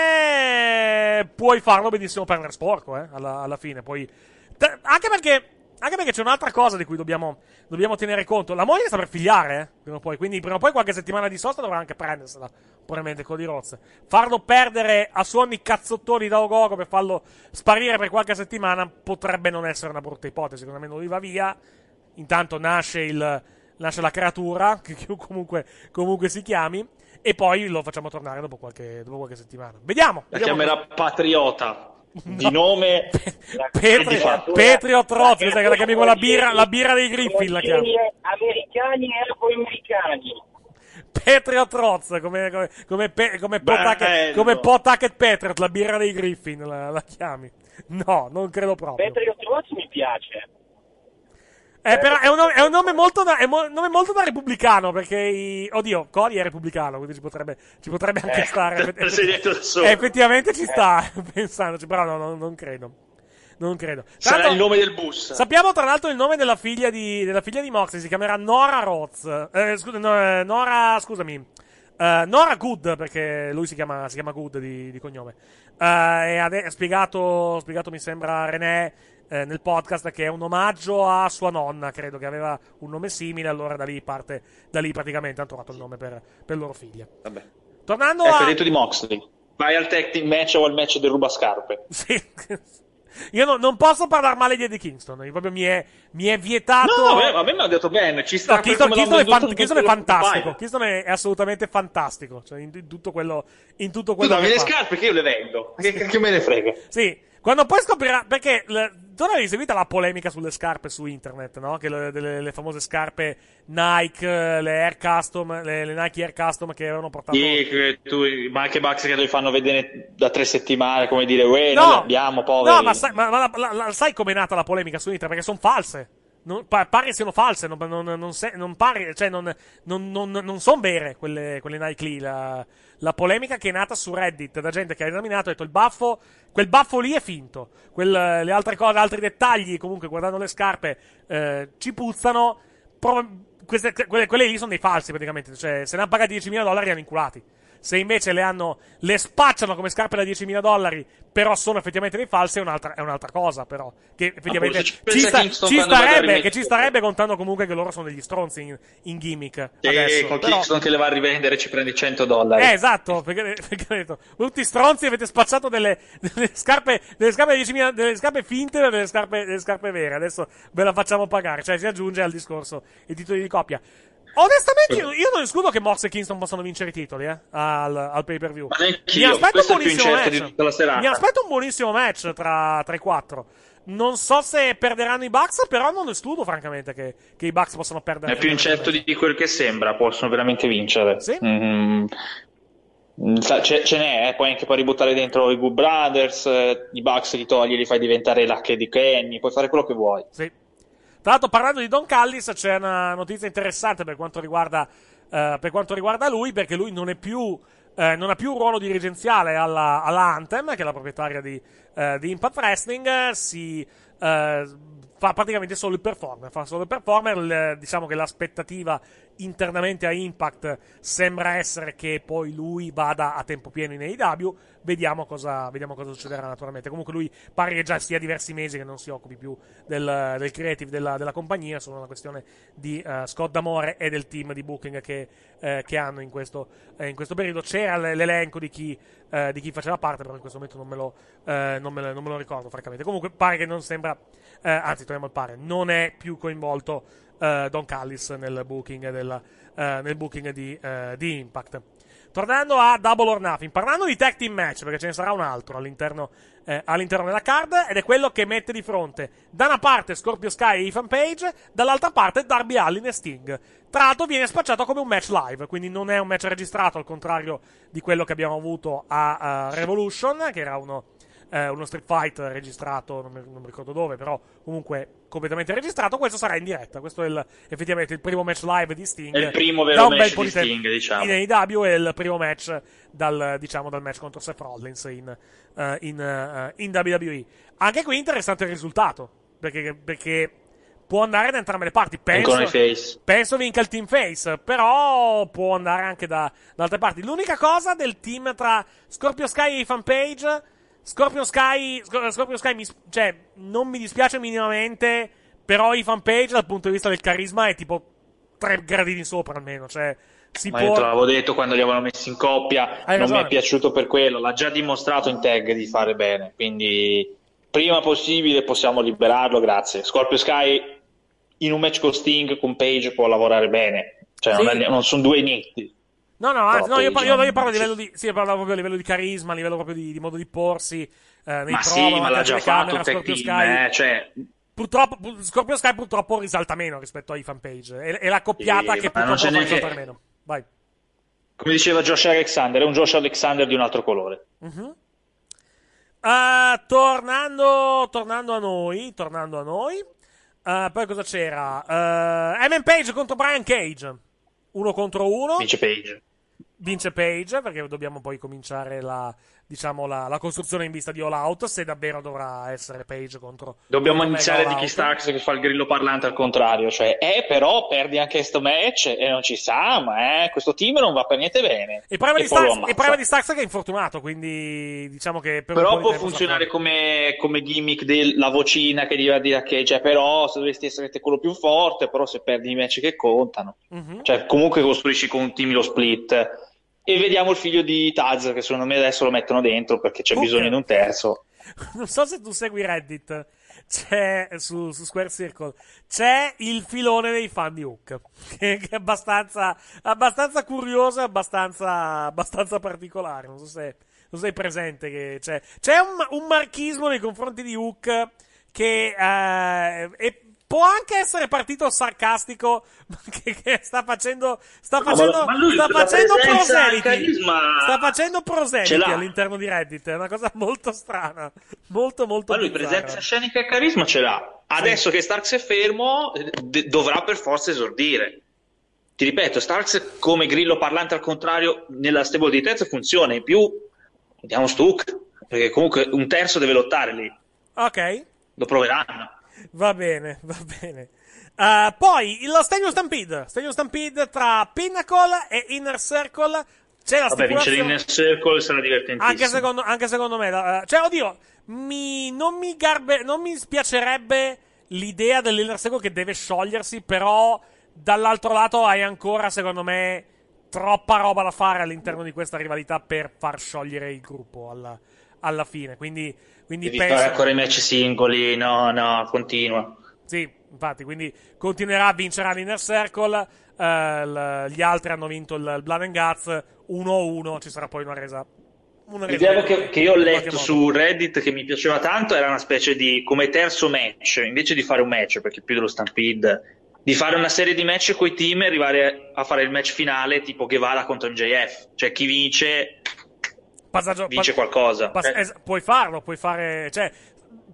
Puoi farlo benissimo perdere sporco, eh, alla, alla fine. Poi, te- anche perché, anche perché c'è un'altra cosa di cui dobbiamo, dobbiamo tenere conto. La moglie sta per figliare, eh, prima o poi. Quindi, prima o poi qualche settimana di sosta dovrà anche prendersela. Probabilmente con di rozze. Farlo perdere a suoni cazzottoni da Ogogo per farlo sparire per qualche settimana potrebbe non essere una brutta ipotesi. Secondo me non lui va via. Intanto nasce il, nasce la creatura, che [laughs] che comunque, comunque si chiami, e poi lo facciamo tornare dopo qualche, dopo qualche settimana. Vediamo! La vediamo chiamerà Patriota. Di nome [laughs] Petri. Patriot questa che la chiami con la birra, la birra dei Griffin, la chiami. Americani e afroamericani. Patriot Roz, come, come, come, pe- come, Bello. come Pawtucket Patriot, la birra dei Griffin, la, la chiami. No, non credo proprio. Patriot Watch mi piace. Eh, però è un, nome, è un nome molto da, è mo- un nome molto da repubblicano, perché, i- oddio, Cody è repubblicano, quindi ci potrebbe, ci potrebbe anche Eh, stare. [laughs] Eh, effettivamente ci sta, [laughs] pensandoci, però no, no, non credo. Non credo. Sarà il nome del bus. Sappiamo tra l'altro il nome della figlia di, della figlia di Moxley, si chiamerà Nora Roz. Eh, scusa, no, eh, Nora, scusami. Eh, Nora Good, perché lui si chiama, si chiama Good di, di cognome. Eh, e ha de- ha spiegato, spiegato, mi sembra, René eh, nel podcast che è un omaggio a sua nonna, credo che aveva un nome simile, allora da lì parte, da lì praticamente hanno trovato il nome per, per loro figlia. Vabbè. Tornando Ecco, a... hai detto di Moxley. Vai al tag team match o al match del rubascarpe. [laughs] Sì. Io no- non posso parlare male di Eddie Kingston, io proprio mi è, mi è vietato... No, vabbè, a me mi ha detto bene. Ci sta No, Kingston, Kingston è, fan- in Kingston è fantastico. Kingston è, è assolutamente fantastico. Cioè, in, in tutto quello, in tutto Tu quello dammi che le fa. scarpe che io le vendo. Che, che me ne frega. Sì, quando poi scoprirà. Perché le- tu l'avevi seguita la polemica sulle scarpe su internet, no? Che le, delle, le famose scarpe Nike, le Air Custom, le, le Nike Air Custom che avevano portato. Sì, che tu, ma anche Bucks che li fanno vedere da tre settimane, come dire, uè, No! noi le abbiamo, poveri. No, ma sai, ma- ma la- la- sai com'è nata la polemica su internet? Perché sono false. Non, pa- pare siano false, non, non, non, se- non pare, cioè non, non, non, non sono vere quelle, quelle Nike lì. La, la polemica che è nata su Reddit da gente che ha esaminato ha detto il baffo, quel baffo lì è finto. Quel- le altre cose, altri dettagli, comunque guardando le scarpe, eh, ci puzzano. Pro- queste- quelle, quelle lì sono dei falsi praticamente. Cioè, se ne hanno pagati 10.000 dollari, hanno inculati. Se invece le hanno, le spacciano come scarpe da 10.000 dollari, però sono effettivamente dei falsi, è un'altra, è un'altra cosa, però. Che effettivamente forse ci ci, sta- ci starebbe, che ci starebbe contando comunque che loro sono degli stronzi in, in gimmick. E adesso, con però- Kingston che le va a rivendere ci prendi 100 dollari. eh, esatto, perché, perché ho detto, tutti stronzi avete spacciato delle, delle scarpe, delle scarpe, di 10.000 delle scarpe finte da delle scarpe, delle scarpe vere. Adesso ve la facciamo pagare. Cioè, si aggiunge al discorso i titoli di coppia. Onestamente, io, non escludo che Mox e Kingston possano vincere i titoli, eh, al, al pay per view. Mi aspetto un buonissimo match. Mi aspetto un buonissimo match tra, tra i quattro. Non so se perderanno i Bucks, però non escludo, francamente, che, che i Bucks possano perdere. È più incerto di quel che sembra, possono veramente vincere. Sì. Mm, mm, sa- ce, ce n'è, eh, puoi anche poi ributtare dentro i Good Brothers, eh, i Bucks li togli, li fai diventare l'H di Kenny, puoi fare quello che vuoi. Sì. Tra l'altro, parlando di Don Callis, c'è una notizia interessante per quanto riguarda, eh, per quanto riguarda lui, perché lui non è più. eh, non ha più un ruolo dirigenziale alla, alla Anthem, che è la proprietaria di, eh, di Impact Wrestling, si eh, fa praticamente solo il performer. Fa solo il performer. Il- diciamo che l'aspettativa internamente a Impact sembra essere che poi lui vada a tempo pieno in AEW. Vediamo cosa, vediamo cosa succederà naturalmente. Comunque lui pare che già sia diversi mesi che non si occupi più del, del creative della, della compagnia. Solo una questione di eh, Scott D'Amore e del team di booking che, eh, che hanno in questo, eh, in questo periodo. C'era l'elenco di chi, eh, di chi faceva parte, però in questo momento non me lo, eh, non me non me lo ricordo, francamente. Comunque pare che non sembra, eh, anzi, torniamo al pare, non è più coinvolto Don Callis nel booking, eh, nel booking di, di Impact. Tornando a Double or Nothing, parlando di tag team match, perché ce ne sarà un altro all'interno, eh, all'interno della card, ed è quello che mette di fronte da una parte Scorpio Sky e Ethan Page, dall'altra parte Darby Allin e Sting. Tra l'altro viene spacciato come un match live, quindi non è un match registrato, al contrario di quello che abbiamo avuto a eh, Revolution, che era uno, eh, uno Street Fight registrato, non mi, non mi ricordo dove, però comunque completamente registrato. Questo sarà in diretta. Questo è il- effettivamente il primo match live di Sting. È il primo vero match di. Sting, diciamo. In AEW è il primo match dal, diciamo, dal match contro Seth Rollins in, eh, in, eh, in WWE. Anche qui interessante il risultato, perché, perché può andare da entrambe le parti. Penso, i face. penso vinca il team face, però può andare anche da, da altre parti. L'unica cosa del team tra Scorpio Sky e Ethan Page, Scorpio Sky, Scor- Scorpio Sky mi, cioè, non mi dispiace minimamente, però Ethan Page dal punto di vista del carisma è tipo tre gradini sopra almeno, cioè si Ma può... io te l'avevo detto quando li avevano messi in coppia, Hai non mi ragione. è piaciuto per quello, l'ha già dimostrato in tag di fare bene, quindi prima possibile possiamo liberarlo, grazie. Scorpio Sky in un match con Sting, con Page può lavorare bene, cioè non, Sì. è- non sono due nitti. No, no, anzi, no, io, par- io- io parlo a livello di, sì, parlo proprio a livello di carisma, a livello proprio di, di modo di porsi, eh, nei Ma promo, sì, ma l'ha già fatto Scorpio team, Sky. eh, cioè, Purtroppo, pu- Scorpio Sky purtroppo risalta meno rispetto a Ethan Page. È, è la coppiata Sì, che non purtroppo c'è fa risaltare meno. Vai. come diceva Josh Alexander, è un Josh Alexander di un altro colore. Mhm. Eh, tornando, tornando a noi, tornando a noi, eh, poi cosa c'era? Uh, Evan Page contro Brian Cage, uno contro uno. Vince Page. Vince Page, perché dobbiamo poi cominciare la, diciamo, la, la costruzione in vista di All Out, se davvero dovrà essere Page contro... Dobbiamo iniziare di chi. Starks che fa il grillo parlante al contrario, cioè, eh, però perdi anche sto match e non ci sa, ma eh, questo team non va per niente bene. E di poi lo Starks, di Starks che è infortunato, quindi diciamo che per Però di può funzionare come, come gimmick della vocina che gli va a dire che, cioè, però se dovresti essere quello più forte, però se perdi i match che contano. Mhm. Cioè, comunque costruisci con un team lo split. E vediamo il figlio di Taz, che secondo me adesso lo mettono dentro perché c'è Ok. bisogno di un terzo. [laughs] non so se tu segui Reddit, c'è su, su Square Circle, c'è il filone dei fan di Hook, [laughs] che, che è abbastanza, abbastanza curioso e abbastanza, abbastanza particolare. Non so se, non sei presente che c'è, c'è un, un marchismo nei confronti di Hook che eh, è- può anche essere partito sarcastico, [laughs] che, che sta facendo, sta No, facendo, ma lui sta facendo proseliti, sta facendo ce proseliti all'interno di Reddit, è una cosa molto strana, molto molto Ma lui bizzarra. presenza scenica e carisma ce l'ha. Adesso che Starks è fermo, d- dovrà per forza esordire. Ti ripeto, Starks come grillo parlante al contrario nella stable di terzo funziona. In più, vediamo Stuck, perché comunque un terzo deve lottare lì. Ok, Lo proveranno. Va bene, [laughs] va bene. Uh, poi lo Stadium Stampede, Stadium Stampede tra Pinnacle e Inner Circle. C'è la Vabbè, vincere l'Inner Circle sarà divertentissimo. Anche secondo, anche secondo me, eh, cioè, oddio, mi, non, mi garbe, non mi spiacerebbe l'idea dell'Inner Circle che deve sciogliersi, però dall'altro lato hai ancora, secondo me, troppa roba da fare all'interno di questa rivalità per far sciogliere il gruppo alla, alla fine. Quindi, quindi Devi penso. fare ancora i match singoli, no, no, continua. Sì, infatti, quindi continuerà a vincere l'Inner Circle. eh, gli altri hanno vinto il, il Blood and Guts 1-1. Ci sarà poi una resa. L'idea che, che io ho letto su Reddit che mi piaceva tanto era una specie di come terzo match, invece di fare un match, perché più dello Stampede, di fare una serie di match con i team e arrivare a fare il match finale tipo Guevara contro MJF. Cioè chi vince Passaggio- vince pas- qualcosa. pas- Cioè, es- puoi farlo, puoi fare. Cioè,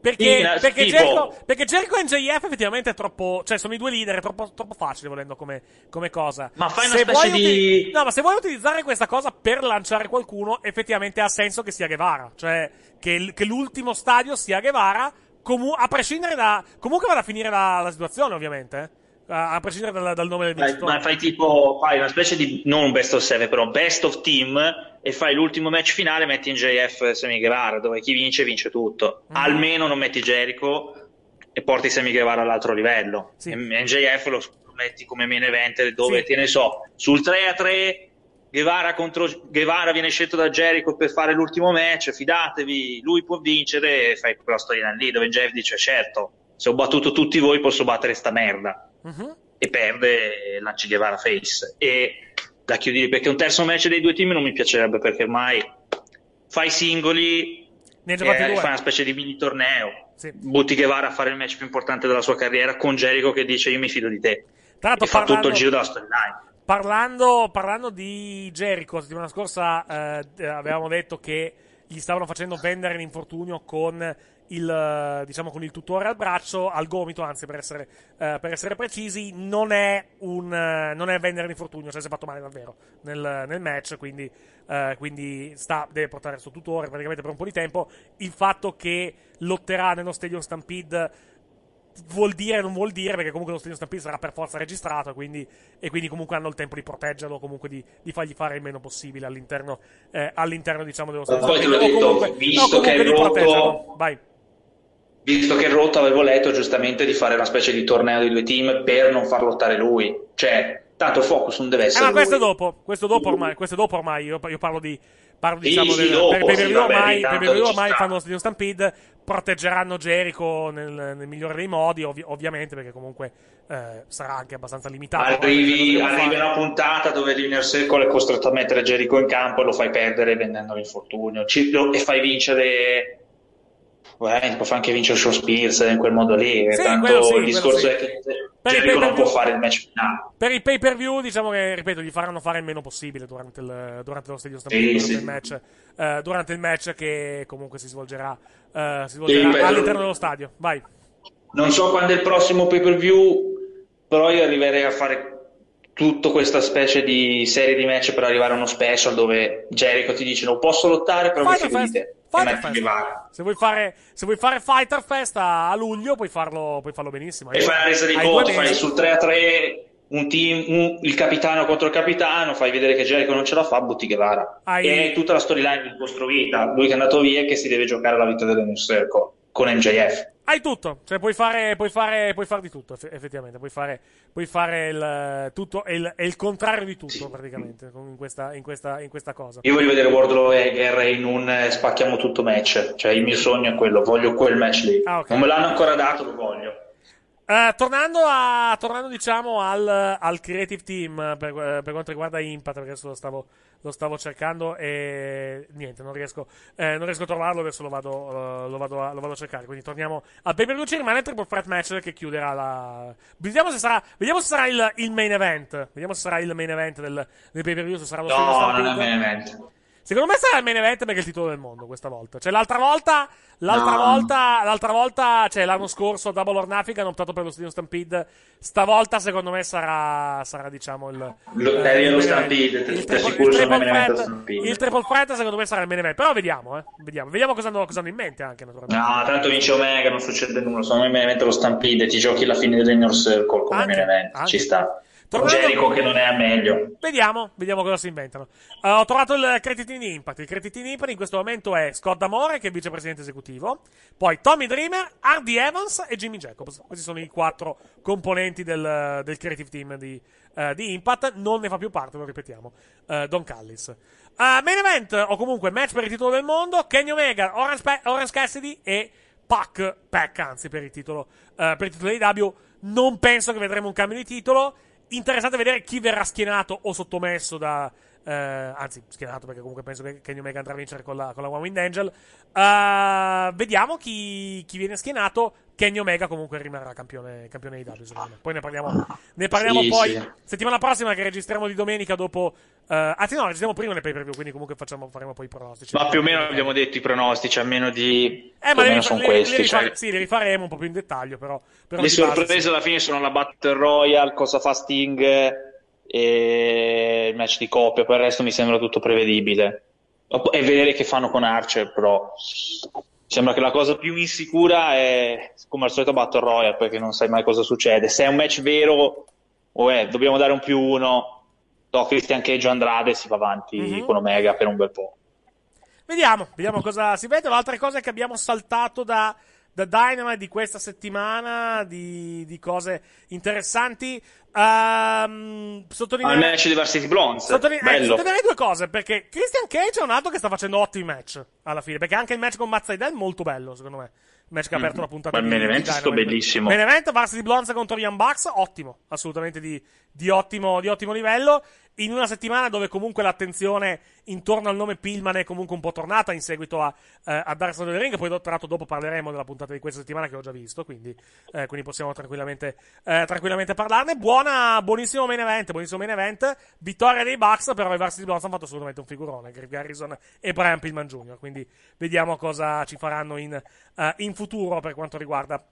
Perché, Sì, perché, Jericho, perché Jericho e MJF effettivamente è troppo. Cioè, sono i due leader, è troppo, troppo facile volendo come, come cosa. Ma fai una Se specie di- No, ma se vuoi utilizzare questa cosa per lanciare qualcuno, effettivamente ha senso che sia Guevara. Cioè, che, l- che l'ultimo stadio sia Guevara, comu- a prescindere da. Comunque va a finire la, la situazione, ovviamente. A, a prescindere dal, dal nome del Fai- vincitore. ma fai tipo fai una specie di non un best of seven però best of team e fai l'ultimo match finale metti in JF Semi Guevara dove chi vince vince tutto Mm. almeno non metti Jericho e porti Semi Guevara all'altro livello Sì. e NJF lo lo metti come main event dove Sì. te ne so sul 3 a 3 Guevara contro Guevara viene scelto da Jericho per fare l'ultimo match fidatevi lui può vincere e fai quella storia lì dove Jeff dice certo se ho battuto tutti voi posso battere sta merda Mhm. e perde lanci Guevara face e da chiudere perché un terzo match dei due team non mi piacerebbe perché ormai fai singoli Ne e due. fai una specie di mini torneo Sì. butti Guevara a fare il match più importante della sua carriera con Jericho che dice io mi fido di te Tra l'altro, fa tutto il giro della storyline Parlando, parlando di Jericho, la settimana scorsa eh, eh, avevamo detto che gli stavano facendo vendere l'infortunio con il, diciamo, con il tutore al braccio, al gomito, anzi, per essere, eh, per essere precisi, non è un, eh, non è vendere l'infortunio, cioè si è fatto male davvero nel, nel match, quindi, eh, quindi sta, deve portare il suo tutore praticamente per un po' di tempo. Il fatto che lotterà nello Stadium Stampede vuol dire non vuol dire perché comunque lo Stadium Stampede sarà per forza registrato quindi, e quindi comunque hanno il tempo di proteggerlo comunque di, di fargli fare il meno possibile all'interno, eh, all'interno diciamo dello Stadium poi te l'ho Stampede detto, comunque, visto no, che è rotto- proteggerlo. Vai visto che rotto avevo letto giustamente di fare una specie di torneo dei due team per non far lottare lui. Cioè tanto il focus non deve eh, essere ma questo lui. dopo questo dopo ormai questo dopo ormai io, io parlo di parlo Sì, diciamo sì, del, dopo, per, per sì, vabbè, ormai, per ormai fanno lo Stampede proteggeranno Jericho nel, nel migliore dei modi ovvi- ovviamente perché comunque eh, sarà anche abbastanza limitato. Arrivi, che arrivi una puntata dove l'Inner Circle è costretto a mettere Jericho in campo e lo fai perdere vendendo l'infortunio Ci- lo- e fai vincere Può fare anche vincere Shaw Spears in quel modo lì Sì, tanto sì, il discorso è che Per Jericho non può fare il match finale Per il pay per view, diciamo che, ripeto, gli faranno fare il meno possibile durante, il, durante lo Stadium Stampede, Sì, durante, sì. il match, eh, durante il match che comunque si svolgerà, eh, si svolgerà Sì, all'interno dello stadio. Vai. non so quando è il prossimo pay per view però io arriverei a fare tutta questa specie di serie di match per arrivare a uno special dove Jericho ti dice non posso lottare però mi Fighter fido di Fest. te e Fighter Se vuoi fare, se vuoi fare Fighter Fest a, luglio, puoi farlo, puoi farlo benissimo. e fai la resa due conti, fai sul 3 a 3 un team, un- il capitano contro il capitano, fai vedere che Jericho non ce la fa, butti Guevara. Hai- E tutta la storyline ricostruita. Lui che è andato via e che si deve giocare la vita dell'Inner Circle con MJF. Hai tutto, cioè puoi fare, puoi fare, puoi fare di tutto, eff- effettivamente. Puoi fare, puoi fare il tutto e il, il contrario di tutto, praticamente, con- in questa, in, questa, in questa cosa. Io voglio vedere Wardlow e Hager in un eh, spacchiamo tutto match. Cioè, il mio sogno è quello, voglio quel match lì. Ah, ok. Non me l'hanno ancora dato, lo voglio. Eh, tornando, a, tornando diciamo al, al creative team per, eh, per quanto riguarda Impact, perché adesso lo stavo, lo stavo cercando e niente, non riesco, eh, non riesco a trovarlo, adesso lo vado, eh, lo vado, a, lo vado a cercare. Quindi torniamo per view. Ci rimane il triple threat match che chiuderà la. Vediamo se sarà, vediamo se sarà il, il main event. Vediamo se sarà il main event del, del view. Se sarà lo No, non è main event. Secondo me sarà il main event perché è il titolo del mondo questa volta. Cioè, l'altra volta, l'altra No. volta, l'altra volta, cioè l'anno scorso a Double or Nothing hanno optato per lo Stadium Stampede. Stavolta, secondo me, sarà, sarà diciamo il. Lo- eh, il lo Stampede, Il triple- il sul triple threat-. Il triple threat, secondo me, sarà il main event. Però vediamo, eh. Vediamo, vediamo cosa hanno, cosa hanno in mente anche, naturalmente. No, tanto vince Omega, non succede nulla. Secondo me main event è lo Stampede, ti giochi la fine dell'Inner Circle come Anche, main event. anche. Ci sta. Tornando- Jericho che non è a meglio. Vediamo, vediamo cosa si inventano. Eh, ho trovato il credit in Impact. Il credit in Impact in questo momento è Scott D'Amore, che è vicepresidente esecutivo, poi Tommy Dreamer, Hardy Evans e Jimmy Jacobs. Questi sono i quattro componenti del, del creative team di, eh, di Impact. Non ne fa più parte, lo ripetiamo. eh, Don Callis. Eh, main event, o comunque match per il titolo del mondo: Kenny Omega, Orange, Pe- Orange Cassidy e Pac, Pac anzi, per il titolo, per il titolo di AEW. Non penso che vedremo un cambio di titolo. Interessante vedere chi verrà schienato o sottomesso da. Eh, anzi, schienato perché comunque penso che Kenny Omega andrà a vincere con la, con la One Wind Angel. Eh, vediamo chi, chi viene schienato. Kenny Omega comunque rimarrà campione, campione di W, secondo me. Poi ne parliamo, ne parliamo Sì, poi sì. settimana prossima che registriamo di domenica dopo... eh, anzi no, registriamo prima nel pay per view, quindi comunque facciamo, faremo poi i pronostici. Ma più o meno abbiamo detto i pronostici, almeno di... Eh, ma meno rifa- sono li- questi. li cioè, sì, li rifaremo un po' più in dettaglio, però... però le sorprese alla fine sono la Battle Royale, cosa fa Sting e il match di coppia, per il resto mi sembra tutto prevedibile. E vedere che fanno con Archer, però sembra che la cosa più insicura è come al solito Battle Royale, perché non sai mai cosa succede. Se è un match vero, o è, dobbiamo dare un più uno, no, Christian Cage Andrade si va avanti Mhm. con Omega per un bel po'. Vediamo, vediamo cosa si vede. L'altra cosa che abbiamo saltato da, da Dynamite di questa settimana, di, di cose interessanti. Ehm, sottolineo- Al match di Varsity Blondes, Sottoline- eh, bello. sottolineerei due cose, perché Christian Cage è un altro che sta facendo ottimi match alla fine, perché anche il match con Mazzai è molto bello, secondo me. Il match che ha aperto Mhm. la puntata Ma il di main event è stato bellissimo. Main event, Varsity Blondes contro Young Bucks, ottimo, assolutamente di, di ottimo, di ottimo livello. In una settimana dove comunque l'attenzione intorno al nome Pillman è comunque un po' tornata in seguito a, eh, a Dark Side of the Ring, poi tra l'altro dopo parleremo della puntata di questa settimana che ho già visto, quindi, eh, quindi possiamo tranquillamente, eh, tranquillamente parlarne. Buona, buonissimo main event, buonissimo main event, vittoria dei Bucks, però i Varsity Blondes hanno fatto assolutamente un figurone, Griff Garrison e Brian Pillman Jr., quindi vediamo cosa ci faranno in, eh, in futuro per quanto riguarda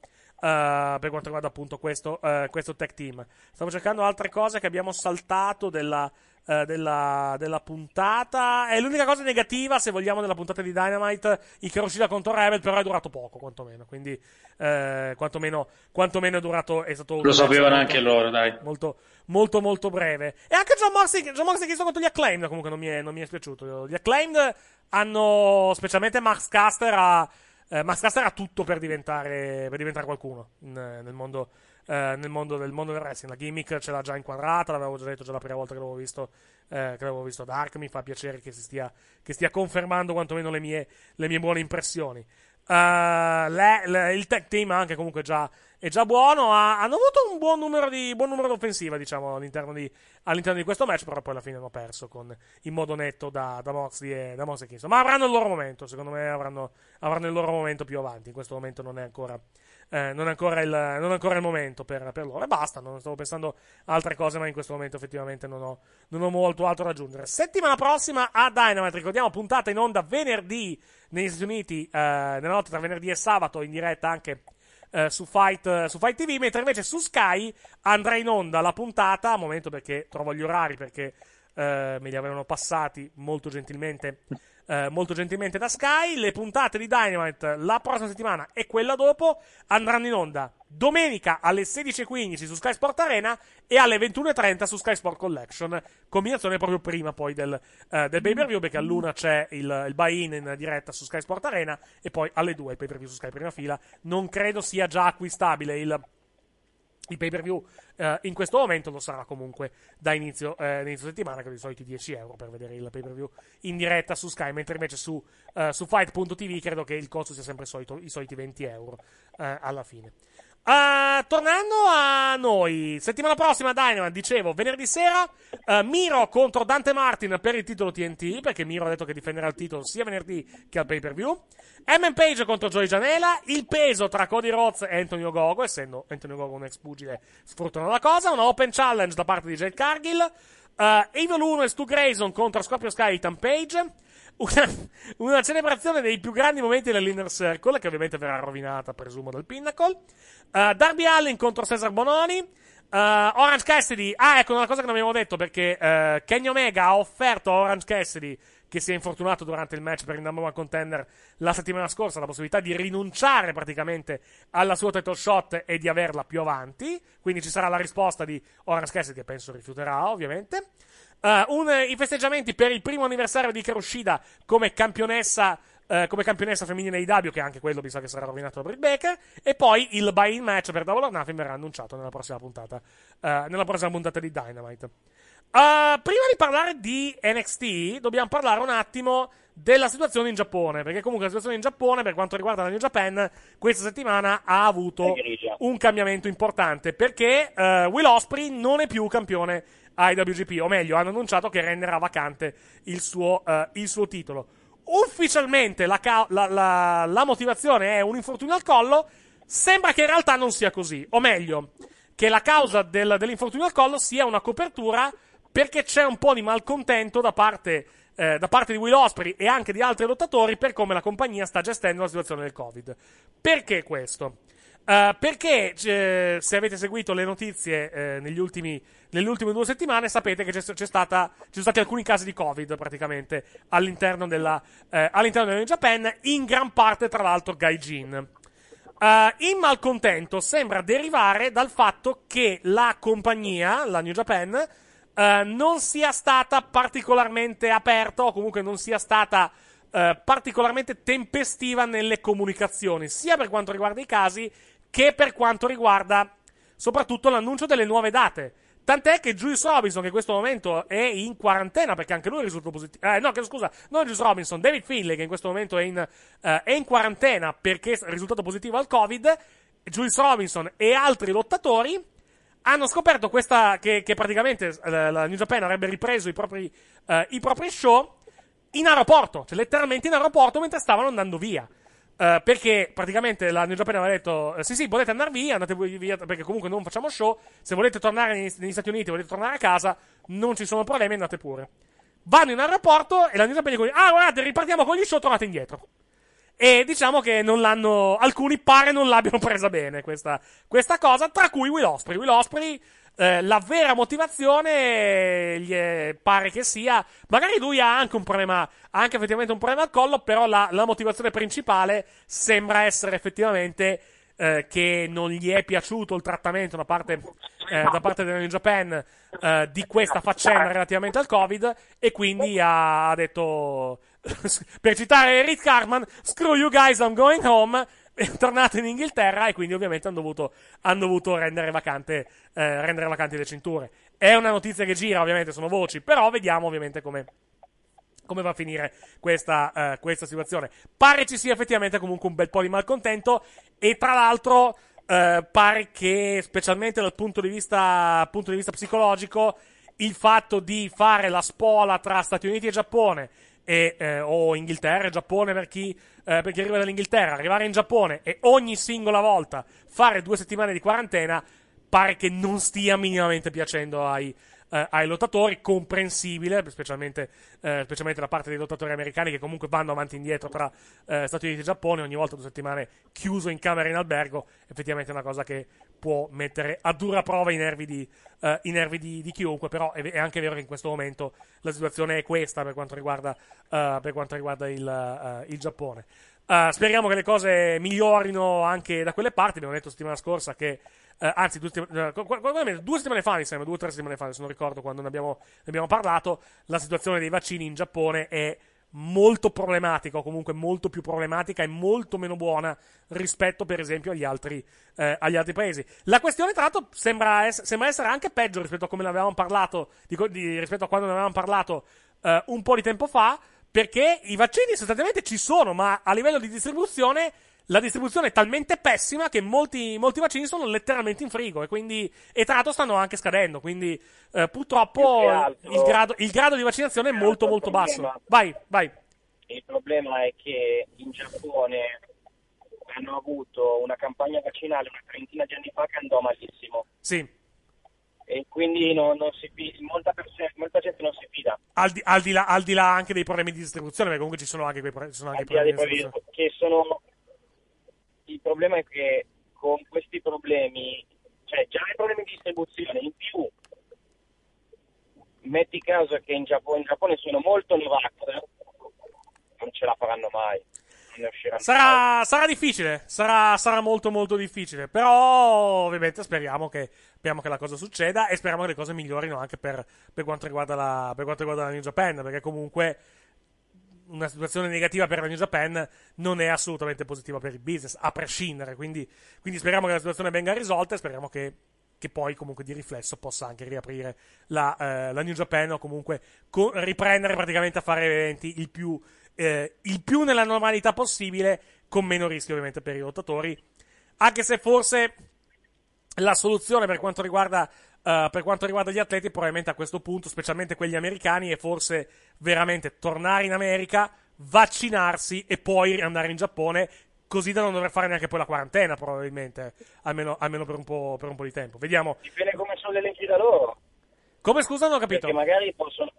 Uh, per quanto riguarda appunto questo, uh, questo tech team. Stavo cercando altre cose che abbiamo saltato della, uh, della, della puntata. È l'unica cosa negativa, se vogliamo, della puntata di Dynamite. Uscita contro Rebel, però è durato poco, quantomeno. Quindi, quantomeno, quantomeno è durato. È stato Lo sapevano molto- anche loro, dai. Molto, molto, molto breve. E anche John Moxley, John Moxley che sto contro gli Acclaimed, comunque non mi è, non mi è spiaciuto. Gli Acclaimed hanno, specialmente Max Caster, ha, eh, Caster ha tutto per diventare, per diventare qualcuno in- nel mondo, eh, nel mondo del mondo del wrestling. La gimmick ce l'ha già inquadrata, l'avevo già detto già la prima volta che l'avevo visto, eh, che l'avevo visto Dark. Mi fa piacere che si stia, che stia confermando quantomeno le mie, le mie buone impressioni. Uh, le- le- il tech team anche comunque già, è già buono. Ha- hanno avuto un buon numero di, buon numero di offensiva, diciamo, all'interno di, all'interno di questo match, però poi alla fine hanno perso con, in modo netto da, da Moxley e da Moxley Kingston. Ma avranno il loro momento, secondo me avranno, avranno il loro momento più avanti. In questo momento non è ancora, eh, non è ancora, il, non è ancora il momento per, per loro. E basta, non stavo pensando altre cose, ma in questo momento effettivamente non ho, non ho molto altro da aggiungere. Settimana prossima a Dynamite, ricordiamo, puntata in onda venerdì negli Stati Uniti, eh, nella notte tra venerdì e sabato, in diretta anche eh, su, Fight, eh, su Fight TV, mentre invece su Sky andrà in onda la puntata, a momento perché trovo gli orari, perché eh, me li avevano passati molto gentilmente, eh, molto gentilmente da Sky. Le puntate di Dynamite la prossima settimana e quella dopo andranno in onda domenica alle 16.15 su Sky Sport Arena e alle 21.30 su Sky Sport Collection. Combinazione proprio prima poi del, eh, del pay per view, perché all'una c'è il, il buy-in in diretta su Sky Sport Arena e poi alle 2 il pay per view su Sky prima fila. Non credo sia già acquistabile il il pay per view eh, in questo momento lo sarà comunque da inizio, eh, inizio settimana con i soliti 10 euro per vedere il pay per view in diretta su Sky mentre invece su, eh, su fight.tv credo che il costo sia sempre solito, i soliti 20 euro eh, alla fine Uh, tornando a noi, settimana prossima Dynamite, dicevo, venerdì sera, uh, Miro contro Dante Martin per il titolo TNT, perché Miro ha detto che difenderà il titolo sia venerdì che al pay per view. M. Page contro Joey Janela, il peso tra Cody Rhodes e Anthony Ogogo, essendo Anthony Ogogo un ex pugile, sfruttano la cosa. Una open challenge da parte di Jade Cargill. Uh, Evil 1 e Stu Grayson contro Scorpio Sky e Ethan Page. Una, una celebrazione dei più grandi momenti dell'Inner Circle, che ovviamente verrà rovinata, presumo, dal Pinnacle. Uh, Darby Allen contro Cesar Bononi. Uh, Orange Cassidy. Ah, ecco una cosa che non abbiamo detto perché uh, Kenny Omega ha offerto a Orange Cassidy, che si è infortunato durante il match per il number one contender la settimana scorsa, la possibilità di rinunciare praticamente alla sua title shot e di averla più avanti. Quindi ci sarà la risposta di Orange Cassidy, che penso rifiuterà, ovviamente. Uh, un, I festeggiamenti per il primo anniversario di Karushida come campionessa, uh, come campionessa femminile di W, che anche quello mi sa che sarà rovinato da Britt Baker. E poi il buy-in match per Double or Nothing verrà annunciato nella prossima puntata, uh, nella prossima puntata di Dynamite. Prima di parlare di NXT, dobbiamo parlare un attimo della situazione in Giappone, perché comunque la situazione in Giappone, per quanto riguarda la New Japan, questa settimana ha avuto un cambiamento importante, perché Will Osprey non è più campione IWGP, o meglio, hanno annunciato che renderà vacante il suo, uh, il suo titolo. Ufficialmente la, ca- la, la, la, motivazione è un infortunio al collo. Sembra che in realtà non sia così, o meglio, che la causa del, dell'infortunio al collo sia una copertura perché c'è un po' di malcontento da parte, eh, da parte di Will Osprey e anche di altri lottatori per come la compagnia sta gestendo la situazione del Covid. Perché questo? Uh, perché eh, se avete seguito le notizie eh, negli ultimi, nelle ultime due settimane sapete che c'è, c'è stata, ci sono stati alcuni casi di Covid praticamente all'interno della, eh, all'interno della New Japan, in gran parte tra l'altro Gaijin. Uh, il malcontento sembra derivare dal fatto che la compagnia, la New Japan, uh, non sia stata particolarmente aperta o comunque non sia stata particolarmente tempestiva nelle comunicazioni, sia per quanto riguarda i casi che per quanto riguarda soprattutto l'annuncio delle nuove date. Tant'è che Juice Robinson, che in questo momento è in quarantena perché anche lui è risultato positivo. Eh, no, che scusa, non Juice Robinson, David Finlay, che in questo momento è in, uh, è in quarantena perché è risultato positivo al Covid. Juice Robinson e altri lottatori hanno scoperto questa, che, che praticamente uh, la New Japan avrebbe ripreso i propri, uh, i propri show in aeroporto, cioè letteralmente in aeroporto mentre stavano andando via. Uh, perché praticamente la New Japan aveva detto: Sì, sì, potete andare via, andate via perché comunque non facciamo show. Se volete tornare negli, negli Stati Uniti, volete tornare a casa, non ci sono problemi, andate pure. Vanno in aeroporto e la New Japan dice: Ah, guardate, ripartiamo con gli show, tornate indietro. E diciamo che non l'hanno. Alcuni pare non l'abbiano presa bene questa, questa cosa, tra cui Will Osprey. Will Osprey eh, la vera motivazione gli è, pare che sia, magari lui ha anche un problema, ha anche effettivamente un problema al collo, però la, la motivazione principale sembra essere effettivamente eh, che non gli è piaciuto il trattamento da parte, eh, da parte della New Japan eh, di questa faccenda relativamente al Covid e quindi ha, ha detto, [laughs] per citare Rick Cartman, screw you guys, I'm going home [laughs] è tornato in Inghilterra e quindi ovviamente hanno dovuto, hanno dovuto rendere, vacante, eh, rendere vacanti le cinture. È una notizia che gira, ovviamente sono voci, però vediamo ovviamente come, come va a finire questa, uh, questa, situazione. Pare ci sia effettivamente comunque un bel po' di malcontento e tra l'altro uh, pare che specialmente dal punto di, vista, punto di vista psicologico il fatto di fare la spola tra Stati Uniti e Giappone e, eh, o Inghilterra Giappone per chi, eh, per chi arriva dall'Inghilterra, arrivare in Giappone e ogni singola volta fare due settimane di quarantena pare che non stia minimamente piacendo ai, eh, ai lottatori, comprensibile, specialmente, eh, specialmente, da parte dei lottatori americani che comunque vanno avanti e indietro tra eh, Stati Uniti e Giappone, ogni volta due settimane chiuso in camera in albergo, effettivamente è una cosa che può mettere a dura prova i nervi di, uh, i nervi di, di chiunque, però è, è, anche vero che in questo momento la situazione è questa per quanto riguarda, uh, per quanto riguarda il, uh, il Giappone. Speriamo che le cose migliorino anche da quelle parti. Abbiamo detto settimana scorsa che Uh, anzi, due, settimane, uh, due settimane fa, mi sembra, due o tre settimane fa, se non ricordo quando ne abbiamo, ne abbiamo, parlato, la situazione dei vaccini in Giappone è molto problematica, o comunque molto più problematica e molto meno buona rispetto, per esempio, agli altri, eh, agli altri paesi. La questione, tra l'altro, sembra, es- sembra, essere anche peggio rispetto a come ne avevamo parlato, di, di, rispetto a quando ne avevamo parlato eh, un po' di tempo fa, perché i vaccini sostanzialmente ci sono, ma a livello di distribuzione la distribuzione è talmente pessima che molti, molti vaccini sono letteralmente in frigo e quindi, e tra l'altro stanno anche scadendo, quindi eh, purtroppo altro, il, grado, il, grado, di vaccinazione è molto molto problema, basso. Vai, vai. Il problema è che in Giappone hanno avuto una campagna vaccinale una trentina di anni fa che andò malissimo. Sì. E quindi non, non si, molta, molta, gente non si fida. Al di, al, di là, al di, là, anche dei problemi di distribuzione, perché comunque ci sono anche quei pro- sono anche problemi di distribuzione. Che sono il problema è che con questi problemi, cioè già i problemi di distribuzione, in più metti caso che in Giappone, in Giappone sono molto Novax, non ce la faranno mai. Sarà, sarà, difficile, sarà, sarà, molto molto difficile, però ovviamente speriamo che, speriamo che, la cosa succeda e speriamo che le cose migliorino anche per, per, quanto, riguarda la, per quanto riguarda la New Japan, perché comunque una situazione negativa per la New Japan non è assolutamente positiva per il business, a prescindere. Quindi, quindi speriamo che la situazione venga risolta e speriamo che, che poi comunque di riflesso possa anche riaprire la, eh, la New Japan o comunque co- riprendere praticamente a fare eventi il più, eh, il più nella normalità possibile, con meno rischio ovviamente per i lottatori. Anche se forse la soluzione per quanto riguarda Uh, per quanto riguarda gli atleti, probabilmente a questo punto, specialmente quelli americani, è forse veramente tornare in America, vaccinarsi e poi andare in Giappone così da non dover fare neanche poi la quarantena, probabilmente, almeno, almeno per, un po', per un po' di tempo. Vediamo. Dipende come sono le leggi da loro. Come scusa, non ho capito. Perché magari possono.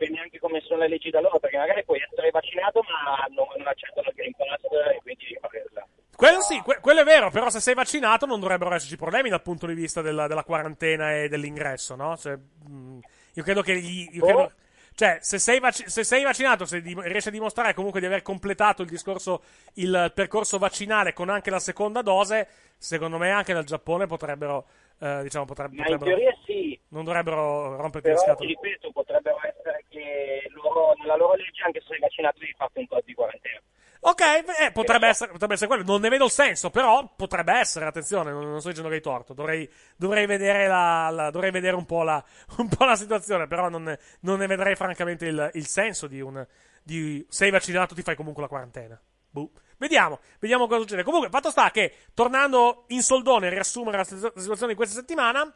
Dipende anche come sono le leggi da loro, perché magari puoi essere vaccinato ma non, non accettano il Green Pass e quindi devi farla. Quello sì, que- quello è vero, però se sei vaccinato non dovrebbero esserci problemi dal punto di vista della, della quarantena e dell'ingresso, no? Cioè, mh, io credo che gli, io credo- Oh. cioè, se sei, vac- se sei vaccinato, se di- riesci a dimostrare comunque di aver completato il discorso, il percorso vaccinale con anche la seconda dose, secondo me anche dal Giappone potrebbero, eh, diciamo, potreb- Ma in potrebbero, teoria sì, non dovrebbero romperti le però scatole. ti ripeto, potrebbero essere che loro, nella loro legge, anche se sei vaccinato, devi farti un po' di quarantena. Ok, eh, potrebbe, essere, potrebbe essere quello. Non ne vedo il senso, però potrebbe essere. Attenzione, non, non sto dicendo che hai torto. Dovrei, dovrei vedere, la, la- dovrei vedere un, po la, [laughs] un po' la situazione, però non ne, non ne vedrei francamente il, il senso di un. Di, sei vaccinato, ti fai comunque la quarantena. Boh. Vediamo, vediamo cosa succede. Comunque, fatto sta che, tornando in soldone a riassumere la situ- la situazione di questa settimana,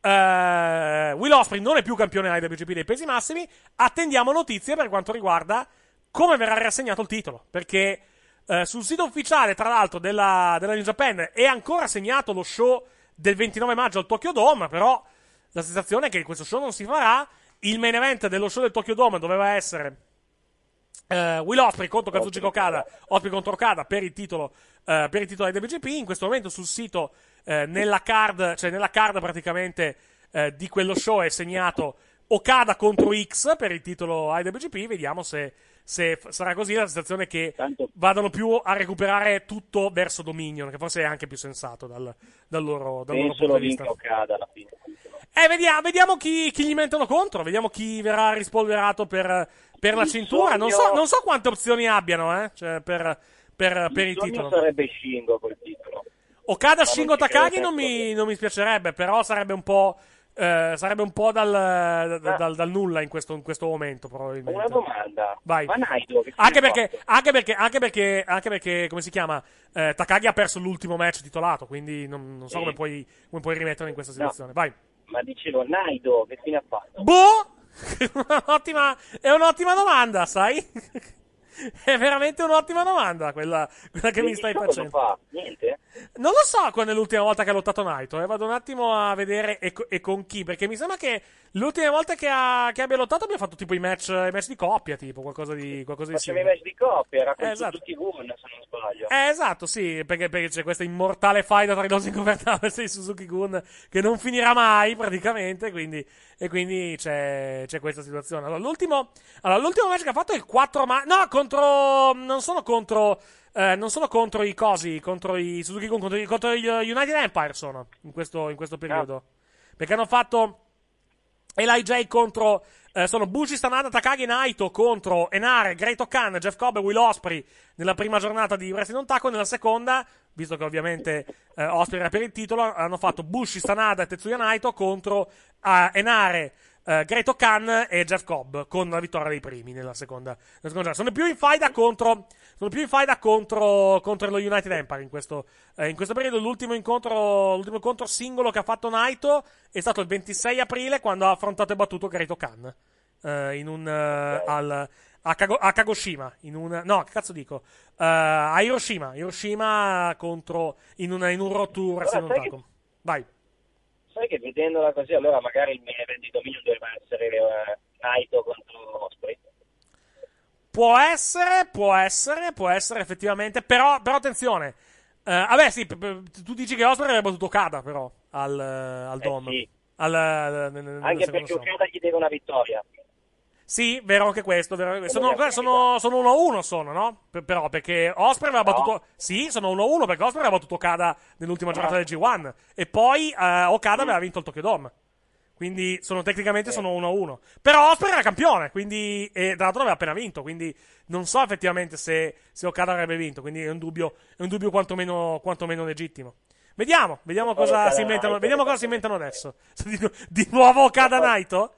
eh, Will Osprey non è più campione IWGP dei pesi massimi. Attendiamo notizie per quanto riguarda come verrà riassegnato il titolo. Perché eh, sul sito ufficiale, tra l'altro, della, della New Japan è ancora segnato lo show del 29 maggio al Tokyo Dome. Però la sensazione è che questo show non si farà. Il main event dello show del Tokyo Dome doveva essere eh, Will Osprey contro Kazuchika Okada, Osprey contro Okada per il titolo, eh, per il titolo IWGP. In questo momento sul sito, eh, nella card, cioè nella card praticamente eh, di quello show è segnato Okada contro X per il titolo IWGP. Vediamo se, se f- sarà così la sensazione che vadano più a recuperare tutto verso Dominion, che forse è anche più sensato dal, dal loro, dal loro punto di vista. Okada alla fine. Eh, vediamo, vediamo chi, chi gli mettono contro, vediamo chi verrà rispolverato per, per la Il cintura. Non so, sogno- non so quante opzioni abbiano, eh, cioè per, per, per il sogno titolo. sarebbe Shingo col titolo. Okada Ma Shingo non Takagi non mi, non mi spiacerebbe, però sarebbe un po'. eh, sarebbe un po' dal, dal- dal- dal nulla in questo, in questo momento, probabilmente. Una domanda. Vai. Ma Naito, che Anche perché, anche perché, anche perché, anche perché, come si chiama? Eh, Takagi ha perso l'ultimo match titolato, quindi non, non so Sì. come puoi, come puoi rimetterlo in questa situazione. Vai. Ma dicevo, Naito, che fine ha fatto? Boh! [laughs] un'ottima, è un'ottima domanda, sai? è veramente un'ottima domanda quella, quella che mi stai Cosa facendo. fa? Non lo so quando è l'ultima volta che ha lottato Naito, eh. vado un attimo a vedere e, co- e con chi, perché mi sembra che l'ultima volta che, ha- che abbia lottato abbia fatto tipo i match, i match di coppia, tipo qualcosa di, qualcosa di Faceva i match di coppia, era con Eh, esatto. Suzuki Gun, se non sbaglio. Eh, esatto, sì, perché, perché c'è questa immortale faida tra i dos ingovernabili di [laughs] Suzuki Gun che non finirà mai praticamente, quindi, e quindi c'è, c'è questa situazione. Allora, l'ultimo, allora, l'ultimo match che ha fatto è il 4 ma no, contro, non sono contro, eh, non sono contro i cosi, contro i Suzuki Gun, contro, i- contro gli United Empire sono, in questo, in questo periodo. Perché hanno fatto Eli J contro eh, sono Bushi, Stanada, Takagi Naito contro Enare, Great Khan, Jeff Cobb e Will Osprey nella prima giornata di Wrestling on Taco. Nella seconda, visto che ovviamente eh, Osprey era per il titolo, hanno fatto Bushi, Stanada e Tetsuya Naito contro eh, Enare, eh, Great Khan e Jeff Cobb con la vittoria dei primi nella seconda, nella seconda. Sono più in faida contro sono più in faida contro, contro lo United Empire in questo, eh, in questo periodo. L'ultimo incontro, l'ultimo incontro singolo che ha fatto Naito è stato il 26 aprile quando ha affrontato e battuto Great Khan eh, in un, eh, al, a, Kago- a Kagoshima. In un, no, che cazzo dico? Eh, a Hiroshima. Hiroshima contro in, un in un Tour Allora, Wrestling Taco. Vai. Sai che vedendola così, allora magari il event di Dominion doveva essere eh, Naito contro Osprey. Può essere, può essere, può essere effettivamente, però, però attenzione. Eh, vabbè, sì, tu dici che Osprey avrebbe battuto Okada, però, al, eh, al Dome. sì. Al, eh, nel Anche perché. Okada gli deve una vittoria. Sì, vero anche questo. Vero anche questo. Sono, sono, sono 1-1, sono, no? P- però, perché Osprey aveva No. battuto. Sì, sono 1-1 perché Osprey aveva battuto Okada nell'ultima giornata del G1. E poi eh, Okada aveva vinto il Tokyo Dome. Quindi sono tecnicamente sono 1-1. Però Osprey era campione, quindi. E tra l'altro aveva appena vinto. Quindi non so effettivamente se, se Okada avrebbe vinto. Quindi è un dubbio, è un dubbio quantomeno, quantomeno legittimo. Vediamo, vediamo cosa si inventano. Vediamo cosa si inventano adesso. Di, di nuovo Okada Naito?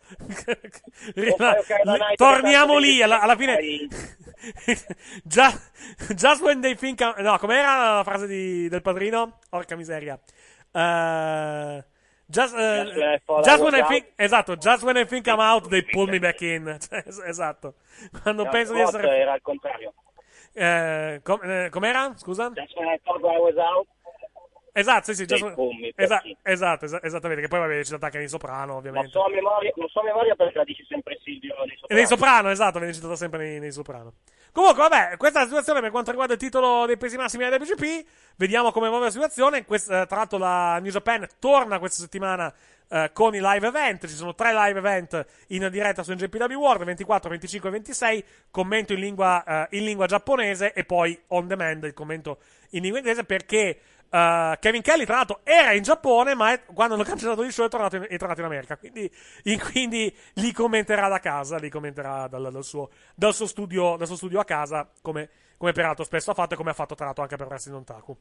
Torniamo lì, alla, alla fine. [laughs] just, just when they think. I'm- no, com'era la frase di- del padrino? Porca miseria. Eh, just, eh, Just when I think, esatto, just when I think I'm out, they pull me back in. [laughs] Cioè, es- esatto. Quando No, penso di essere. era al contrario. Eh, com- com'era? Scusa? Just when I thought I was out. Esatto, sì, sì. Dei just- commi, esa- esatto, esa- esattamente. Che poi vabbè, ci anche nei soprano, Non ovviamente. so a memoria, non so a memoria perché la dici sempre Silvio nei E soprano. nei soprano, esatto, viene citata sempre nei, nei soprano. Comunque, vabbè, questa è la situazione per quanto riguarda il titolo dei pesi massimi della WGP. Vediamo come evolve la situazione. Quest- eh, tra l'altro, la New Japan torna questa settimana eh, con i live event. Ci sono tre live event in diretta su NJPW World: 24, 25 e 26. Commento in lingua, eh, in lingua giapponese e poi on demand il commento in lingua inglese perché. Eh, Kevin Kelly, tra l'altro, era in Giappone, ma è- quando hanno cancellato il show è tornato in, è tornato in America. Quindi, in- quindi li commenterà da casa, li commenterà dal, dal suo, dal suo studio, dal suo studio a casa, come, come peraltro spesso ha fatto e come ha fatto tra l'altro anche per Wrestling Ontaku.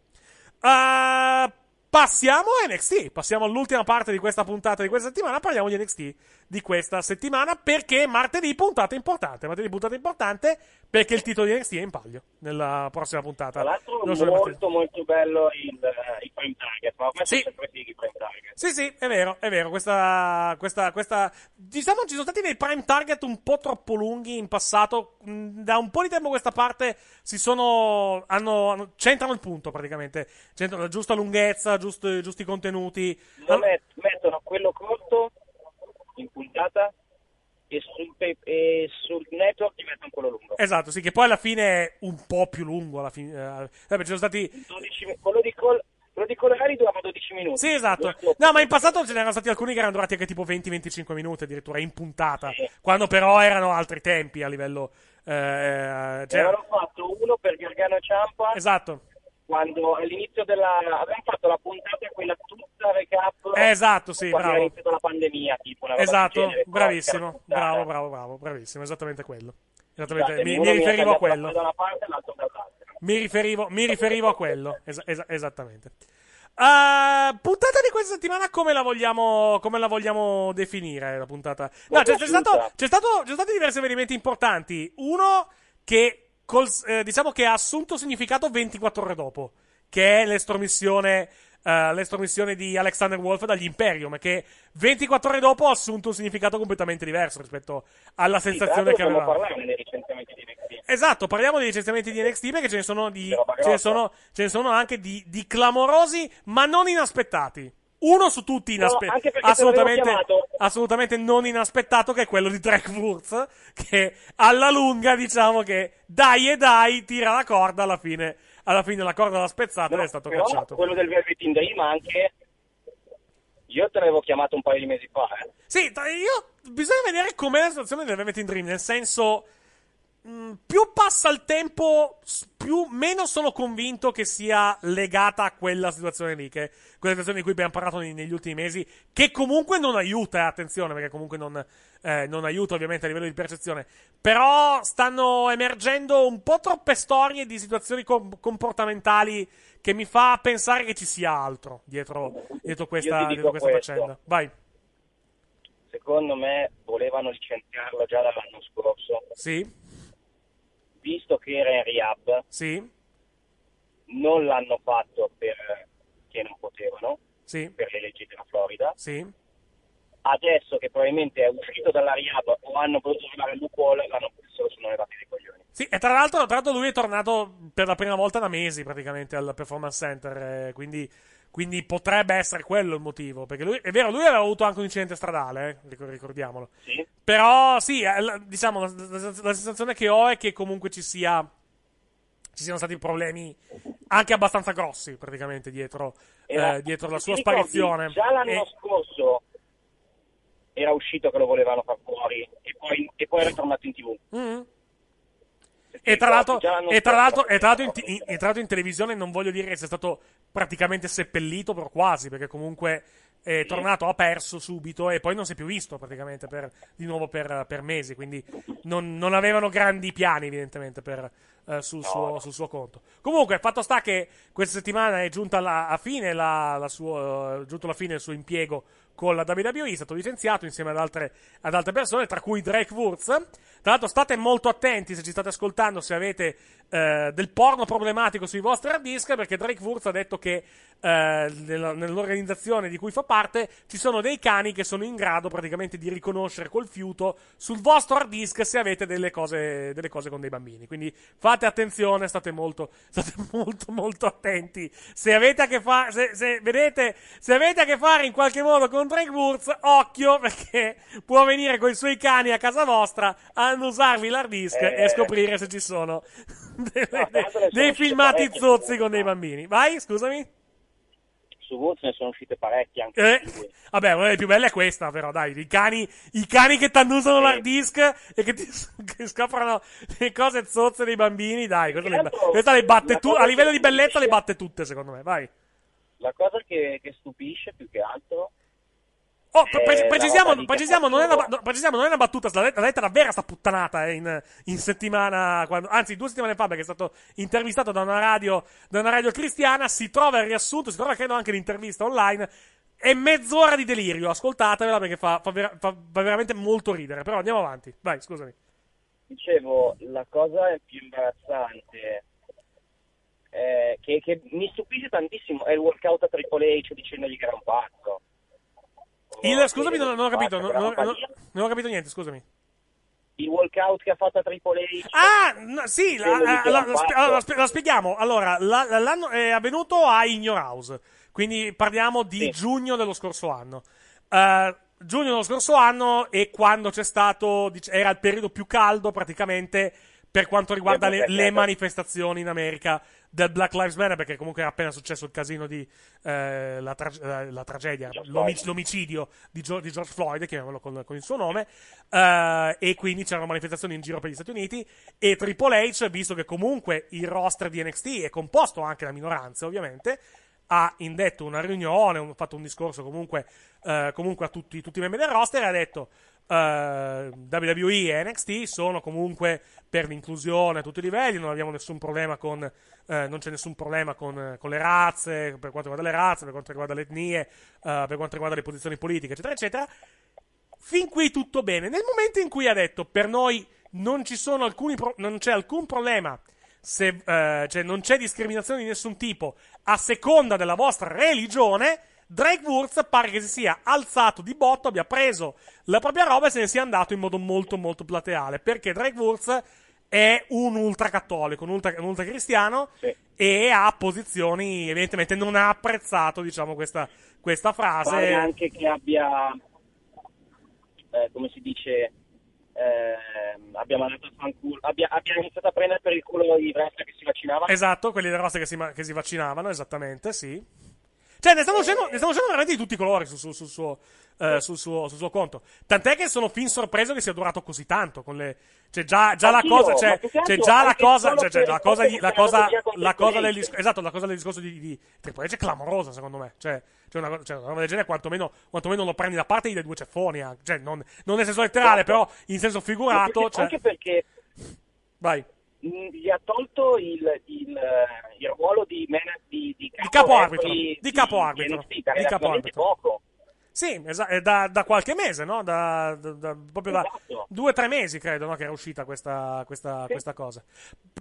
Uh, passiamo a NXT. Passiamo all'ultima parte di questa puntata di questa settimana. Parliamo di NXT di questa settimana perché martedì puntata importante. Martedì puntata importante perché il titolo di NXT è in palio nella prossima puntata. Tra l'altro Non martedì. molto molto bello il, eh, i prime target, ma sono sempre fighi i prime target. Sì, sì, è vero, è vero. Questa, questa, questa. Diciamo, ci sono stati dei prime target un po' troppo lunghi in passato. Mm, Da un po' di tempo a questa parte si sono. Hanno, hanno- centrano il punto praticamente. Centrano la giusta lunghezza, giusti, giusti contenuti. Met- mettono quello corto in puntata e sul, pe- e sul network ti mettono quello lungo. Esatto, sì, che poi alla fine è un po' più lungo. Alla fine, eh, vabbè, ci sono stati. 12 mi- quello di quello di Colorari durava 12 minuti. Sì, esatto. No, ma in passato ce n'erano stati alcuni che erano durati anche tipo 20-25 minuti addirittura in puntata. Quando però erano altri tempi a livello. Eh, Ne cioè, avevano fatto uno per Gargano Ciampa esatto. Quando all'inizio della avevamo fatto la puntata quella tutta recap Esatto, sì, bravo. era iniziata la pandemia tipo una Esatto, genere. Bravissimo, bravo, bravo, bravo, bravissimo, esattamente quello. Esattamente, Scusate, mi, mi riferivo a quello. da una parte l'altro dall'altra. Mi riferivo, mi riferivo a quello, esa- esa- esattamente. Uh, puntata di questa settimana come la vogliamo, come la vogliamo definire la puntata? No, c'è, c'è stato, c'è stato, sono stati diversi avvenimenti importanti. Uno che col- eh, diciamo che ha assunto significato 24 ore dopo, che è l'estromissione, eh, l'estromissione di Alexander Wolf dagli Imperium, che 24 ore dopo ha assunto un significato completamente diverso rispetto alla Sì, sensazione che l'altro avevamo. dobbiamo parlare dei licenziamenti di NXT. Esatto, parliamo dei licenziamenti di NXT perché ce ne sono, di, ce ne sono, ce ne sono anche di, di clamorosi, ma non inaspettati. Uno su tutti No, te l'avevo assolutamente, assolutamente non inaspettato, che è quello di Drake Wurz, che alla lunga diciamo che dai e dai, tira la corda, alla fine, alla fine la corda l'ha spezzata ed è stato Però cacciato. quello del Velvet in ma anche io te l'avevo chiamato un paio di mesi fa, eh. Sì, io bisogna vedere com'è la situazione del Velvet in Dream, nel senso più passa il tempo, più meno sono convinto che sia legata a quella situazione lì, che quella situazione di cui abbiamo parlato nei- negli ultimi mesi, che comunque non aiuta, eh, attenzione, perché comunque non, eh, non aiuta ovviamente a livello di percezione. Però stanno emergendo un po' troppe storie di situazioni com- comportamentali che mi fa pensare che ci sia altro dietro, dietro questa, dietro questa faccenda. Vai. Secondo me volevano licenziarlo già dall'anno scorso. Sì, Visto che era in rehab, sì, non l'hanno fatto perché non potevano, sì, per le leggi della Florida. sì. Adesso che probabilmente è uscito dalla rehab o hanno potuto trovare il loophole, l'hanno lo sono levati dei coglioni. Sì, e tra l'altro, tra l'altro lui è tornato per la prima volta da mesi praticamente al Performance Center, eh, quindi, quindi potrebbe essere quello il motivo. Perché lui, è vero, lui aveva avuto anche un incidente stradale, eh, ricor- ricordiamolo. Sì. Però sì, eh, diciamo, la, la- la sensazione che ho è che comunque ci sia... Ci siano stati problemi anche abbastanza grossi praticamente dietro, Era- eh, dietro la sua ricordi, sparizione. Già l'anno E- scorso era uscito che lo volevano far fuori e poi, e poi è ritornato in tv. Mm. E tra, l'altro, e, tra l'altro, e, tra l'altro in, in- tra l'altro in televisione non voglio dire che sia stato praticamente seppellito, però quasi, perché comunque è tornato, ha perso subito e poi non si è più visto praticamente per, di nuovo per, per mesi, quindi non, non avevano grandi piani evidentemente per, eh, sul, suo, sul suo conto. Comunque, fatto sta che questa settimana è giunta alla, a fine la, la sua, è giunto alla fine il suo impiego con la WWE, è stato licenziato insieme ad altre, ad altre persone, tra cui Drake Wurz. Tra l'altro state molto attenti se ci state ascoltando, se avete eh, del porno problematico sui vostri hard disk perché Drake Wurz ha detto che eh, nell'organizzazione di cui fa parte ci sono dei cani che sono in grado praticamente di riconoscere col fiuto sul vostro hard disk se avete delle cose, delle cose con dei bambini. Quindi fate attenzione, state molto, [laughs] state molto, molto attenti. Se avete a che fare, se, se se avete a che fare in qualche modo con Drake Wurz, occhio perché può venire con i suoi cani a casa vostra a annusarvi l'hard disk Eh. e scoprire se ci sono [laughs] delle- No, dei filmati zozzi con dei bambini. Vai, scusami. Su Woods ne sono uscite parecchie anche Eh, vabbè, una delle più belle è questa, però, dai. I cani, i cani che ti annusano l'hard disk e che ti che scoprono le cose zozze dei bambini, dai. Questa le, questa le batte la tu- cosa a livello di bellezza le batte tutte, secondo me. Vai. La cosa che, che stupisce più che altro Oh, pre- Eh, la precisiamo, non è una, no, precisiamo, non è una battuta, l'ha detta, l'ha detta davvero sta puttanata eh, in, in settimana, quando- anzi due settimane fa perché è stato intervistato da una radio, da una radio cristiana, si trova il riassunto, si trova credo anche l'intervista online, è mezz'ora di delirio, ascoltatevela perché fa, fa vera- fa- fa veramente molto ridere, però andiamo avanti, vai scusami. Dicevo, la cosa più imbarazzante eh, che, che mi stupisce tantissimo è il workout a Triple H dicendogli che era un pazzo. Il, scusami, non, non ho capito, non, non- non- ho capito niente, scusami. Il walkout che ha fatto a Triple H. Ah, no, sì, la, la- la- fatto. allora, spie- la spieghiamo. Allora, la- la- l'anno è avvenuto a Ignor House, quindi parliamo di giugno dello scorso anno. Eh, giugno dello scorso anno e quando c'è stato, dic- era il periodo più caldo praticamente per quanto riguarda le, le manifestazioni in America del Black Lives Matter, perché comunque era appena successo il casino di eh, la, tra- la tragedia, l'omic- l'omicidio di, Gio- di George Floyd, chiamiamolo con, con il suo nome, eh, e quindi c'erano manifestazioni in giro per gli Stati Uniti e Triple H, visto che comunque il roster di NXT è composto anche da minoranze, ovviamente, ha indetto una riunione, ha fatto un discorso comunque, eh, comunque a tutti, tutti i membri del roster e ha detto eh, WWE e NXT sono comunque per l'inclusione a tutti i livelli, non abbiamo nessun problema con, eh, non c'è nessun problema con, con le razze, per quanto riguarda le razze, per quanto riguarda le etnie, eh, per quanto riguarda le posizioni politiche, eccetera, eccetera. Fin qui tutto bene. Nel momento in cui ha detto per noi non pro- non c'è alcun problema se, eh, cioè non c'è discriminazione di nessun tipo a seconda della vostra religione, Drake Wurz pare che si sia alzato di botto, abbia preso la propria roba e se ne sia andato in modo molto molto plateale, perché Drake Wurz è un ultracattolico, un, ultra, un ultracristiano e ha posizioni, evidentemente non ha apprezzato, diciamo, questa, questa frase. Pare anche che abbia, eh, come si dice, ehm, abbia mandato a fanculo, abbia, abbia iniziato a prendere per il culo i wrestler che si vaccinavano. Esatto, quelli del roster che si, che si vaccinavano, esattamente, sì. Cioè, ne stanno uscendo, ne stanno uscendo veramente di tutti i colori sul, suo- sul suo, eh, sul, suo, sul suo conto. Tant'è che sono fin sorpreso che sia durato così tanto. Con le, cioè, già, già la cosa, cioè, c'è già la cosa, cioè, cioè, la cosa, la cosa, la cosa del discorso, esatto, la cosa del discorso di, di Triple H è clamorosa, secondo me. Cioè, cioè una, cioè, una roba del genere, quantomeno, quantomeno lo prendi da parte dei due ceffoni, anche. cioè, non, non nel senso letterale, Esatto. però in senso figurato, cioè, Anche perché vai. Gli ha tolto il, il, eh, il ruolo di, man- di, di capo, Di capo arbitro, referee di capo arbitro, di capo arbitro. poco. Sì, è da, da qualche mese, no? Da, da- da- proprio da Esatto. due o tre mesi, credo, no? Che era uscita questa, questa, questa cosa.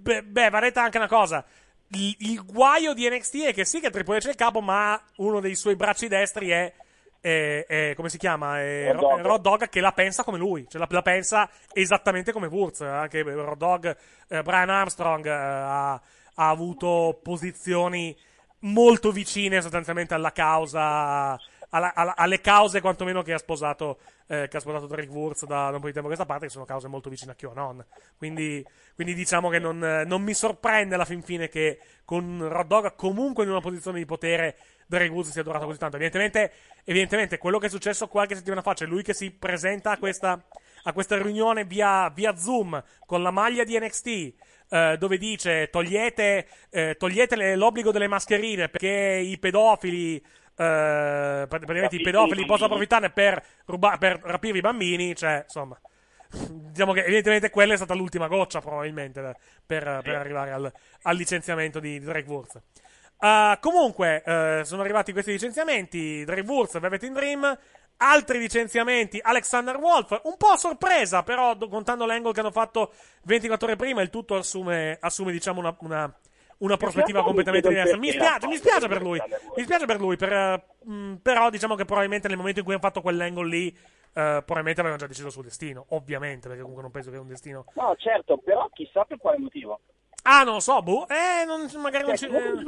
Beh, beh, va detta anche una cosa. Il, il guaio di NXT è che sì che Triple H è il capo, ma uno dei suoi bracci destri è, è- è- come si chiama? È Rod Ro- Dogg. Rod Dogg che la pensa come lui, cioè la, la pensa esattamente come Wurz. Anche Rod Dogg, eh, Brian Armstrong eh, ha, ha avuto posizioni molto vicine sostanzialmente alla causa, alla- alla- alle cause quantomeno che ha sposato, eh, che ha sposato Drake Wurz da, da un po' di tempo a questa parte, che sono cause molto vicine a QAnon. Quindi, quindi diciamo che non, eh, non mi sorprende alla fin fine che con Rod Dogg comunque in una posizione di potere Drake Wurz sia durato così tanto. Evidentemente, evidentemente quello che è successo qualche settimana fa, cioè lui che si presenta a questa, a questa riunione via, via Zoom con la maglia di NXT, eh, dove dice togliete, eh, togliete le- l'obbligo delle mascherine perché i pedofili, eh, praticamente i pedofili possono approfittarne per, ruba- per rapire i bambini, cioè, insomma. Diciamo che evidentemente quella è stata l'ultima goccia, probabilmente, per, per arrivare al, al licenziamento di, di Drake Wurz. Uh, comunque, eh, sono arrivati questi licenziamenti. Drake Wurz, Velvet in Dream, altri licenziamenti, Alexander Wolf, un po' a sorpresa, però do- contando l'angle che hanno fatto 24 ore prima, il tutto assume, assume diciamo, una, una, una prospettiva completamente diversa. Mi spiace, mi spiace per lui, mi spiace per lui, per, eh, mh, però diciamo che probabilmente nel momento in cui hanno fatto quell'angle lì, eh, probabilmente avevano già deciso il suo destino, ovviamente, perché comunque non penso che è un destino No, certo, però chissà per quale motivo. Ah, non lo so, boh. Eh, non, magari non ci. Cioè, comunque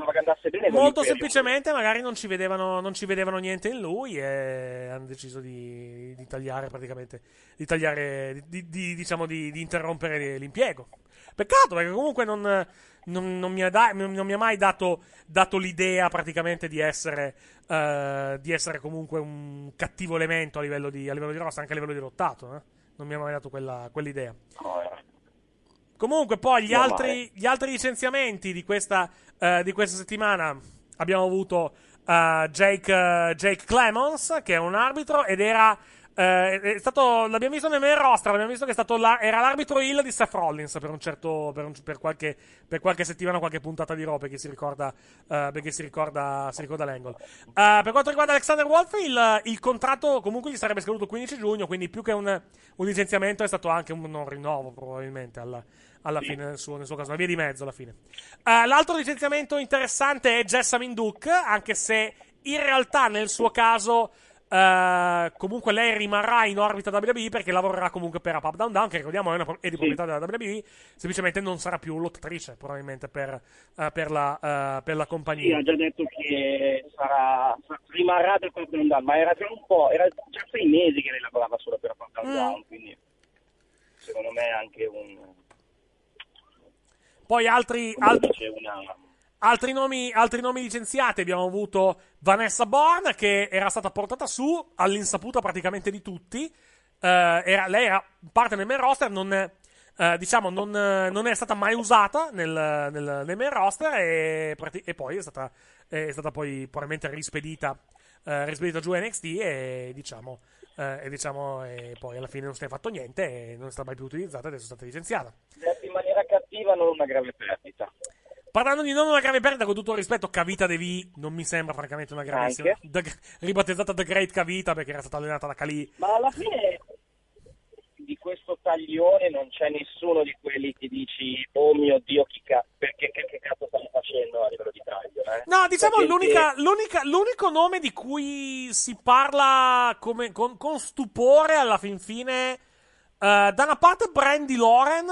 eh, molto semplicemente, magari non ci, vedevano, non ci vedevano niente in lui e hanno deciso di, di tagliare praticamente. Di tagliare. Di, di- di- diciamo di, interrompere l'impiego. Peccato, perché comunque non. non- non mi, ha da- non- mi ha mai dato, dato l'idea praticamente di essere, eh, di essere comunque un cattivo elemento a livello di, a livello di roster, anche a livello di lottato. eh. Non mi ha mai dato quella, quell'idea. Comunque, poi gli altri, gli altri licenziamenti di questa, eh, di questa settimana abbiamo avuto eh, Jake, eh, Jake Clemons, che è un arbitro, ed era. è stato, l'abbiamo visto nel main roster, abbiamo visto che è stato la- era l'arbitro Hill di Seth Rollins per un certo, per, un- per qualche, per qualche settimana, qualche puntata di Raw, perché si ricorda, perché si ricorda, si ricorda l'angle. Per quanto riguarda Alexander Wolf, il, il contratto comunque gli sarebbe scaduto il 15 giugno, quindi più che un, un licenziamento è stato anche un non rinnovo probabilmente alla, alla fine nel suo, nel suo caso, una via di mezzo alla fine. Eh, l'altro licenziamento interessante è Jessamine Duke, anche se in realtà nel suo caso eh, comunque lei rimarrà in orbita WWE perché lavorerà comunque per Up Up Down Down, che ricordiamo è, una, è di proprietà della WWE, semplicemente non sarà più lottatrice probabilmente per, eh, per, la, eh, per la Sì, compagnia. ha già detto che sarà, sa- rimarrà del Pop Down Down, ma era già un po', era già sei mesi che lei lavorava solo per Pop Down Mm. Down, quindi secondo me è anche un... Poi altri, altri. Altri nomi, altri nomi licenziati abbiamo avuto Vanessa Bourne che era stata portata su all'insaputa praticamente di tutti. Eh, era- lei era parte nel main roster, non, eh, diciamo, non, eh, non è stata mai usata nel, nel, nel main roster e, e poi è stata, è stata poi probabilmente rispedita, rispedita giù a NXT e diciamo, e diciamo e poi alla fine non si è fatto niente e non è stata mai più utilizzata e adesso è stata licenziata. Cattiva, non una grave perdita. Parlando di non una grave perdita, con tutto il rispetto, Cavita Devi non mi sembra francamente una gravissima. The- ribattezzata The Great Cavita perché era stata allenata da Kali. Ma alla fine di questo taglione non c'è nessuno di quelli che dici, oh mio Dio, chi ca- perché, che, che cazzo stanno facendo a livello di taglio? Eh? No, diciamo Perché- l'unica, l'unica- l'unico nome di cui si parla come- con, con stupore alla fin fine. eh, da una parte Brandy Loren,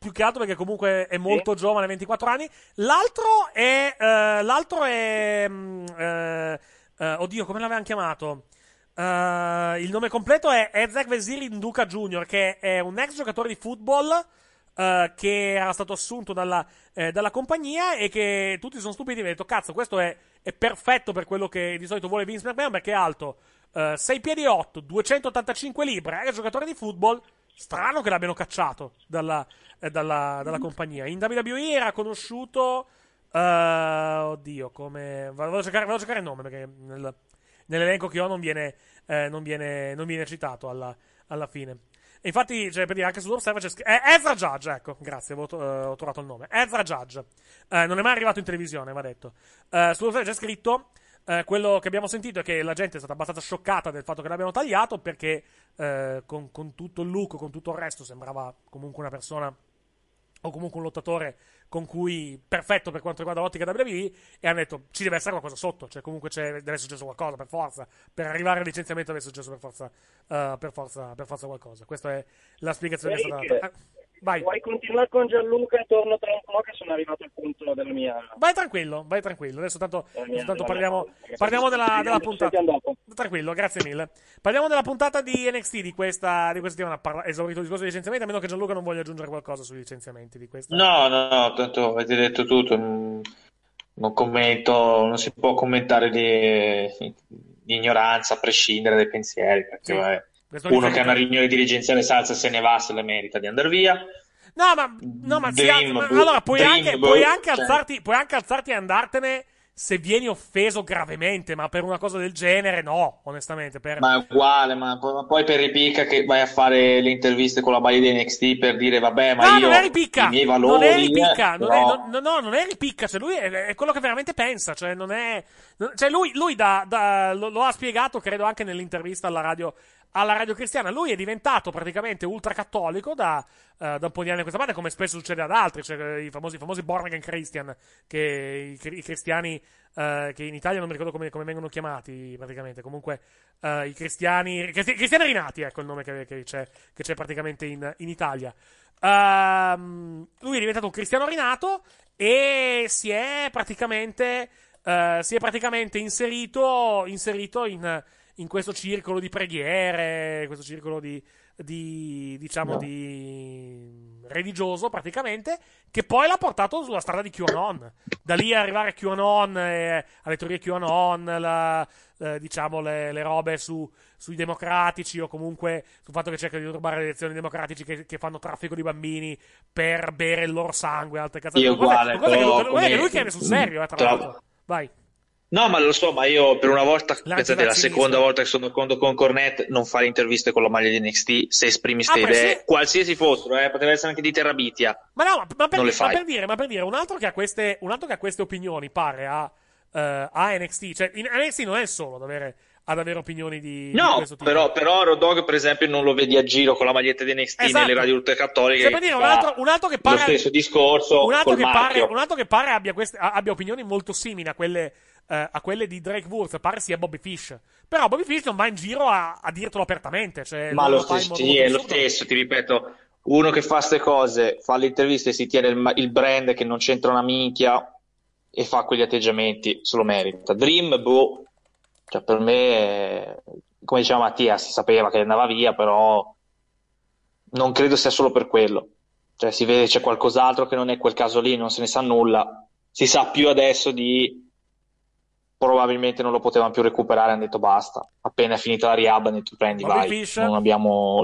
più che altro perché comunque è molto giovane, 24 anni. L'altro è. eh, l'altro è. eh, eh, oddio, come l'avevano chiamato? Il nome completo è Ezek Veziri Nduka Jr., che è un ex giocatore di football che era stato assunto dalla, eh, dalla compagnia e che tutti sono stupiti e hanno detto cazzo questo è, è perfetto per quello che di solito vuole Vince McMahon perché è alto eh, 6 piedi e 8 285 libbre è giocatore di football strano che l'abbiano cacciato dalla, eh, dalla, dalla compagnia in WWE era conosciuto eh, oddio come vado a cercare, vado a cercare il nome perché nel- nell'elenco che ho non viene, eh, non viene, non viene citato alla, alla fine. E infatti, cioè, per dire, anche su Observer c'è scritto. Eh, Ezra Judge, ecco, grazie, to- eh, ho trovato il nome. Ezra Judge. Eh, non è mai arrivato in televisione, va detto. Eh, su Observer c'è scritto. Eh, quello che abbiamo sentito è che la gente è stata abbastanza scioccata del fatto che l'abbiano tagliato perché eh, con, con tutto il look, con tutto il resto, sembrava comunque una persona o comunque un lottatore con cui perfetto per quanto riguarda l'ottica WWE e hanno detto ci deve essere qualcosa sotto cioè comunque c'è- deve essere successo qualcosa per forza per arrivare al licenziamento deve essere successo per forza eh, per forza per forza qualcosa. Questa è la spiegazione che è stata data. Eh, vai Vuoi continuare con Gianluca e torno tra un po' che sono arrivato al punto della mia... vai tranquillo vai tranquillo adesso tanto, mia- tanto parliamo, mia- parliamo della, della puntata tranquillo grazie mille parliamo della puntata di NXT di questa, di questa settimana Parla- esaurito il discorso dei licenziamenti a meno che Gianluca non voglia aggiungere qualcosa sui licenziamenti di questa No, no, no, tanto avete detto tutto. Non, non commento, non si può commentare di, di ignoranza a prescindere dai pensieri. Perché Sì. vabbè, uno che ha una riunione dirigenziale salsa se ne va, se la merita di andare via. No, ma, no, ma, Dream, ma allora puoi anche, puoi, anche cioè. alzarti, puoi anche alzarti e andartene se vieni offeso gravemente, ma per una cosa del genere, no, onestamente. Per... Ma è uguale, ma ma poi per ripicca che vai a fare le interviste con la maglia di NXT per dire vabbè, ma no, io non è ripicca, i miei valori non è ripicca, eh, non però- è, no, no, non è ripicca, cioè lui è, è quello che veramente pensa, cioè non è, cioè lui, lui da, da- lo, lo ha spiegato, credo anche nell'intervista alla radio, alla radio cristiana, lui è diventato praticamente ultracattolico da, eh, da un po' di anni a questa parte, come spesso succede ad altri, cioè i famosi, i famosi born again Christian, che i, i cristiani, eh, che in Italia non mi ricordo come, come vengono chiamati praticamente, comunque eh, i cristiani, i cristi- cristiani rinati, ecco il nome che, che c'è, che c'è praticamente in, in Italia. Ehm, lui è diventato un cristiano rinato e si è praticamente, eh, si è praticamente inserito, inserito in, in questo circolo di preghiere, questo circolo di, di diciamo, No. di religioso praticamente, che poi l'ha portato sulla strada di QAnon. Da lì arrivare a QAnon, eh, alle teorie QAnon, la- eh, diciamo le, le robe su, sui democratici o comunque sul fatto che cercano di rubare le elezioni democratici che, che fanno traffico di bambini per bere il loro sangue, altre cazzate. Io Guarda- uguale, guarda però lui- guarda che lui chiede sul serio, eh, Tra- l'altro. Vai. No, ma lo so, ma io per una volta, pensate, la seconda volta che sono d'accordo con Cornet, non fare interviste con la maglia di NXT se esprimi ste Ah, idee, sì. qualsiasi fossero, eh, poteva essere anche di Terrabitia. Ma no, ma, ma per, le ma per dire, ma per dire, un altro che ha queste, un altro che ha queste opinioni pare a, eh, a NXT, cioè in NXT non è solo ad avere, ad avere opinioni di, di No, questo tipo. però, però Road Dogg, per esempio, non lo vedi a giro con la maglietta di NXT Esatto. nelle radio ultracattoliche. Cioè, per dire, un altro, un altro che pare, Lo stesso discorso un altro che pare, un altro che pare abbia, queste, abbia opinioni molto simili a quelle, eh, a quelle di Drake Wurz, pare sia Bobby Fish. Però Bobby Fish non va in giro a, a dirtelo apertamente. Cioè, Ma lo stesso, sì, è lo stesso, ti ripeto, uno che fa queste cose, fa le interviste e si tiene il, il brand che non c'entra una minchia e fa quegli atteggiamenti, se lo merita. Dream, boh, cioè per me, come diceva Mattia, si sapeva che andava via, però non credo sia solo per quello. Cioè si vede c'è qualcos'altro che non è quel caso lì, non se ne sa nulla. Si sa più adesso di probabilmente non lo potevano più recuperare, hanno detto basta. Appena è finita la rehab, hanno detto prendi, Bobby vai. Fish? Non abbiamo...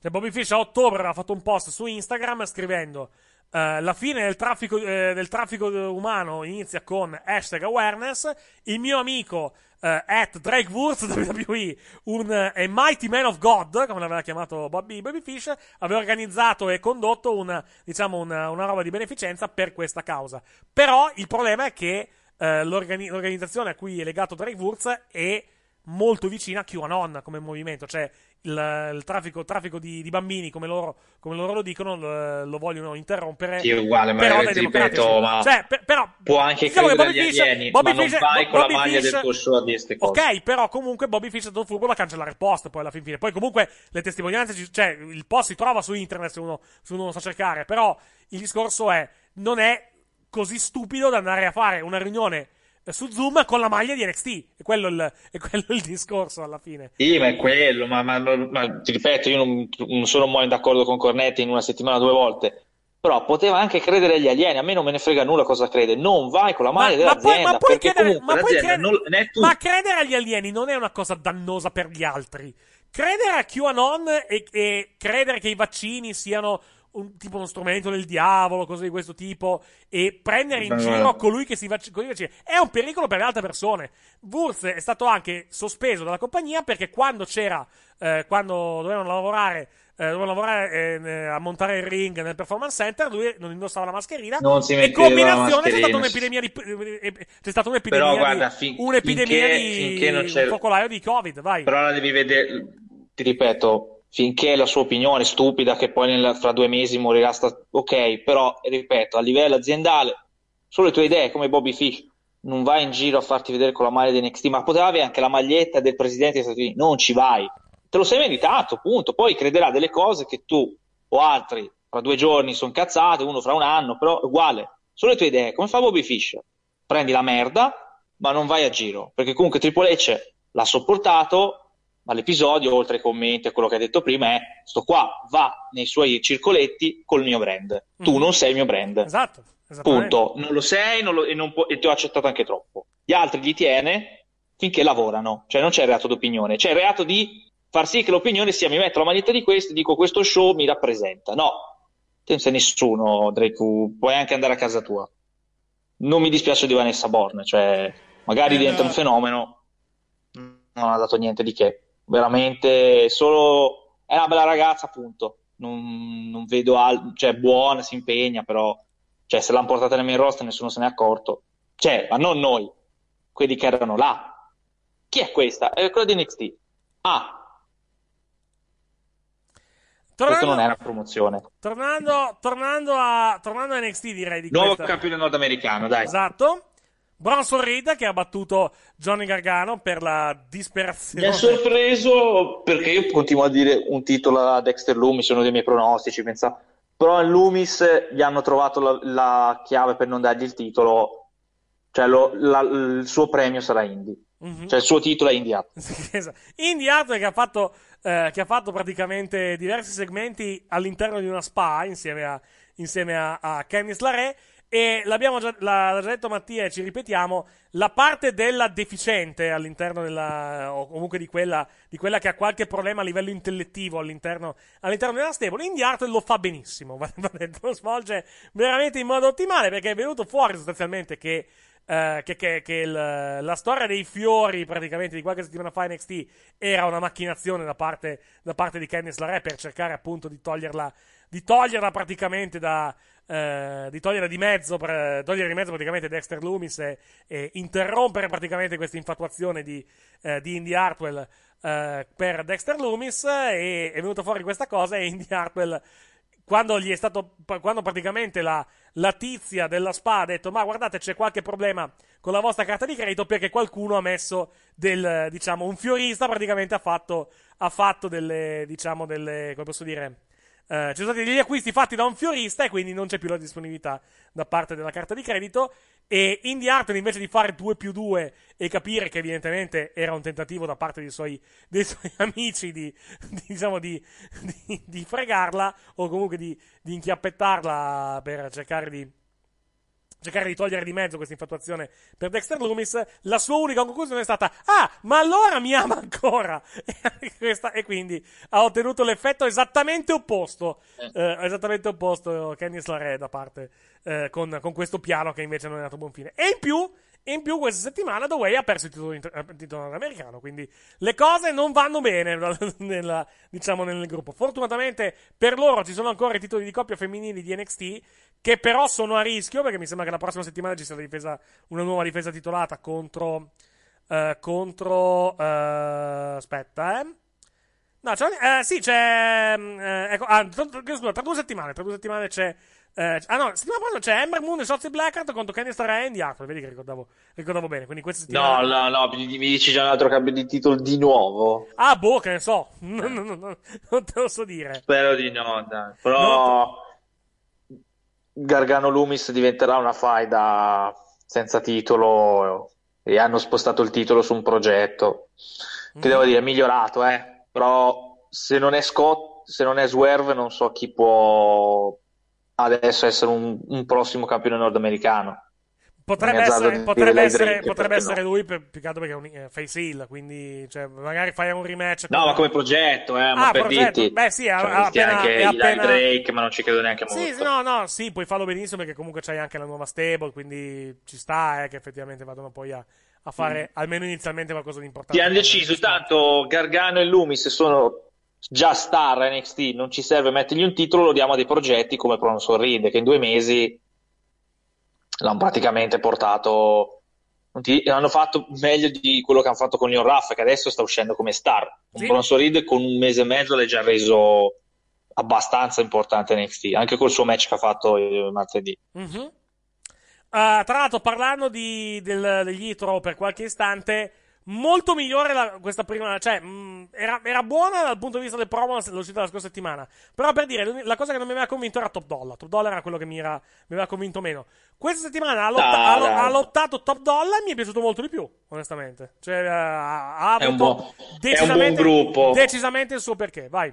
Cioè, Bobby Fish a ottobre aveva fatto un post su Instagram scrivendo eh, la fine del traffico, eh, del traffico umano inizia con hashtag awareness. Il mio amico eh, at Drake Wurz [laughs] WWE, un eh, mighty man of God, come l'aveva chiamato Bobby, Bobby Fish, aveva organizzato e condotto una, diciamo, una, una roba di beneficenza per questa causa. Però il problema è che eh, l'organi- l'organizzazione a cui è legato Drake Wurz è molto vicina a QAnon come movimento, cioè il, il traffico, traffico di, di bambini, come loro, come loro lo dicono, lo, lo vogliono interrompere. Sì, è uguale, ma però ripeto, ma Cioè, per- però, può anche diciamo che Bobby Fish- alieni, Bobby Fish- vai con la Bobby maglia Fish- del tuo show a dire ste cose. Ok, però comunque Bobby Fish è stato furbo da cancellare il post poi alla fin fine. Poi comunque le testimonianze, ci- cioè il post si trova su internet se uno, se uno lo sa cercare, però il discorso è, non è così stupido da andare a fare una riunione eh, su Zoom con la maglia di NXT. È quello il, è quello il discorso alla fine. Sì, ma è quello, ma, ma- ma ti ripeto, io non, non sono mai d'accordo con Cornetti in una settimana due volte, però poteva anche credere agli alieni, a me non me ne frega nulla cosa crede, non vai con la maglia ma, puoi, dell'azienda, ma puoi credere, ma puoi credere- non, ma credere agli alieni non è una cosa dannosa per gli altri. Credere a QAnon e, e credere che i vaccini siano un, tipo uno strumento del diavolo, cose di questo tipo, e prendere in giro colui che si vaccina, è un pericolo per le altre persone. Wurz è stato anche sospeso dalla compagnia perché quando c'era, eh, quando dovevano lavorare, eh, dovevano lavorare eh, a montare il ring nel performance center, lui non indossava la mascherina. Non si e la combinazione c'è stata un'epidemia di, eh, c'è stata un'epidemia Però guarda, fin- un'epidemia finché- di finché non c'è- un focolaio di Covid, vai. Però la devi vedere, ti ripeto, finché la sua opinione stupida, che poi nella- fra due mesi morirà, sta- ok, però ripeto, a livello aziendale, solo le tue idee, come Bobby Fish, non vai in giro a farti vedere con la maglia di NXT, ma potevi avere anche la maglietta del presidente degli Stati Uniti, non ci vai, te lo sei meritato, punto, poi crederà delle cose che tu o altri fra due giorni sono cazzate, uno fra un anno, però uguale, solo le tue idee, come fa Bobby Fish, prendi la merda, ma non vai a giro, perché comunque Triple H l'ha sopportato, ma l'episodio, oltre ai commenti e quello che hai detto prima, è sto qua va nei suoi circoletti col mio brand. Tu Mm. non sei il mio brand. Esatto. Punto. Non lo sei non lo- e, non può- e ti ho accettato anche troppo. Gli altri li tiene finché lavorano. Cioè non c'è il reato d'opinione, c'è il reato di far sì che l'opinione sia mi metto la maglietta di questo dico questo show mi rappresenta. No, te non sei nessuno, Drake, puoi anche andare a casa tua. non mi dispiace di Vanessa Borne, cioè magari diventa un fenomeno, non ha dato niente di che, veramente solo è una bella ragazza, appunto. Non, non vedo al... cioè buona, si impegna, però cioè, se l'hanno portata nel main roster nessuno se n'è accorto. Cioè, ma non noi, quelli che erano là. Chi è questa? È quella di NXT. Ah, questo non è una promozione. Tornando, tornando, a, tornando a NXT, direi di Nuovo questa... campione nordamericano, dai. Esatto. Bronson Reed che ha battuto Johnny Gargano per la disperazione. Mi ha sorpreso perché io continuo a dire un titolo a Dexter Loomis, uno dei miei pronostici, pensa... però a Loomis gli hanno trovato la, la chiave per non dargli il titolo, cioè lo, la, il suo premio sarà Indy, Mhm. cioè il suo titolo è Indy. [laughs] Esatto. Indy Hartwell che ha fatto eh, che ha fatto praticamente diversi segmenti all'interno di una spa insieme a, insieme a, a Candice LaRe e l'abbiamo già, l'ha già detto Mattia e ci ripetiamo la parte della deficiente all'interno della o comunque di quella, di quella che ha qualche problema a livello intellettivo all'interno, all'interno della stable Indy Hartwell lo fa benissimo [laughs] lo svolge veramente in modo ottimale perché è venuto fuori sostanzialmente che eh, che, che- che il- la storia dei fiori praticamente di qualche settimana fa NXT era una macchinazione da parte, da parte di Candice LaRe per cercare appunto di toglierla, di toglierla praticamente da eh, di togliere di mezzo per- togliere di mezzo praticamente Dexter Loomis e, e interrompere praticamente questa infatuazione di, eh, di Indy Hartwell eh, per Dexter Loomis e è venuta fuori questa cosa e Indy Hartwell quando gli è stato quando praticamente la, la tizia della spa ha detto ma guardate c'è qualche problema con la vostra carta di credito perché qualcuno ha messo del diciamo un fiorista praticamente ha fatto ha fatto delle diciamo delle come posso dire eh, ci sono stati degli acquisti fatti da un fiorista e quindi non c'è più la disponibilità da parte della carta di credito. E Indy Hartwell invece di fare 2 più 2 e capire che evidentemente era un tentativo da parte dei suoi, dei suoi [laughs] amici di, di, diciamo di, di, di fregarla o comunque di, di inchiappettarla per cercare di cercare di togliere di mezzo questa infatuazione per Dexter Loomis, la sua unica conclusione è stata: Ah, ma allora mi ama ancora! [laughs] E, questa- e quindi ha ottenuto l'effetto esattamente opposto. eh, esattamente opposto Candice LaRe da parte eh, con, con questo piano che invece non è andato a buon fine. E in più. In più questa settimana The Way ha perso il titolo, inter- il titolo nordamericano, quindi le cose non vanno bene [laughs] nella- diciamo nel gruppo. Fortunatamente per loro ci sono ancora i titoli di coppia femminili di NXT che però sono a rischio perché mi sembra che la prossima settimana ci sia difesa- una nuova difesa titolata contro eh, contro eh, aspetta eh No, c'è, eh, sì, c'è. mm, eh, ecco, ah, tra, tra- tra due settimane. Tra due settimane c'è. Eh, ah, no, settimana prossima c'è Ember Moon e Shotzi Blackheart contro Kenny Star e Andy Hartwell. Vedi che ricordavo, ricordavo bene. Quindi questa settimana. No, no, no, mi mi dici già un altro cambio di titolo di nuovo. Ah, boh, che ne so. No, no, no, no, non te lo so dire. Spero di no, dai. Però Gargano Loomis diventerà una faida senza titolo e hanno spostato il titolo su un progetto che devo dire è migliorato, eh. Però se non è Scott, se non è Swerve, non so chi può adesso essere un, un prossimo campione nordamericano. Potrebbe essere, potrebbe essere, Drake, potrebbe essere no. lui per, più che altro perché è un eh, face heel. Quindi, cioè, magari fai un rematch. No, con- ma come progetto, eh, ma Ah, per progetto. dirti. Beh, sì, ha- Cioè, appena- anche Eli appena- Drake, ma non ci credo neanche molto. Sì, sì, no, no, sì, puoi farlo benissimo perché comunque c'hai anche la nuova stable, quindi ci sta eh, che effettivamente vadano poi a, a fare almeno inizialmente qualcosa di importante. Ti hanno deciso, tanto Gargano e Loomis sono già star NXT, non ci serve mettergli un titolo, lo diamo a dei progetti come Bronson Reed, che in due mesi l'hanno praticamente portato, hanno fatto meglio di quello che hanno fatto con Leon Ruff, che adesso sta uscendo come star. Con Sì. Bronson Reed con un mese e mezzo l'hai già reso abbastanza importante NXT, anche col suo match che ha fatto eh, martedì. Mhm. Ah, tra l'altro, parlando di, del, degli intro per qualche istante, molto migliore la- questa prima. Cioè, mh, era, era buona dal punto di vista del promo l'uscita della scorsa settimana. Però, per dire, la cosa che non mi aveva convinto era Top Dollar. Top Dollar era quello che mi, era- mi aveva convinto meno. Questa settimana ha, lotta- ha ha lottato Top Dollar e mi è piaciuto molto di più, onestamente. Cioè, eh, ha, È un buon- è un buon gruppo. decisamente il suo perché. Vai.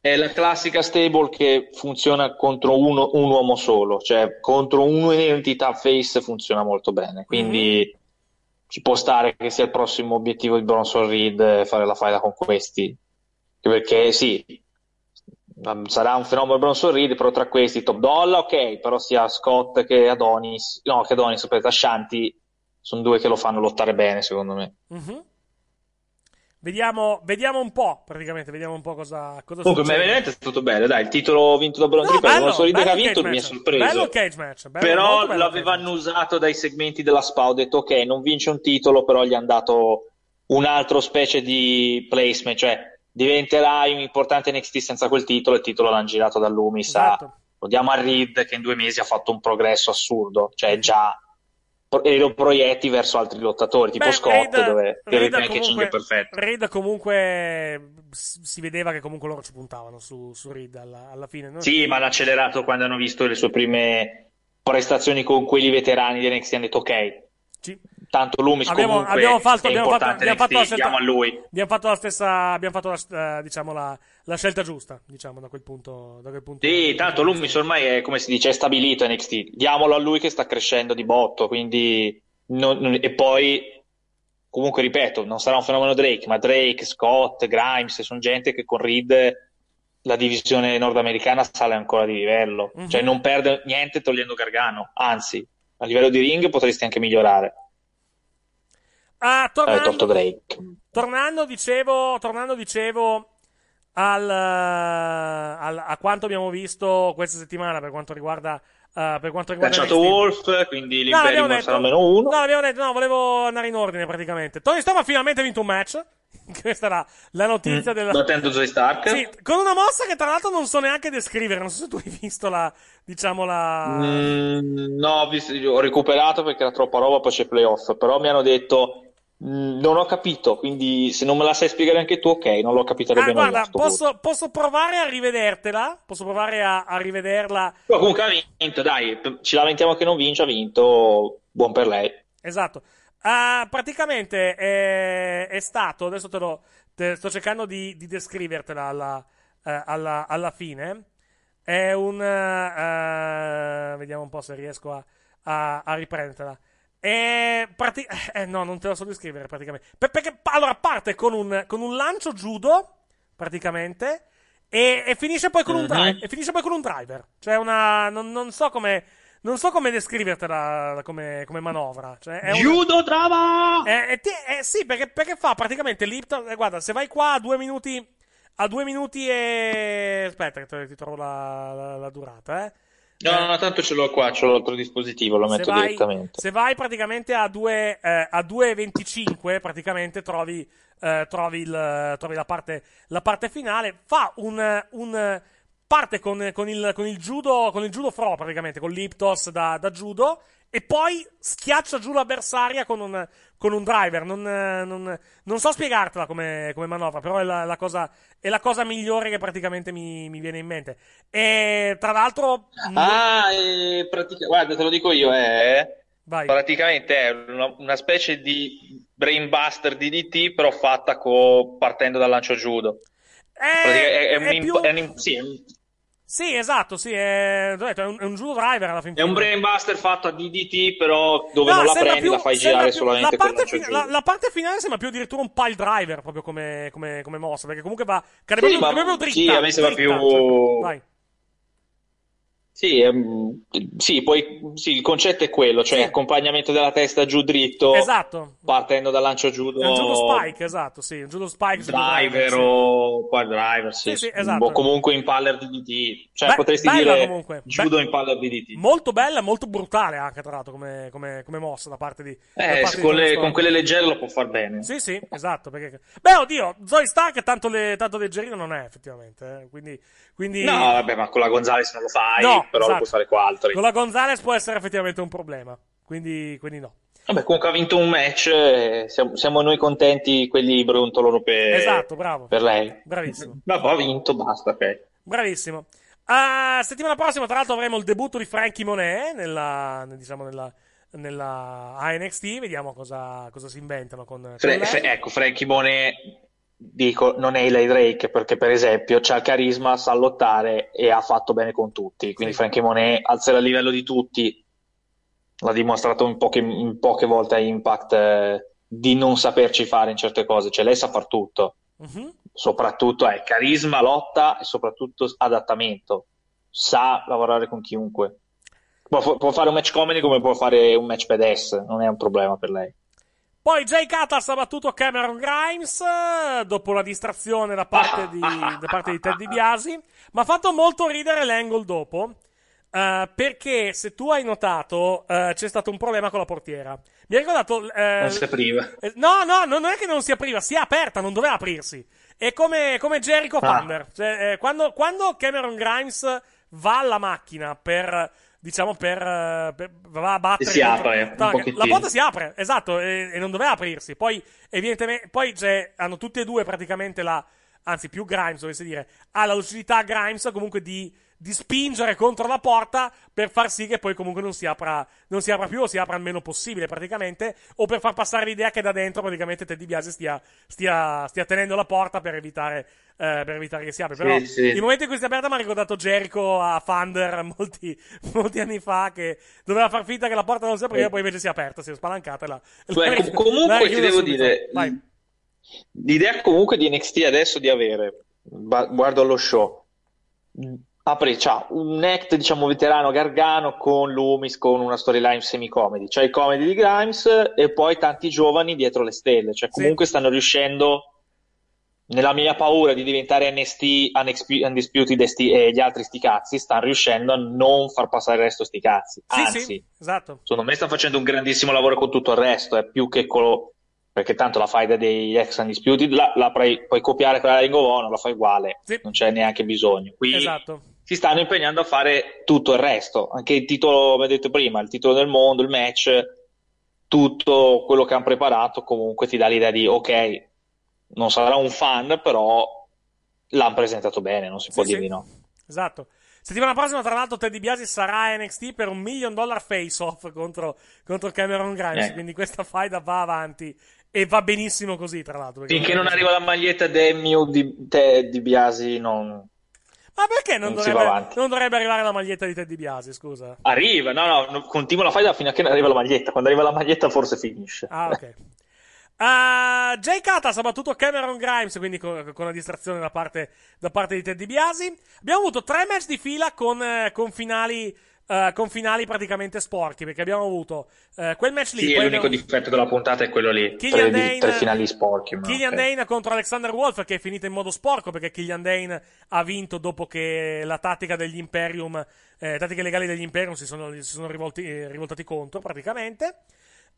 È la classica stable che funziona contro uno- un uomo solo, cioè contro un'entità face funziona molto bene, quindi ci può stare che sia il prossimo obiettivo di Bronson Reed eh, fare la faida con questi, perché sì, Um, Sarà un fenomeno Bronson Reed, però tra questi Top Dolla, ok, però sia Scott che Adonis, no, che Adonis, aspetta, Shanti, sono due che lo fanno lottare bene, secondo me. Mhm. Vediamo, vediamo un po', praticamente, vediamo un po' cosa, cosa Comunque, succede. veramente è stato bello, dai, il titolo vinto da Bronson No, Bronson Reed che ha vinto mi ha sorpreso. Bello cage match, bello, però l'avevano usato dai segmenti della SPA, ho detto ok, non vince un titolo, però gli hanno dato un altro specie di placement, cioè diventerai un importante NXT senza quel titolo, il titolo l'hanno girato da Loomis Esatto. a- lo diamo a Reed che in due mesi ha fatto un progresso assurdo, cioè già e lo proietti verso altri lottatori, tipo Beh, Scott, Reed- dove il packaging comunque- perfetto. Reed comunque si vedeva che comunque loro ci puntavano su, su Reed alla, alla fine. no? Sì, ma hanno accelerato quando hanno visto le sue prime prestazioni con quelli veterani di NXT, hanno detto ok, Sì. Tanto Loomis Abbiamo, comunque abbiamo fatto, è abbiamo fatto, abbiamo fatto la scelta, a lui. abbiamo fatto la stessa, abbiamo fatto la, eh, diciamo la, la scelta giusta, diciamo da quel punto, da quel punto. Sì, tanto Loomis ormai è, come si dice, è stabilito NXT. Diamolo a lui che sta crescendo di botto, quindi... non- non- e poi, comunque ripeto, non sarà un fenomeno Drake, ma Drake, Scott, Grimes, sono gente che con Reed la divisione nordamericana sale ancora di livello. Mhm. Cioè non perde niente togliendo Gargano, anzi, a livello di ring potresti anche migliorare. Ah, tolto tornando, Drake. tornando, dicevo, tornando, dicevo al, eh, al- a quanto abbiamo visto questa settimana per quanto riguarda, eh, per quanto riguarda Cacciato NXT. Wolf, quindi No, l'Imperium detto. sarà meno uno. No, l'abbiamo detto, no, volevo andare in ordine praticamente. Tony Storm ha finalmente vinto un match. [laughs] Questa era la notizia Mm, della... Battendo Zoe Stark. Sì, con una mossa che tra l'altro non so neanche descrivere. Non so se tu hai visto la, diciamo la... Mm, no, ho, visto- ho recuperato perché era troppa roba, poi c'è playoff, però mi hanno detto non ho capito, quindi se non me la sai spiegare anche tu, ok, non l'ho capita Ah, a guarda, posso, posso provare a rivedertela? Posso provare a, a rivederla? Però comunque ha vinto, dai, ci lamentiamo che non vince, ha vinto, buon per lei. Esatto. Ah, praticamente è, è stato, adesso te lo te- sto cercando di, di descrivertela alla, eh, alla, alla fine. È un. eh, vediamo un po' se riesco a, a, a riprenderla. È prati- eh, no, non te lo so descrivere praticamente. Per- perché allora parte con un, con un lancio judo, praticamente. E, e finisce poi con un Mhm. driver. E finisce poi con un driver. Cioè, una. Non, non so come. Non so come descrivertela come, come manovra. Cioè, è Judo trama! eh, eh, eh, sì, perché, perché fa praticamente Lipton. eh, guarda, se vai qua a due minuti. A due minuti e. Aspetta, che ti trovo la, la- la durata, eh. No, no, tanto ce l'ho qua, ce l'ho l'altro dispositivo, lo Se metto vai, direttamente. se vai praticamente a, due, eh, a 2.25, praticamente trovi, eh, trovi, il- trovi la, parte, la parte finale. Fa un. un parte con, con il, con il judo, con il judo fro, praticamente, con l'Iptos da, da judo. E poi schiaccia giù l'avversaria con un, con un driver. Non, eh, non- non so spiegartela come, come manovra, però è la, la cosa, è la cosa migliore che praticamente mi, mi viene in mente. E tra l'altro. Ah, e pratica- guarda, te lo dico io, è... Vai. Praticamente è una, una specie di brainbuster DDT, però fatta co- partendo dal lancio judo. È, è un è imp- più- è un sì, è un- Sì, esatto, sì, è, detto, è un, è un driver alla fin è un fine. brainbuster fatto a DDT, però dove No, non la prendi più- la fai girare più- solamente la parte, judo. la, la parte finale sembra più addirittura un pile driver, proprio come, come, come mossa, perché comunque va, cade Sì, proprio, ma- proprio dritta. sì, a me sembra dritta, più- cioè, vai. Sì, ehm, sì, poi sì, il concetto è quello, cioè Sì. accompagnamento della testa giù dritto, Esatto. partendo dal lancio judo, È un judo spike, esatto, sì, un judo spike. driver sì. o poi driver, sì, Sì, esatto. o comunque impaller DDT, cioè Beh, potresti dire comunque. judo Beh, impaller DDT. Molto bella, molto brutale anche, tra l'altro, come, come, come mossa da parte di... Eh, parte di con, Tony le- con quelle leggere lo può far bene. Sì, sì, esatto. Perché... Beh, oddio, Zoe Stark tanto, le, tanto leggerino non è, effettivamente. eh, Quindi, quindi... No, vabbè, ma con la Gonzalez non lo fai, No, però lo esatto. puoi fare con altri. Con la Gonzalez può essere effettivamente un problema. Quindi, quindi no. Vabbè, comunque ha vinto un match, eh, siamo, siamo noi contenti, quelli brontolano per, Esatto, bravo. per lei. Bravissimo. [laughs] Vabbè, ha vinto, basta, ok. Bravissimo. Ah, settimana prossima, tra l'altro, avremo il debutto di Frankie Monet nella, nel- diciamo, nella, nella ANXT. Vediamo cosa, cosa si inventano con, con Fre-. Fre- ecco, Frankie Monet, dico, non è Eli Drake perché, per esempio, c'ha il carisma, sa lottare e ha fatto bene con tutti. Quindi. Frankie Monet alzerà il livello di tutti. L'ha dimostrato in poche, in poche volte a Impact eh, di non saperci fare in certe cose. Cioè, lei sa far tutto. Mhm. soprattutto è carisma, lotta e soprattutto adattamento. Sa lavorare con chiunque. Può, può fare un match comedy come può fare un match pedestre, non è un problema per lei. Poi Jay Catas ha battuto Cameron Grimes dopo la distrazione da parte di, da parte di Ted DiBiase. Ma ha fatto molto ridere l'angle dopo. eh, perché se tu hai notato, eh, c'è stato un problema con la portiera. Mi ha ricordato. eh, Non si apriva. No, no, non è che non si apriva, si è aperta, non doveva aprirsi. È come, come Jericho Ah. Thunder. Cioè, eh, quando, quando Cameron Grimes va alla macchina per. Diciamo per, eh, per- va a battere Si apre la porta si apre esatto e, e non doveva aprirsi. Poi evidentemente poi c'è, hanno tutti e due praticamente la anzi più Grimes dovessi dire ha la lucidità Grimes comunque di, di spingere contro la porta per far sì che poi comunque non si apra non si apra più o si apra il meno possibile praticamente o per far passare l'idea che da dentro praticamente Ted DiBiase stia, stia, stia tenendo la porta per evitare eh, per evitare che si apra Sì, però sì. il momento in cui si è aperta mi ha ricordato Jericho a Thunder [laughs] molti, molti anni fa che doveva far finta che la porta non si apriva Eh. poi invece si è aperta si è spalancata la, Cioè, [laughs] la- com- comunque l'ha ti devo subito. dire, Vai. l'idea comunque di NXT adesso di avere, guardo allo show, apre, c'ha un act, diciamo, veterano Gargano con Loomis, con una storyline semi-comedy. C'è il comedy di Grimes e poi tanti giovani dietro le stelle. Cioè, comunque stanno riuscendo, nella mia paura di diventare Unexp- Undisputed e gli altri sti cazzi, stanno riuscendo a non far passare il resto sti cazzi. Sì, Anzi, sì, esatto. secondo me sta facendo un grandissimo lavoro con tutto il resto, è più che quello perché tanto la faida degli ex Undisputed la, la puoi, puoi copiare quella di Ring of Honor, la fai uguale, non c'è neanche bisogno. Qui Esatto. Si stanno impegnando a fare tutto il resto, anche il titolo, come detto prima, il titolo del mondo, il match, tutto quello che hanno preparato comunque ti dà l'idea di ok, non sarà un fan, però l'hanno presentato bene, non si può Sì, dire di no. Esatto. Settimana prossima, tra l'altro, Teddy Biasi sarà NXT per un million dollar face-off contro, contro Cameron Grimes. Eh. Quindi questa faida va avanti. E va benissimo così, tra l'altro. Finché non arriva la maglietta Demi di, te- di Biasi non, Ma perché non, non dovrebbe, non dovrebbe arrivare la maglietta di Teddy Biasi, scusa? Arriva, no, no, no, continua la faida fino a che non arriva la maglietta. Quando arriva la maglietta forse finisce. Ah, ok. Uh, Jay Katas ha battuto Cameron Grimes, quindi con, con la distrazione da parte, da parte di Teddy Biasi. Abbiamo avuto tre match di fila con, eh, con finali. Eh, con finali praticamente sporchi perché abbiamo avuto eh, quel match lì Sì, l'unico abbiamo- difetto della puntata è quello lì. Killian Tre, Dane- tre finali sporchi. Killian ok. Dane contro Alexander Wolf che è finita in modo sporco perché Killian Dane ha vinto dopo che la tattica degli Imperium, eh, tattiche legali degli Imperium si sono, si sono rivolti- eh, rivoltati contro praticamente.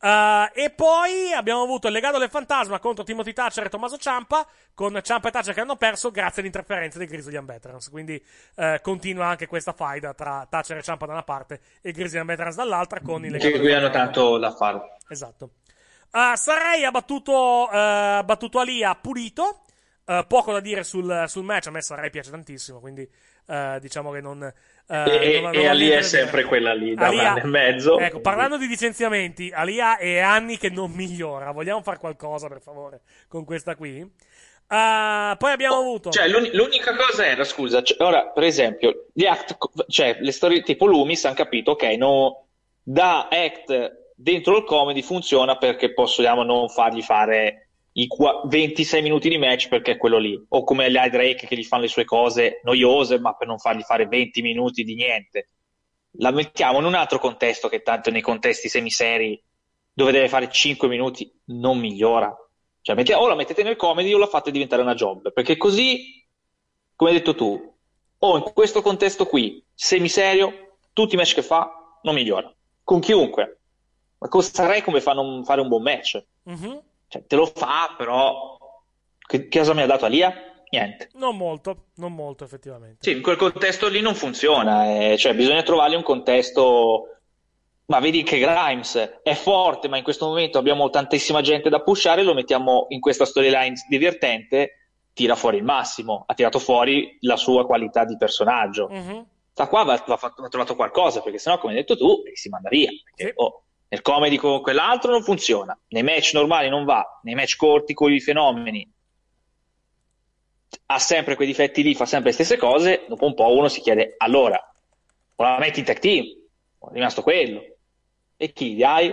Uh, e poi abbiamo avuto il legato del fantasma contro Timothy Thatcher e Tommaso Ciampa con Ciampa e Thatcher che hanno perso grazie all'interferenza dei Grizzly Veterans quindi uh, continua anche questa faida tra Thatcher e Ciampa da una parte e Grizzly Veterans dall'altra con il legato Che qui hanno tanto da fare. Esatto. Uh, Sarei ha battuto, uh, ha battuto Alia pulito. Poco da dire sul, sul match. A me Sarei piace tantissimo. Quindi uh, diciamo che non. uh, E, non- e non ho Ali niente è sempre dire. quella lì, da un Alia- anno e mezzo. Ecco, parlando di licenziamenti, Alia è anni che non migliora. Vogliamo fare qualcosa, per favore, con questa qui? Uh, poi abbiamo avuto. Cioè, l'uni- l'unica cosa era, scusa, cioè, ora, per esempio, gli act, cioè, le storie tipo Loomis hanno capito, ok, no, da act dentro il comedy funziona perché possiamo non fargli fare i qua- 26 minuti di match perché è quello lì. O come gli Drake che gli fanno le sue cose noiose, ma per non fargli fare 20 minuti di niente. La mettiamo in un altro contesto che tanto nei contesti semiseri dove deve fare 5 minuti non migliora. Cioè, metti- o la mettete nel comedy o la fate diventare una job. Perché così, come hai detto tu, o in questo contesto qui, semiserio, tutti i match che fa non migliora. Con chiunque. Ma con Sarai come fa a non fare un buon match? Mhm. Cioè, te lo fa, però che, che cosa mi ha dato Alia? Niente. Non molto, non molto, effettivamente. Sì, in quel contesto lì non funziona, eh, cioè bisogna trovargli un contesto. Ma vedi che Grimes è forte, ma in questo momento abbiamo tantissima gente da pushare, lo mettiamo in questa storyline divertente, tira fuori il massimo, ha tirato fuori la sua qualità di personaggio. Mhm. Da qua va, va va trovato qualcosa, perché sennò, come hai detto tu, si manda via. Perché, oh, nel comedy con quell'altro non funziona, nei match normali non va, nei match corti con i fenomeni ha sempre quei difetti lì, fa sempre le stesse cose, dopo un po' uno si chiede, allora, o la metti in tag team, o è rimasto quello. E chi dai?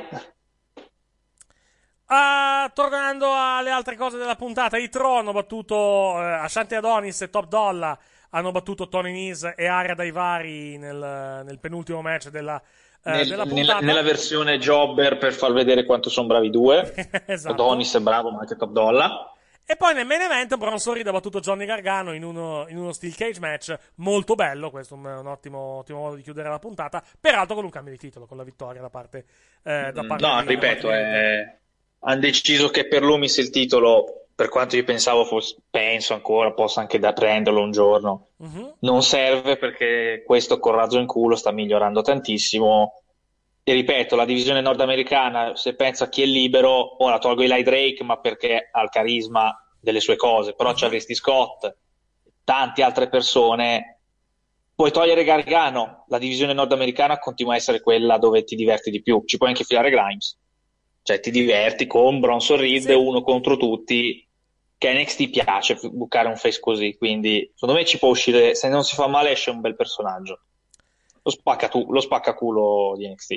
Uh, tornando alle altre cose della puntata, i Tron hanno battuto uh, Ashanti Adonis e Top Dollar hanno battuto Tony Nese e Aria Daivari nel, nel penultimo match della, uh, Nel- della nella, puntata. nella versione jobber per far vedere quanto sono bravi i due. [laughs] Esatto. Adonis è bravo, ma anche Top Dollar. E poi nel main event Bronson Reed ha battuto Johnny Gargano in uno, in uno steel cage match molto bello, questo è un, un ottimo, ottimo modo di chiudere la puntata, peraltro con un cambio di titolo, con la vittoria da parte, eh, da parte No, ripeto, eh, hanno deciso che per Loomis il titolo, per quanto io pensavo fosse, penso ancora, possa anche da prenderlo un giorno. Mhm. Non serve perché questo col razzo in culo sta migliorando tantissimo. E ripeto, la divisione nordamericana, se pensa a chi è libero, ora tolgo Eli Drake, ma perché ha il carisma delle sue cose, però c'è Vesti Scott, tante altre persone. Puoi togliere Gargano, la divisione nordamericana continua a essere quella dove ti diverti di più. Ci puoi anche filare Grimes, cioè ti diverti con Bronson Reed uno contro tutti. Che NXT piace bucare un face così, quindi secondo me ci può uscire. Se non si fa male, esce un bel personaggio. Lo spacca, tu, lo spaccaculo di NXT.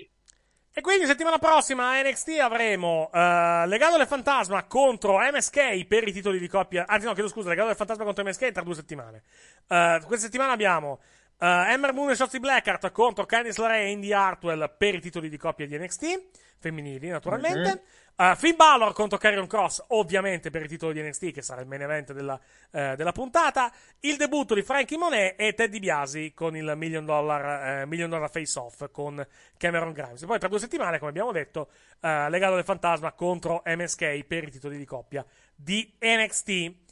E quindi settimana prossima a NXT avremo uh, Legado del Fantasma contro MSK per i titoli di coppia. Anzi, no, chiedo scusa, Legado del Fantasma contro MSK tra due settimane. Uh, questa settimana abbiamo uh, Ember Moon e Shotzi Blackheart contro Candice LeRae e Indy Hartwell per i titoli di coppia di NXT, femminili naturalmente. Uh, Finn Balor contro Carrion Cross, ovviamente per i titoli di NXT, che sarà il main event della, eh, della puntata. Il debutto di Frankie Monet e Ted DiBiase con il Million Dollar, eh, million dollar Face Off con Cameron Grimes. E poi tra due settimane, come abbiamo detto, eh, Legado del Fantasma contro MSK per i titoli di coppia di NXT.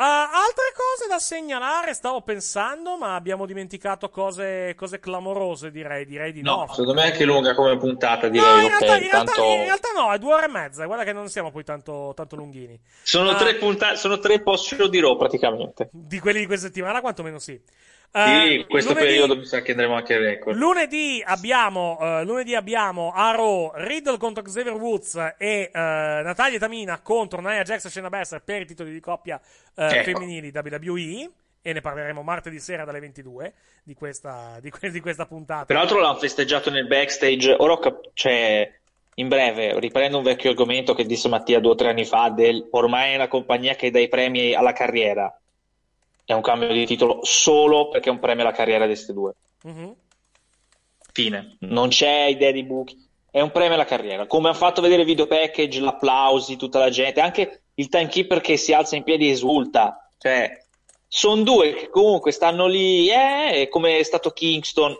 Uh, altre cose da segnalare, stavo pensando, ma abbiamo dimenticato cose, cose clamorose, direi, direi di no. No, secondo me è anche lunga come puntata, No, direi. in realtà, ok, in, realtà, tanto... in realtà no, è due ore e mezza. Guarda che non siamo poi tanto, tanto lunghini. Sono Ah, tre puntate, sono tre post di Raw praticamente. Di quelli di questa settimana, quantomeno sì. Sì, Eh, in questo lunedì- periodo mi sa che andremo anche record. Lunedì abbiamo, eh, lunedì abbiamo a Raw Riddle contro Xavier Woods e eh, Natalia Tamina contro Nia Jax e Shayna Baszler per i titoli di coppia eh, Ecco. femminili WWE e ne parleremo martedì sera dalle 22 di questa, di que- di questa puntata. Peraltro l'hanno festeggiato nel backstage. Ora cap- cioè, in breve, riprendo un vecchio argomento che disse Mattia due o tre anni fa del ormai è una compagnia che dà i premi alla carriera. È un cambio di titolo solo perché è un premio alla carriera di queste due. Mhm. Fine. Non c'è idea di buchi. È un premio alla carriera. Come hanno fatto vedere il video package, l'applausi, tutta la gente, anche il timekeeper che si alza in piedi e esulta. Cioè, sono due che comunque stanno lì, eh, come è stato Kingston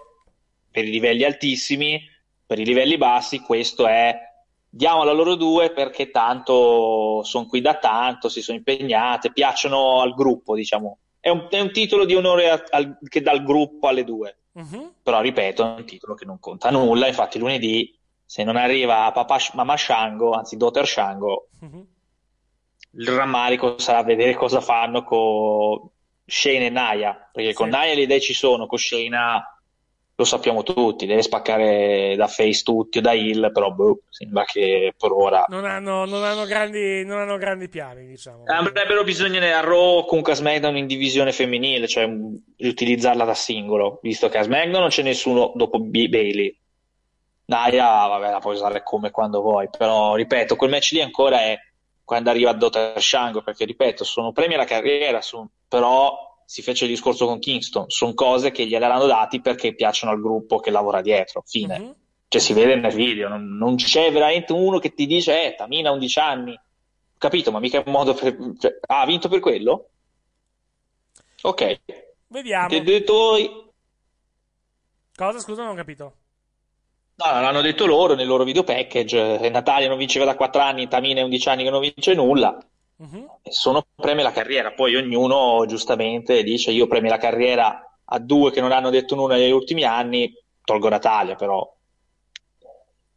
per i livelli altissimi, per i livelli bassi, questo è diamola a loro due perché tanto sono qui da tanto, si sono impegnate, piacciono al gruppo, diciamo. È un, è un titolo di onore a- al- che dà il gruppo alle due. Mhm. Però ripeto, è un titolo che non conta nulla. Infatti, lunedì, se non arriva papà Mamma Shango, anzi Dottor Shango, Mhm. il rammarico sarà vedere cosa fanno con Shane e Naya. Perché con Naya le idee ci sono, con Shayna lo sappiamo tutti, deve spaccare da face tutti o da heel, però boh, sembra che per ora Non hanno, non hanno grandi, non hanno grandi piani, diciamo. Avrebbero bisogno a Raw comunque a SmackDown in divisione femminile, cioè mh, riutilizzarla da singolo, visto che a SmackDown non c'è nessuno dopo B- Bailey. Naya, vabbè, la puoi usare come quando vuoi, però ripeto, quel match lì ancora è quando arriva Dottor Shango, perché ripeto, sono premi alla carriera, sono- però si fece il discorso con Kingston, sono cose che gliel'hanno dati perché piacciono al gruppo che lavora dietro, fine. Mhm. Cioè si vede nel video, non, non c'è veramente uno che ti dice, eh, Tamina ha 11 anni. Ho capito, ma mica è un modo per... cioè, ah, ha vinto per quello? Ok. Vediamo. Ti detto... Cosa? Scusa, non ho capito. No, l'hanno detto loro nel loro video package. eh, Natalia non vinceva da 4 anni, Tamina è 11 anni che non vince nulla. E sono premi alla carriera. Poi ognuno giustamente dice io premi la carriera a due che non hanno detto nulla negli ultimi anni, tolgo Natalia, però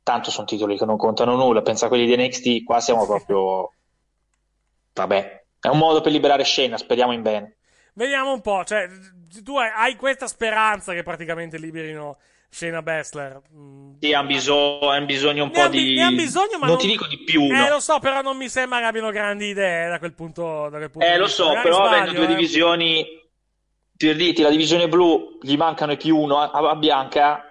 tanto sono titoli che non contano nulla. Pensa a quelli di NXT, qua siamo proprio... [laughs] Vabbè, è un modo per liberare scena, speriamo in bene. Vediamo un po'. Cioè, tu hai, hai questa speranza che praticamente liberino Shayna Baszler. Mm, Sì, hanno bisogno, bisogno un Ne po' di... ne bisogno, ma non non- ti dico di più, Eh, no. lo so, però non mi sembra che abbiano grandi idee da quel punto, da quel punto Eh, lo so, Magari però sbaglio, avendo due eh. divisioni, per dirti, la divisione blu gli mancano i più uno, a, a Bianca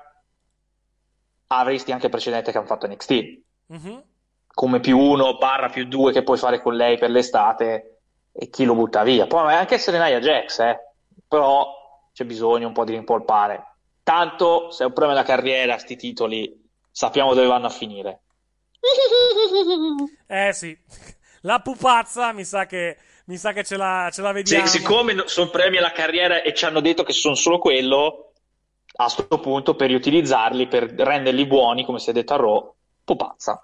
avresti anche il precedente che hanno fatto NXT. Mhm. come più uno barra più due che puoi fare con lei per l'estate e chi lo butta via. Poi anche Serenaya Jax, eh. però c'è bisogno un po' di rimpolpare. Tanto se è un problema della carriera, sti titoli, sappiamo dove vanno a finire. [laughs] Eh sì, la pupazza mi sa che, mi sa che ce, la, ce la vediamo. Sì, siccome sono premi alla carriera e ci hanno detto che sono solo quello, a questo punto per riutilizzarli, per renderli buoni, come si è detto a Raw, pupazza.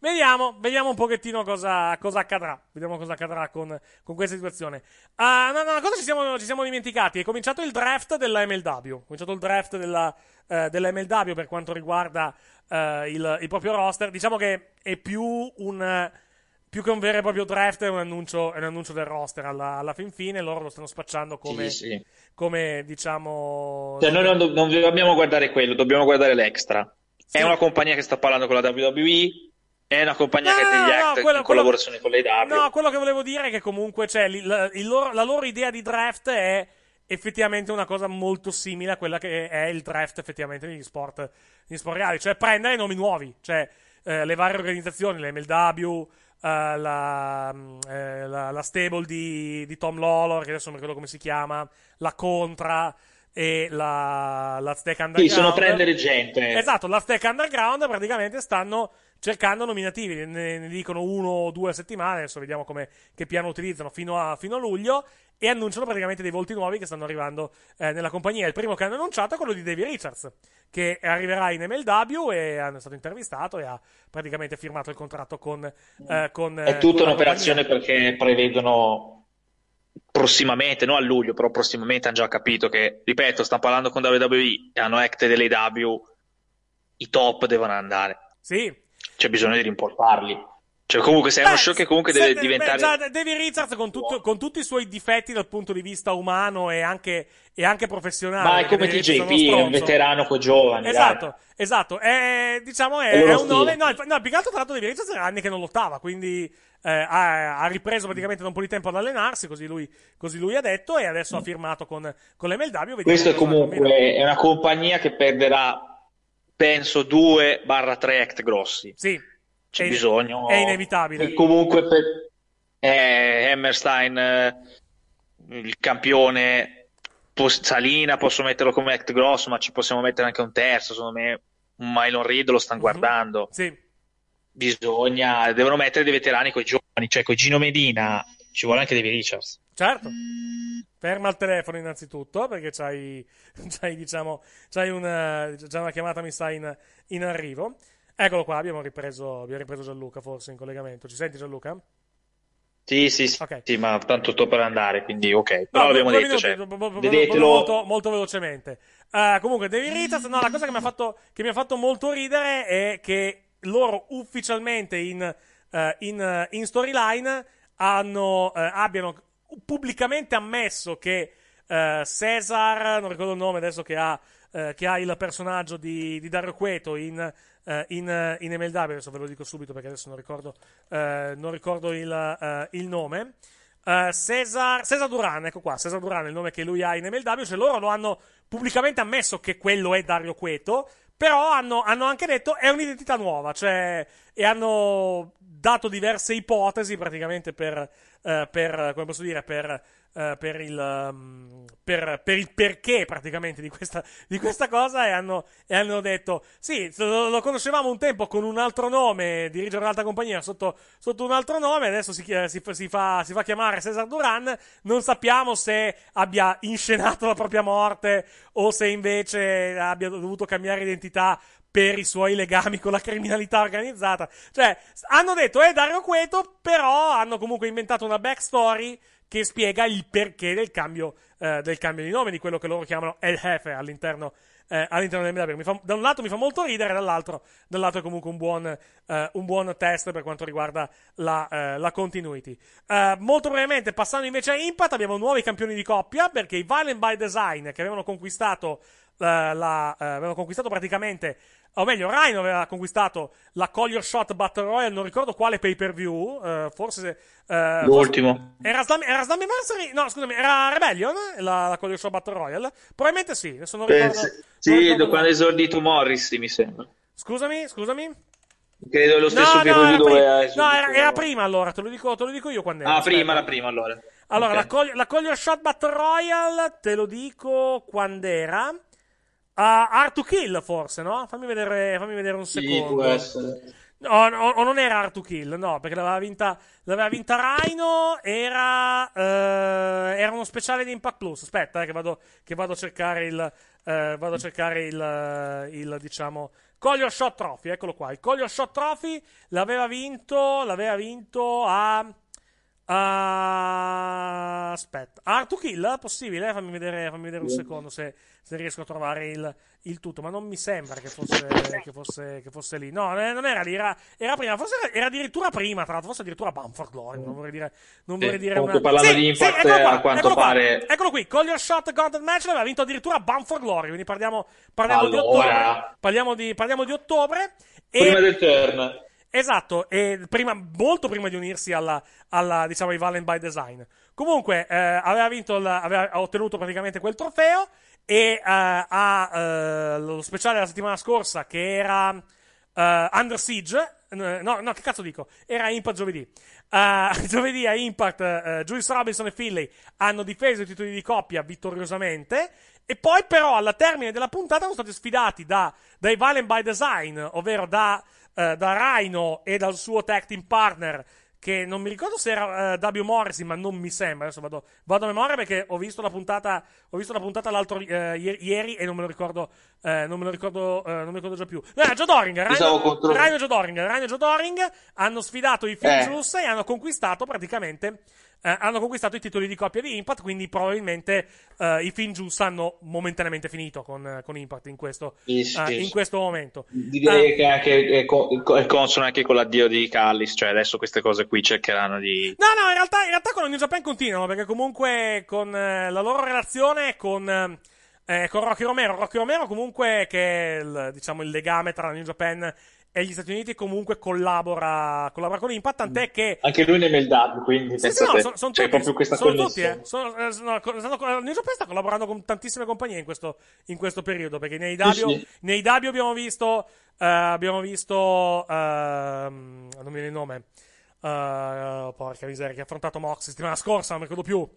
Vediamo, vediamo un pochettino cosa, cosa accadrà. Vediamo cosa accadrà con, con questa situazione. Uh, no, no, una cosa ci siamo, ci siamo, dimenticati. È cominciato il draft della MLW. È cominciato il draft della, uh, della MLW per quanto riguarda uh, il, il, proprio roster. Diciamo che è più un. Più che un vero e proprio draft, è un annuncio, è un annuncio del roster alla, alla, fin fine. Loro lo stanno spacciando come, sì, sì. come diciamo. Cioè, noi non, do- non dobbiamo guardare quello, dobbiamo guardare l'extra. Sì. È una compagnia che sta parlando con la WWE è una compagnia no, che degli no, act quello, in collaborazione quello, con le W. No, quello che volevo dire è che comunque cioè, il loro, la loro idea di draft è effettivamente una cosa molto simile a quella che è il draft effettivamente negli sport, negli sport reali, cioè prendere nomi nuovi, cioè eh, le varie organizzazioni, le MLW, eh, la, eh, la, la, stable di, di Tom Lawlor, che adesso non ricordo come si chiama, la Contra e la, la Stack Underground. Sì, sono prendere gente. Esatto, la Stack Underground praticamente stanno cercando nominativi, ne, ne, dicono uno o due a settimana, adesso vediamo come, che piano utilizzano fino a, fino a, luglio, e annunciano praticamente dei volti nuovi che stanno arrivando eh, nella compagnia. Il primo che hanno annunciato è quello di Davy Richards, che arriverà in MLW e è stato intervistato e ha praticamente firmato il contratto con... Eh, con è tutta con un'operazione perché prevedono prossimamente, non a luglio, però prossimamente hanno già capito che, ripeto, stanno parlando con WWE e hanno act dell'AW, i top devono andare. Sì, c'è bisogno di rimportarli. Cioè, comunque, sei uno show che comunque deve beh, diventare. Già, Davy Richards, con, tutto, con, tutti i suoi difetti dal punto di vista umano e anche, e anche professionale. Ma è come TJP, è un veterano con giovani. Esatto, dai. esatto. È, diciamo, è, è un nome. No, no, più che altro, tra l'altro, Davy Richards era anni che non lottava, quindi. Eh, ha, ha, ripreso praticamente da un po' di tempo ad allenarsi, così lui, così lui ha detto, e adesso ha firmato con, con l'MLW. Questo è comunque è una compagnia che perderà, penso, 2-3 act grossi. Sì, c'è è, bisogno. È inevitabile. E comunque per eh, Hammerstein, eh, il campione, pos- Salina, posso metterlo come act grosso, ma ci possiamo mettere anche un terzo. Secondo me, un Mylon Reed lo stanno mm-hmm. guardando. Sì. Bisogna, devono mettere dei veterani con i giovani, cioè con Gino Medina. Ci vuole anche David Richards. Certo. Ferma il telefono innanzitutto, perché c'hai, [laughs] c'hai diciamo, c'hai una, già una chiamata mi sta in, in arrivo. Eccolo qua, abbiamo ripreso, abbiamo ripreso Gianluca forse in collegamento. Ci senti Gianluca? Sì, sì, sì, okay. sì ma tanto sto per andare, quindi ok. Però no, abbiamo detto, minuti, cioè, vedetelo... molto, molto velocemente. Uh, comunque, David Richards, no, la cosa che mi, ha fatto, che mi ha fatto molto ridere è che loro ufficialmente in, uh, in, in storyline hanno, uh, abbiano pubblicamente ammesso che Cesar, non ricordo il nome adesso che ha, che ha il personaggio di, di Dario Cueto in Uh, in, uh, in, MLW, adesso ve lo dico subito perché adesso non ricordo, uh, non ricordo il, il, nome. Cesar, Cesar, Duran, ecco qua, Cesar Duran è il nome che lui ha in MLW, cioè loro lo hanno pubblicamente ammesso che quello è Dario Cueto, però hanno, hanno anche detto è un'identità nuova, cioè, e hanno dato diverse ipotesi praticamente per, per come posso dire, per Uh, per, il, um, per, per, il, perché praticamente di questa, di questa cosa e hanno, e hanno, detto sì, lo, lo, conoscevamo un tempo con un altro nome, dirige un'altra compagnia sotto, sotto un altro nome, adesso si, si, si, fa, si, fa, chiamare Cesar Duran, non sappiamo se abbia inscenato la propria morte o se invece abbia dovuto cambiare identità per i suoi legami con la criminalità organizzata. Cioè, hanno detto è Dario Cueto, però hanno comunque inventato una backstory che spiega il perché del cambio, eh, del cambio di nome, di quello che loro chiamano El Jefe all'interno, eh, all'interno del MW. da un lato mi fa molto ridere, dall'altro, dall'altro è comunque un buon, eh, un buon, test per quanto riguarda la, eh, la continuity. Eh, molto brevemente, passando invece a Impact, abbiamo nuovi campioni di coppia, perché i Violent by Design, che avevano conquistato, la avevano conquistato praticamente o meglio, Rhino aveva conquistato la Collier Shot Battle Royale, non ricordo quale pay per view, uh, forse. Uh, L'ultimo. Forse era, Slam, era Slammiversary? No, scusami, era Rebellion la, la Collier Shot Battle Royale? Probabilmente sì, adesso non ricordo. Eh, sì, non ricordo quando esordito Morris, mi sembra. Scusami, scusami. Credo lo stesso no, che no, era, dove prima, no, era, era prima allora, te lo dico, te lo dico io quando era. Ah, prima, la prima allora. Allora, Ok. la, Col- la Collier Shot Battle Royale, te lo dico quando era. A Art to Kill, forse, no? Fammi vedere, fammi vedere un Sì, secondo. può essere. No, no, o non era Art to Kill, no, perché l'aveva vinta, l'aveva vinta Rhino, era, eh, era uno speciale di Impact Plus. Aspetta, eh, che vado, che vado a cercare il, eh, vado a cercare il, il, diciamo, Collier Shot Trophy, eccolo qua. Il Collier Shot Trophy l'aveva vinto, l'aveva vinto a, a- aspetta, Art to Kill, possibile? Fammi vedere, fammi vedere un secondo se, se riesco a trovare il, il tutto, ma non mi sembra che fosse, che fosse, che fosse lì. No, eh, non era lì, era, era prima, forse era, era addirittura prima, tra l'altro, forse addirittura Bamford Glory, non vorrei dire, non Sì, vorrei dire una... parlando Sì, di sì, Impact, eccolo qua, a quanto eccolo qua, pare- eccolo qui, Collier Shot Gauntlet Match l'aveva vinto addirittura Bamford Glory, quindi parliamo, parliamo di Allora. ottobre, parliamo di, parliamo di ottobre, e... Prima del turn. Esatto, e prima, molto prima di unirsi alla, alla, diciamo, ai Valen by Design. Comunque, eh, aveva vinto, il- aveva ottenuto praticamente quel trofeo e eh, ha eh, lo speciale della settimana scorsa che era eh, Under Siege. No, no, che cazzo dico? Era Impact giovedì. Eh, [laughs] giovedì a Impact, eh, Julius Robinson e Finlay hanno difeso i titoli di coppia vittoriosamente. E poi, però, alla termine della puntata, sono stati sfidati da, dai Valen by Design, ovvero da, eh, da Rhino e dal suo tag team partner. Che non mi ricordo se era eh, W. Morrissey, ma non mi sembra. Adesso vado, vado a memoria perché ho visto la puntata, ho visto la puntata l'altro eh, ieri, ieri e non me lo ricordo, eh, non me lo ricordo, eh, non mi ricordo già più. No, era Joe Doring, Rhino, contro- Rhino e Joe Doring, Rhino e Joe Doring hanno sfidato i Eh. Finjus e hanno conquistato praticamente eh, hanno conquistato i titoli di coppia di Impact, quindi probabilmente eh, i Finjus hanno momentaneamente finito con, con Impact in questo, Sì, sì, eh, sì. in questo momento. Direi Eh, che anche è, co- è consono anche con l'addio di Callis, cioè adesso queste cose qui cercheranno di... No, no, in realtà, in realtà con la New Japan continuano, perché comunque con eh, la loro relazione con, eh, eh, con Rocky Romero, Rocky Romero comunque che è il, diciamo, il legame tra la New Japan e gli Stati Uniti comunque collabora, collabora con Impact, tant'è che Anche lui nel MLW, quindi Sì, sì, no, sono, sono c'è tutti, sono tutti, eh. Sono, sono- stanno- New Japan sta collaborando con tantissime compagnie in questo, in questo periodo, perché nei AEW, Sì, sì. nei AEW abbiamo visto, eh, abbiamo visto, ehm, non mi viene il nome, eh, porca miseria, che ha affrontato Mox settimana scorsa, non mi ricordo più.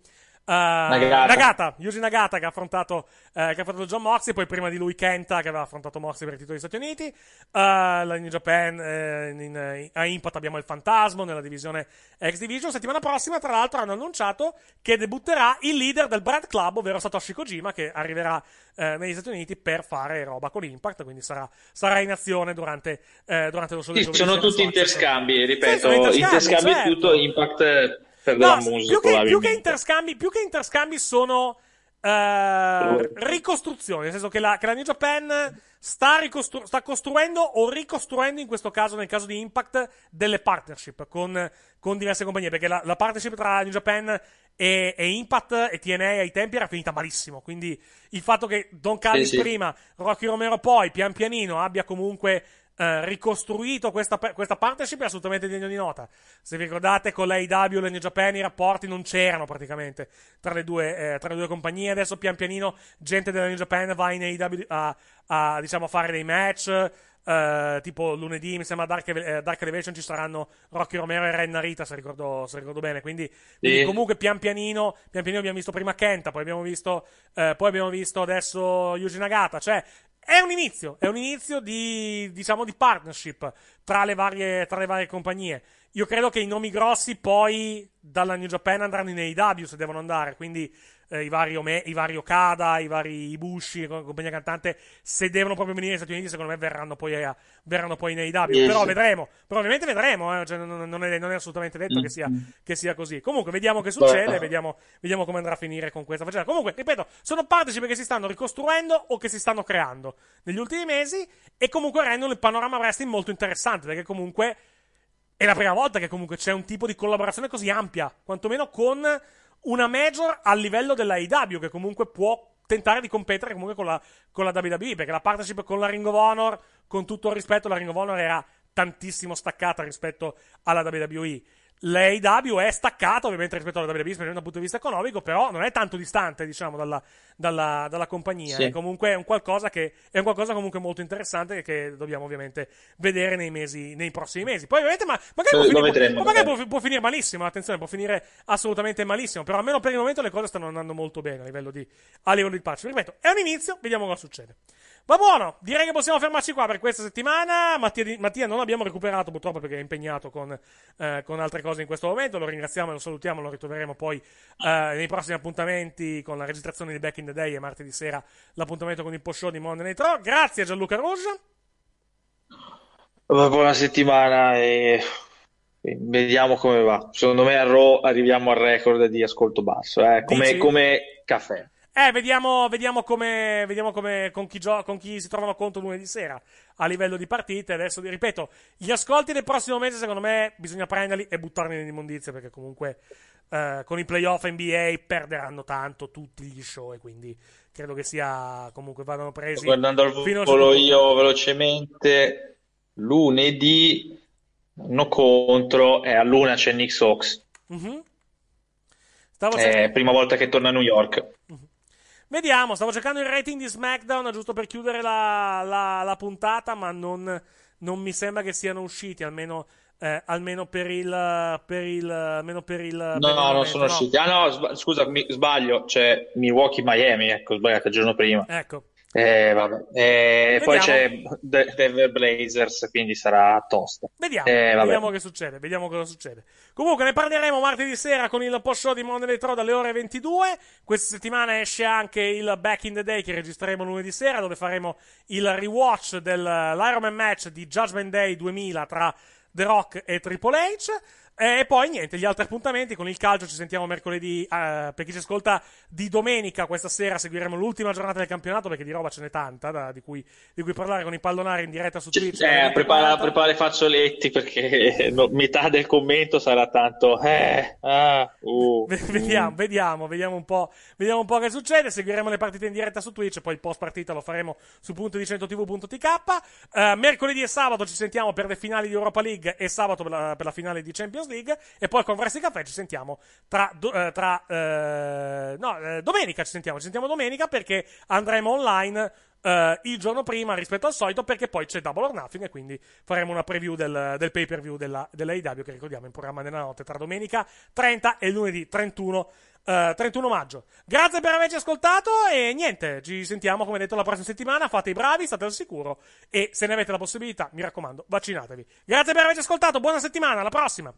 Eh, Nagata. Nagata, Yuji Nagata che ha affrontato, eh, che ha affrontato John Moxley, poi prima di lui Kenta che aveva affrontato Moxley per il titolo degli Stati Uniti. Eh, la New Japan, eh, in- in- a Impact abbiamo il Fantasmo nella divisione X Division. Settimana prossima, tra l'altro, hanno annunciato che debutterà il leader del Brad Club, ovvero Satoshi Kojima, che arriverà eh, negli Stati Uniti per fare roba con Impact, quindi sarà, sarà in azione durante, eh, durante lo show di Sì, giovedì sono tutti interscambi, ripeto, sono interscambi, interscambi certo. tutto, Impact eh, per No, della più musica che, più, che interscambi, più che interscambi sono eh, ricostruzioni, nel senso che la, che la New Japan sta, ricostru- sta costruendo o ricostruendo, in questo caso, nel caso di Impact, delle partnership con, con diverse compagnie, perché la, la partnership tra New Japan e, e Impact e TNA ai tempi era finita malissimo, quindi il fatto che Don Callis Sì, sì. prima, Rocky Romero poi, pian pianino abbia comunque eh, ricostruito questa, questa partnership è assolutamente degno di nota. Se vi ricordate, con l'AEW e la New Japan i rapporti non c'erano praticamente tra le due, eh, tra le due compagnie. Adesso, pian pianino, gente della New Japan va in AEW a, a, diciamo, a fare dei match. eh, tipo lunedì, mi sembra Dark, eh, Dark Elevation ci saranno Rocky Romero e Ren Narita, se ricordo, se ricordo bene. Quindi, quindi Sì. comunque pian pianino, pian pianino abbiamo visto prima Kenta, poi abbiamo visto, eh, poi abbiamo visto adesso Yuji Nagata. Cioè, è un inizio, è un inizio di, diciamo, di partnership tra le varie, tra le varie compagnie. Io credo che i nomi grossi poi dalla New Japan andranno in AEW se devono andare, quindi eh, i, vari Ome- i vari Okada, i vari Ibushi, co- compagnia cantante, se devono proprio venire negli Stati Uniti, secondo me verranno poi, a- verranno poi in AEW. Yes. Però vedremo, probabilmente vedremo, eh, cioè, non, non è, non è assolutamente detto Mm. che, sia, che sia così. Comunque, vediamo che succede, Beh. vediamo, vediamo come andrà a finire con questa faccenda. Comunque, ripeto, sono partnership che si stanno ricostruendo o che si stanno creando negli ultimi mesi e comunque rendono il panorama wrestling molto interessante, perché comunque è la prima volta che comunque c'è un tipo di collaborazione così ampia, quantomeno con una major a livello della AEW, che comunque può tentare di competere comunque con la, con la WWE, perché la partnership con la Ring of Honor, con tutto il rispetto, la Ring of Honor era tantissimo staccata rispetto alla WWE. l'AEW è staccato ovviamente rispetto alla WWE da un punto di vista economico, però non è tanto distante, diciamo, dalla, dalla, dalla compagnia. Sì. È comunque un qualcosa che è un qualcosa comunque molto interessante che dobbiamo ovviamente vedere nei mesi, nei prossimi mesi. Poi ovviamente, ma magari, può, finire, ma magari può, può finire malissimo, attenzione, può finire assolutamente malissimo, però almeno per il momento le cose stanno andando molto bene a livello di, a livello di patch. Ripeto, è un inizio, vediamo cosa succede. Va buono, direi che possiamo fermarci qua per questa settimana. Mattia, Mattia non abbiamo recuperato purtroppo perché è impegnato con, eh, con altre cose in questo momento. Lo ringraziamo e lo salutiamo. Lo ritroveremo poi eh, nei prossimi appuntamenti con la registrazione di Back in the Day e martedì sera l'appuntamento con il post show di Monday Night Raw. Grazie a Gianluca Rouge. Buona settimana e vediamo come va. Secondo me a Raw arriviamo al record di ascolto basso, eh, come, come caffè. Eh, vediamo, vediamo come, vediamo come con, chi gio- con chi si trovano conto lunedì sera a livello di partite. Adesso vi ripeto, gli ascolti del prossimo mese, secondo me, bisogna prenderli e buttarli nell'immondizia perché comunque eh, con i playoff NBA perderanno tanto tutti gli show e quindi credo che sia comunque vadano presi. Guardando al volo io velocemente, lunedì, no contro, e a luna c'è Nick Sox. Mhm. Stavo È cercando- la prima volta che torna a New York. Vediamo, stavo cercando il rating di SmackDown giusto per chiudere la, la- la puntata, ma non, non mi sembra che siano usciti, almeno, eh, almeno per il... Per il almeno per il per No, il no, non sono usciti. Ah no, sba- scusa, mi sbaglio, c'è Milwaukee-Miami, ecco, ho sbagliato il giorno prima. Ecco. Eh, vabbè. Eh, poi c'è Denver Blazers, quindi sarà tosta. Vediamo, Eh, vediamo che succede, vediamo cosa succede. Comunque ne parleremo martedì sera con il post show di Monday Night Raw dalle ore 22. Questa settimana esce anche il Back in the Day che registreremo lunedì sera dove faremo il rewatch dell'Iron Man match di Judgment Day 2000 tra The Rock e Triple H. E poi niente, gli altri appuntamenti con il calcio ci sentiamo mercoledì. eh, per chi ci ascolta di domenica, questa sera seguiremo l'ultima giornata del campionato perché di roba ce n'è tanta da- di, cui, di cui parlare con i pallonari in diretta su Twitch. alle Eh, prepara, 20:40. prepara i fazzoletti perché [laughs] no, metà del commento sarà tanto eh, ah, uh, [laughs] Vediamo, vediamo, vediamo un po', vediamo un po' che succede. Seguiremo le partite in diretta su Twitch, poi il post partita lo faremo su punto di 100tv.tk. Eh, mercoledì e sabato ci sentiamo per le finali di Europa League e sabato per la, per la finale di Champions League. E poi con Wrestling Caffè ci sentiamo tra, do- eh, tra eh, no, eh, domenica ci sentiamo, ci sentiamo domenica perché andremo online. eh, il giorno prima rispetto al solito perché poi c'è Double or Nothing e quindi faremo una preview del, del pay per view della, dell'AEW che ricordiamo in programma nella notte tra domenica 30 e lunedì 31 eh, 31 maggio. Grazie per averci ascoltato e niente, ci sentiamo come detto la prossima settimana. Fate i bravi, state al sicuro e se ne avete la possibilità, mi raccomando, vaccinatevi. Grazie per averci ascoltato, buona settimana, alla prossima.